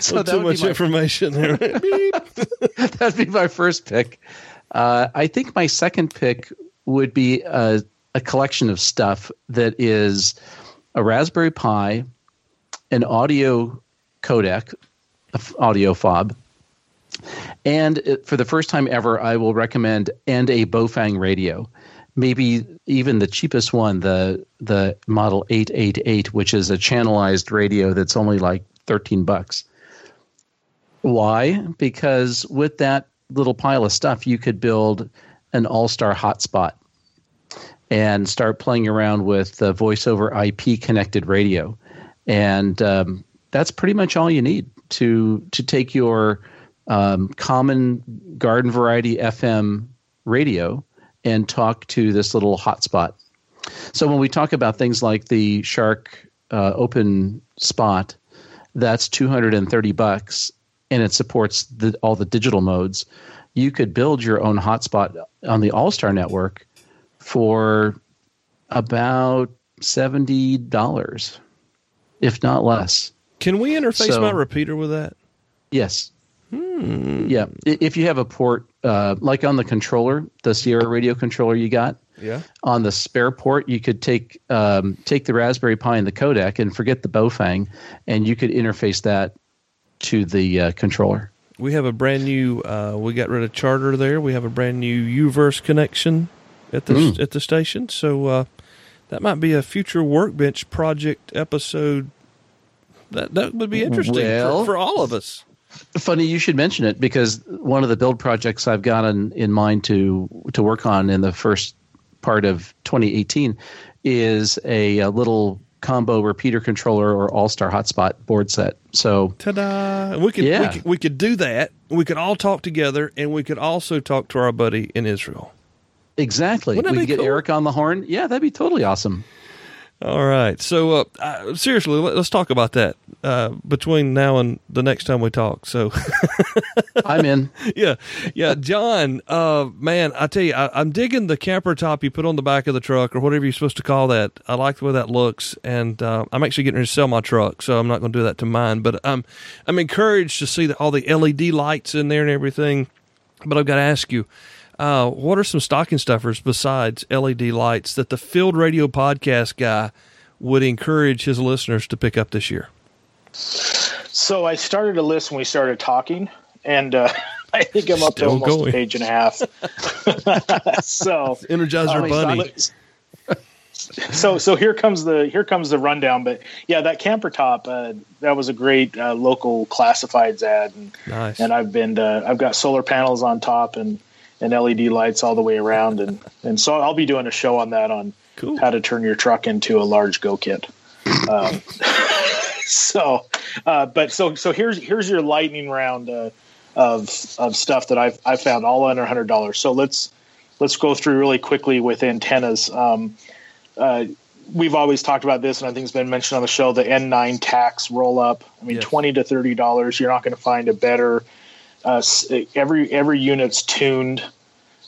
so too much my, information there. that'd be my first pick. Uh, I think my second pick would be a, a collection of stuff that is a Raspberry Pi, an audio codec, audio fob, and for the first time ever, I will recommend and a Baofeng radio. Maybe even the cheapest one, the the Model 888, which is a channelized radio that's only like 13 bucks. Why? Because with that little pile of stuff, you could build an AllStar hotspot and start playing around with the voice over IP connected radio, and um, that's pretty much all you need to to take your um, common garden variety FM radio and talk to this little hotspot. So when we talk about things like the Shark uh, Open Spot, that's 230 bucks and it supports the, all the digital modes. You could build your own hotspot on the AllStar network for about $70, if not less. Can we interface so, my repeater with that? Yes. Hmm. Yeah, if you have a port uh, like on the controller, the Sierra radio controller you got, yeah, on the spare port, you could take um, take the Raspberry Pi and the codec and forget the Baofeng, and you could interface that to the uh, controller. We have a brand new. Uh, we got rid of Charter there. We have a brand new UVerse connection at the mm. at the station. So uh, that might be a future workbench project episode. That that would be interesting well, for, for all of us. Funny you should mention it because one of the build projects I've got in, in mind to to work on in the first part of 2018 is a, a little combo repeater controller or AllStar hotspot board set. So ta-da! We could, yeah. we could we could do that. We could all talk together, and we could also talk to our buddy in Israel. Exactly. We could get cool? Eric on the horn. Yeah, that'd be totally awesome. All right. So uh, uh, seriously, let, us talk about that uh, between now and the next time we talk. So I'm in. Yeah, yeah, John. Uh, man, I tell you, I, am digging the camper top you put on the back of the truck or whatever you're supposed to call that. I like the way that looks, and uh, I'm actually getting ready to sell my truck, so I'm not going to do that to mine. But I'm I'm encouraged to see the, all the LED lights in there and everything. But I've got to ask you uh, what are some stocking stuffers besides LED lights that the Field Radio podcast guy would encourage his listeners to pick up this year? So I started a list when we started talking, and uh, I think I'm up Still to almost going. a page and a half. so Energizer Bunny. so so here comes the here comes the rundown. But yeah, that camper top uh, that was a great uh, local classifieds ad, and, nice. and I've been uh, I've got solar panels on top and and LED lights all the way around. And, and so I'll be doing a show on that on cool. how to turn your truck into a large go kit. Um, so, uh, but so, so here's, here's your lightning round, uh, of, of stuff that I've, I found all under hundred dollars. So let's, let's go through really quickly with antennas. Um, uh, we've always talked about this, and I think it's been mentioned on the show. The N9TAX roll up. I mean, yes. twenty to thirty dollars. You're not going to find a better uh, every every unit's tuned,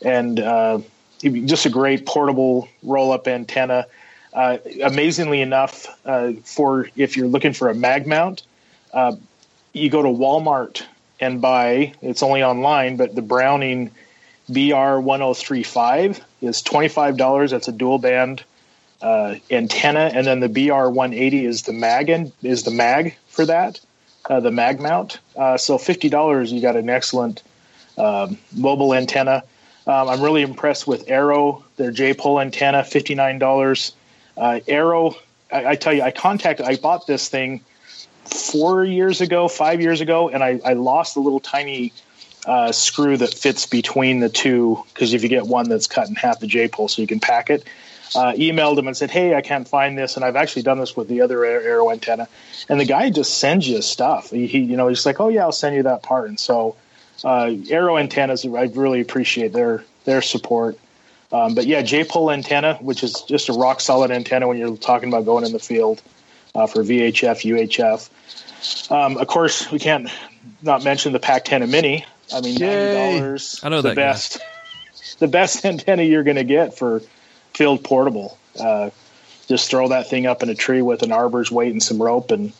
and uh, just a great portable roll up antenna. Uh, amazingly enough, uh, for if you're looking for a mag mount, uh, you go to Walmart and buy. It's only online, but the Browning BR1035 is twenty five dollars. That's a dual band uh, antenna, and then the BR180 is the mag and is the mag for that uh, the mag mount. Uh, so fifty dollars, you got an excellent um, mobile antenna. Um, I'm really impressed with Arrow, their J pole antenna, fifty nine dollars. Uh, Arrow, I, I, tell you, I contacted, I bought this thing four years ago, five years ago, and I, I lost the little tiny uh, screw that fits between the two because if you get one that's cut in half the J pole, so you can pack it. Uh, emailed him and said, "Hey, I can't find this," and I've actually done this with the other arrow antenna, and the guy just sends you stuff. He, he you know, he's like, "Oh yeah, I'll send you that part," and so uh, arrow antennas, I really appreciate their their support. Um, but yeah, J-pole antenna, which is just a rock solid antenna when you're talking about going in the field uh, for VHF, UHF. Um, of course, we can't not mention the PackTenna Mini. I mean, ninety dollars. I know the that best, the best antenna you're going to get for field portable. Uh, just throw that thing up in a tree with an arborist weight and some rope, and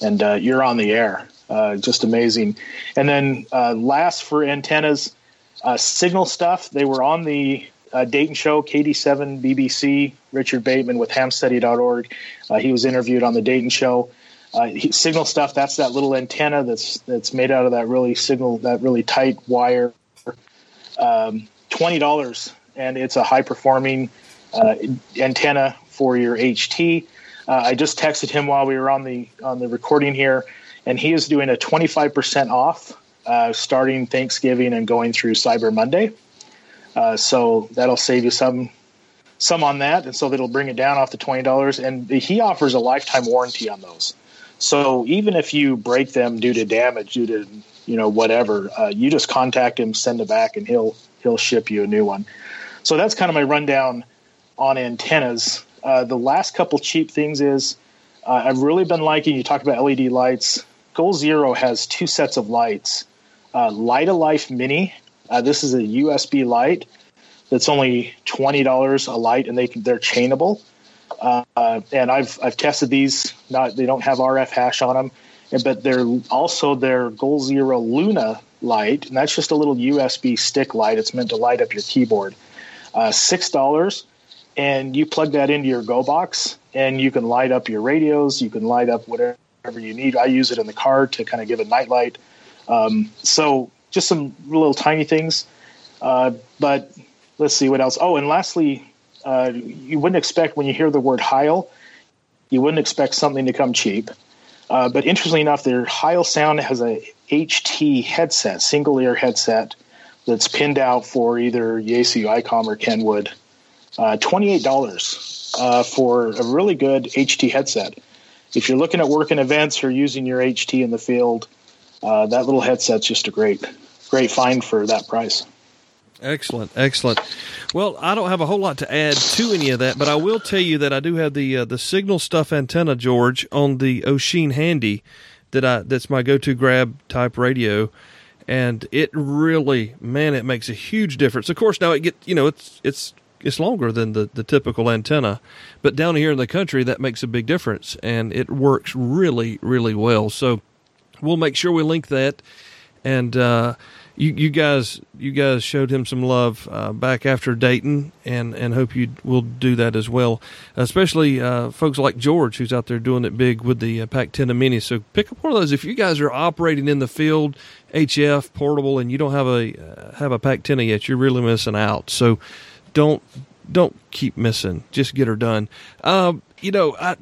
and uh, you're on the air. Uh, just amazing. And then uh, last for antennas, uh, signal stuff. They were on the uh, Dayton show, KD7 BBC. Richard Bateman with hamstudy.org. He was interviewed on the Dayton show. He, signal stuff. That's that little antenna that's that's made out of that really signal that really tight wire. Um, Twenty dollars, and it's a high performing antenna for your HT. I just texted him while we were on the on the recording here and he is doing a 25% off uh, starting Thanksgiving and going through Cyber Monday. Uh, so that'll save you some some on that, and so that'll bring it down off the twenty dollars. And he offers a lifetime warranty on those. So even if you break them due to damage, due to you know whatever, uh, you just contact him, send it back, and he'll he'll ship you a new one. So that's kind of my rundown on antennas. Uh, the last couple cheap things is uh, I've really been liking. You talked about LED lights. Goal Zero has two sets of lights. Uh, Light a Life Mini. Uh, this is a USB light that's only twenty dollars a light, and they they're chainable. Uh, and I've I've tested these. Not they don't have RF hash on them, but they're also their Goal Zero Luna light, and that's just a little USB stick light. It's meant to light up your keyboard. Uh, Six dollars, and you plug that into your Go box, and you can light up your radios. You can light up whatever you need. I use it in the car to kind of give a nightlight. Um, so just some little tiny things. Uh, but let's see what else. Oh, and lastly, uh, you wouldn't expect when you hear the word Heil, you wouldn't expect something to come cheap. Uh, but interestingly enough, their Heil sound has a HT headset, single ear headset that's pinned out for either Yaesu, ICOM, or Kenwood. Uh, $28 uh, for a really good HT headset if you're looking at working events or using your HT in the field, uh, that little headset's just a great, great find for that price. Excellent, excellent. Well, I don't have a whole lot to add to any of that, but I will tell you that I do have the uh, the signal stuff antenna, George, on the Wouxun Handy that I that's my go to grab type radio, and it really, man, it makes a huge difference. Of course, now it get you know it's it's it's longer than the, the typical antenna. But down here in the country, that makes a big difference, and it works really, really well. So we'll make sure we link that. And uh, you, you guys, you guys showed him some love uh, back after Dayton, and, and hope you will do that as well. Especially uh, folks like George, who's out there doing it big with the uh, Ten Mini. So pick up one of those. If you guys are operating in the field, HF portable, and you don't have a uh, have a PackTenna yet, you're really missing out. So don't don't keep missing. Just get her done. Um, you know, I,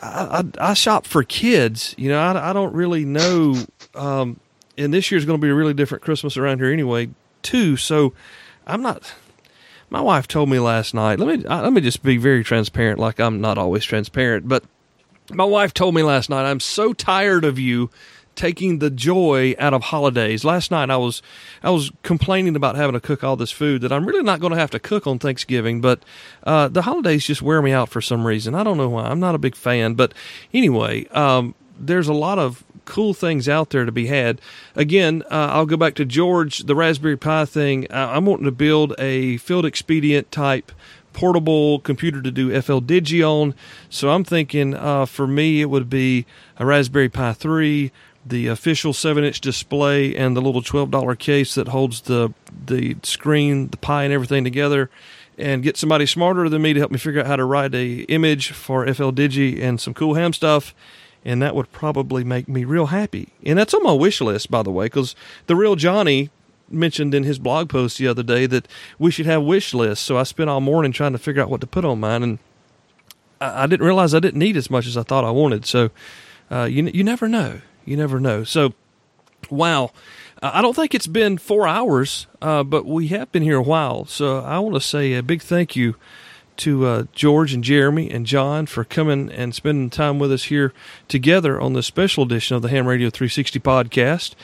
I, I shop for kids. You know, I, I don't really know. Um, and this year's going to be a really different Christmas around here anyway, too. So I'm not. My wife told me last night. Let me let me just be very transparent. Like I'm not always transparent, but my wife told me last night. I'm so tired of you taking the joy out of holidays. Last night I was I was complaining about having to cook all this food that I'm really not going to have to cook on Thanksgiving, but uh, the holidays just wear me out for some reason. I don't know why. I'm not a big fan, but anyway, um, there's a lot of cool things out there to be had. Again, uh, I'll go back to George, the Raspberry Pi thing. I'm wanting to build a field expedient type portable computer to do FL FLDigi on. So I'm thinking uh, for me it would be a Raspberry Pi 3 the official seven inch display and the little twelve dollar case that holds the the screen, the Pi, and everything together, and get somebody smarter than me to help me figure out how to write a image for FLDigi and some cool ham stuff. And that would probably make me real happy. And that's on my wish list, by the way, because the real Johnny mentioned in his blog post the other day that we should have wish lists. So I spent all morning trying to figure out what to put on mine, and I, I didn't realize I didn't need as much as I thought I wanted. So uh, you you never know you never know. So, wow. I don't think it's been four hours, uh, but we have been here a while. So I want to say a big thank you to uh, George and Jeremy and John for coming and spending time with us here together on this special edition of the Ham Radio 360 podcast.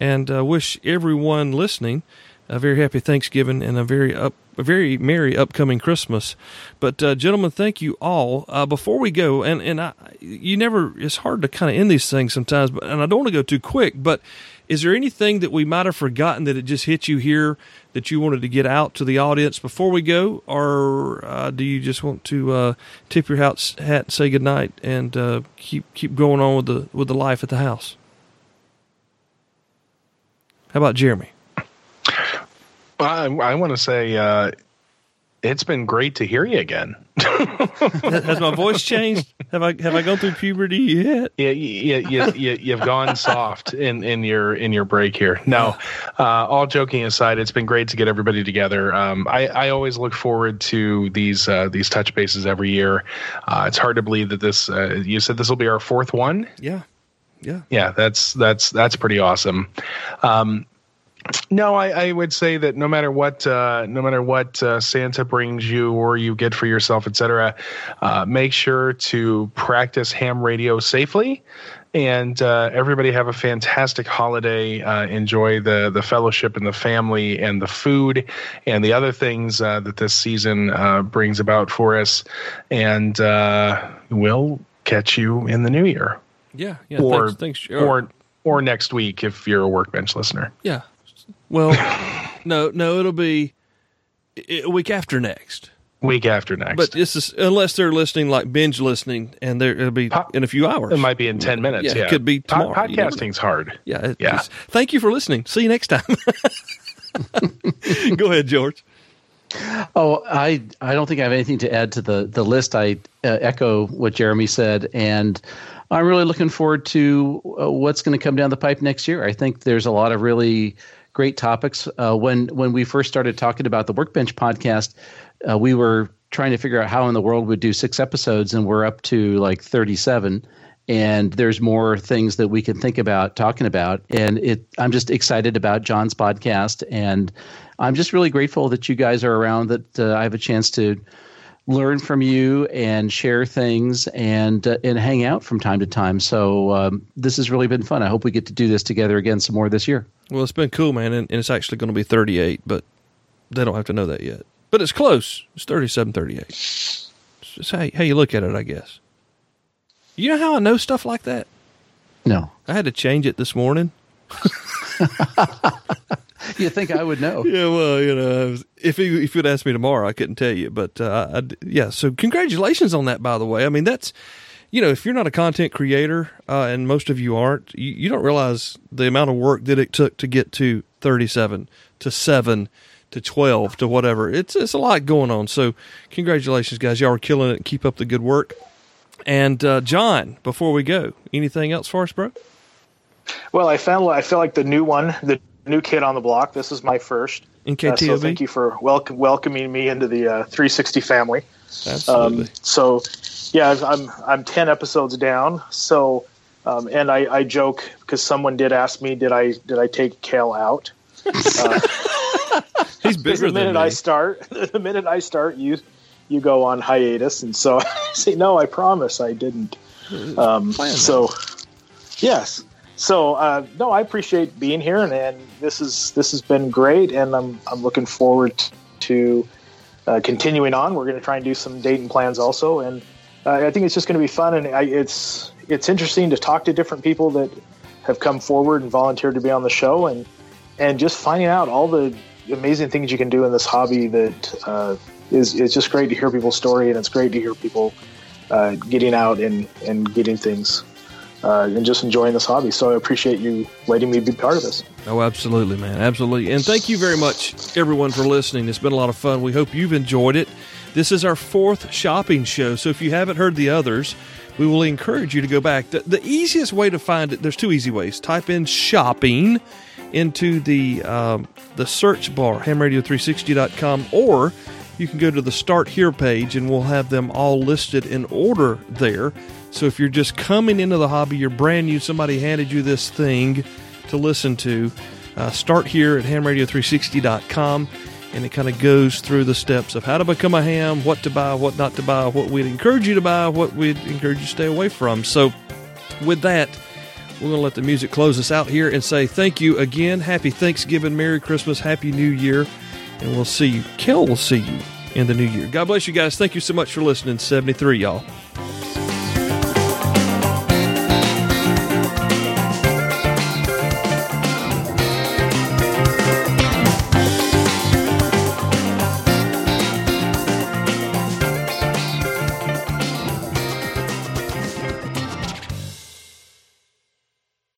And uh, wish everyone listening a very happy Thanksgiving and a very up very merry upcoming Christmas. But uh, gentlemen, thank you all. Uh, before we go, and and I, you never it's hard to kind of end these things sometimes, but and I don't want to go too quick. But is there anything that we might have forgotten that it just hit you here that you wanted to get out to the audience before we go, or uh, do you just want to uh, tip your hat, hat, say goodnight, and uh, keep keep going on with the with the life at the house? How about Jeremy? I, I want to say uh, it's been great to hear you again. Has my voice changed? Have I have I gone through puberty yet? Yeah, yeah, yeah, yeah you've gone soft in, in your in your break here. No, uh, all joking aside, it's been great to get everybody together. Um, I, I always look forward to these uh, these touch bases every year. Uh, it's hard to believe that this. Uh, you said this will be our fourth one. Yeah, yeah, yeah. That's that's that's pretty awesome. Um, no, I, I, would say that no matter what, uh, no matter what uh, Santa brings you or you get for yourself, etc., uh, make sure to practice ham radio safely. And uh, everybody have a fantastic holiday. Uh, enjoy the the fellowship and the family and the food and the other things uh, that this season brings about for us. And we'll catch you in the new year. Yeah, yeah. Or thanks, thanks. or or next week if you're a workbench listener. Yeah, well, no, no, it'll be a week after next. Week after next. But this is unless they're listening like binge listening, and there it'll be Po- in a few hours. It might be in ten minutes. Yeah, yeah. it could be tomorrow. Po- podcasting's hard. Yeah, yeah. Thank you for listening. See you next time. Go ahead, George. Oh, I I don't think I have anything to add to the the list. I uh, echo what Jeremy said, and I'm really looking forward to uh, what's going to come down the pipe next year. I think there's a lot of really great topics. Uh, when when we first started talking about the Workbench podcast, uh, we were trying to figure out how in the world we'd do six episodes, and we're up to like 37. And there's more things that we can think about talking about. And it, I'm just excited about John's podcast, and I'm just really grateful that you guys are around. That uh, I have a chance to learn from you and share things and uh, and hang out from time to time. So um, this has really been fun. I hope we get to do this together again some more this year. Well, it's been cool, man, and, and it's actually going to be 38, but they don't have to know that yet. But it's close. It's 37, 38. It's just how, how you look at it, I guess. You know how I know stuff like that? No. I had to change it this morning. you think I would know? Yeah, well, you know, if you if you'd asked me tomorrow, I couldn't tell you. But uh, I, yeah, so congratulations on that. By the way, I mean that's you know if you're not a content creator, uh, and most of you aren't, you, you don't realize the amount of work that it took to get to 37 to seven to 12 to whatever. It's it's a lot going on. So congratulations, guys! Y'all are killing it. Keep up the good work. And uh, John, before we go, anything else for us, bro? Well, I felt I feel like the new one, the new kid on the block. This is my first. In. Uh, so thank you for welcome, welcoming me into the uh, 360 family. Absolutely. Um, so, yeah, I'm I'm 10 episodes down. So, um, and I, I joke because someone did ask me, did I did I take Cale out? Uh, He's bigger the minute than me. I start, the minute I start, you you go on hiatus, and so I say, no, I promise I didn't. Um, so, yes. So uh, no, I appreciate being here, and, and, this is this has been great, and I'm I'm looking forward to uh, continuing on. We're going to try and do some dating plans also, and uh, I think it's just going to be fun, and I, it's it's interesting to talk to different people that have come forward and volunteered to be on the show, and and just finding out all the amazing things you can do in this hobby that uh, is is just great to hear people's story, and it's great to hear people uh, getting out and and getting things uh, and just enjoying this hobby. So I appreciate you letting me be part of this. Oh, absolutely, man. Absolutely. And thank you very much, everyone, for listening. It's been a lot of fun. We hope you've enjoyed it. This is our fourth shopping show. So if you haven't heard the others, we will encourage you to go back. The, the easiest way to find it, there's two easy ways. Type in shopping into the, um, the search bar, hamradio360.com, or you can go to the Start Here page and we'll have them all listed in order there. So if you're just coming into the hobby, you're brand new, somebody handed you this thing to listen to, uh, start here at hamradio360.com and it kind of goes through the steps of how to become a ham, what to buy, what not to buy, what we'd encourage you to buy, what we'd encourage you to stay away from. So, with that, we're going to let the music close us out here and say thank you again. Happy Thanksgiving, Merry Christmas, Happy New Year, and we'll see you. Kel will see you in the new year. God bless you guys. Thank you so much for listening. 73, y'all.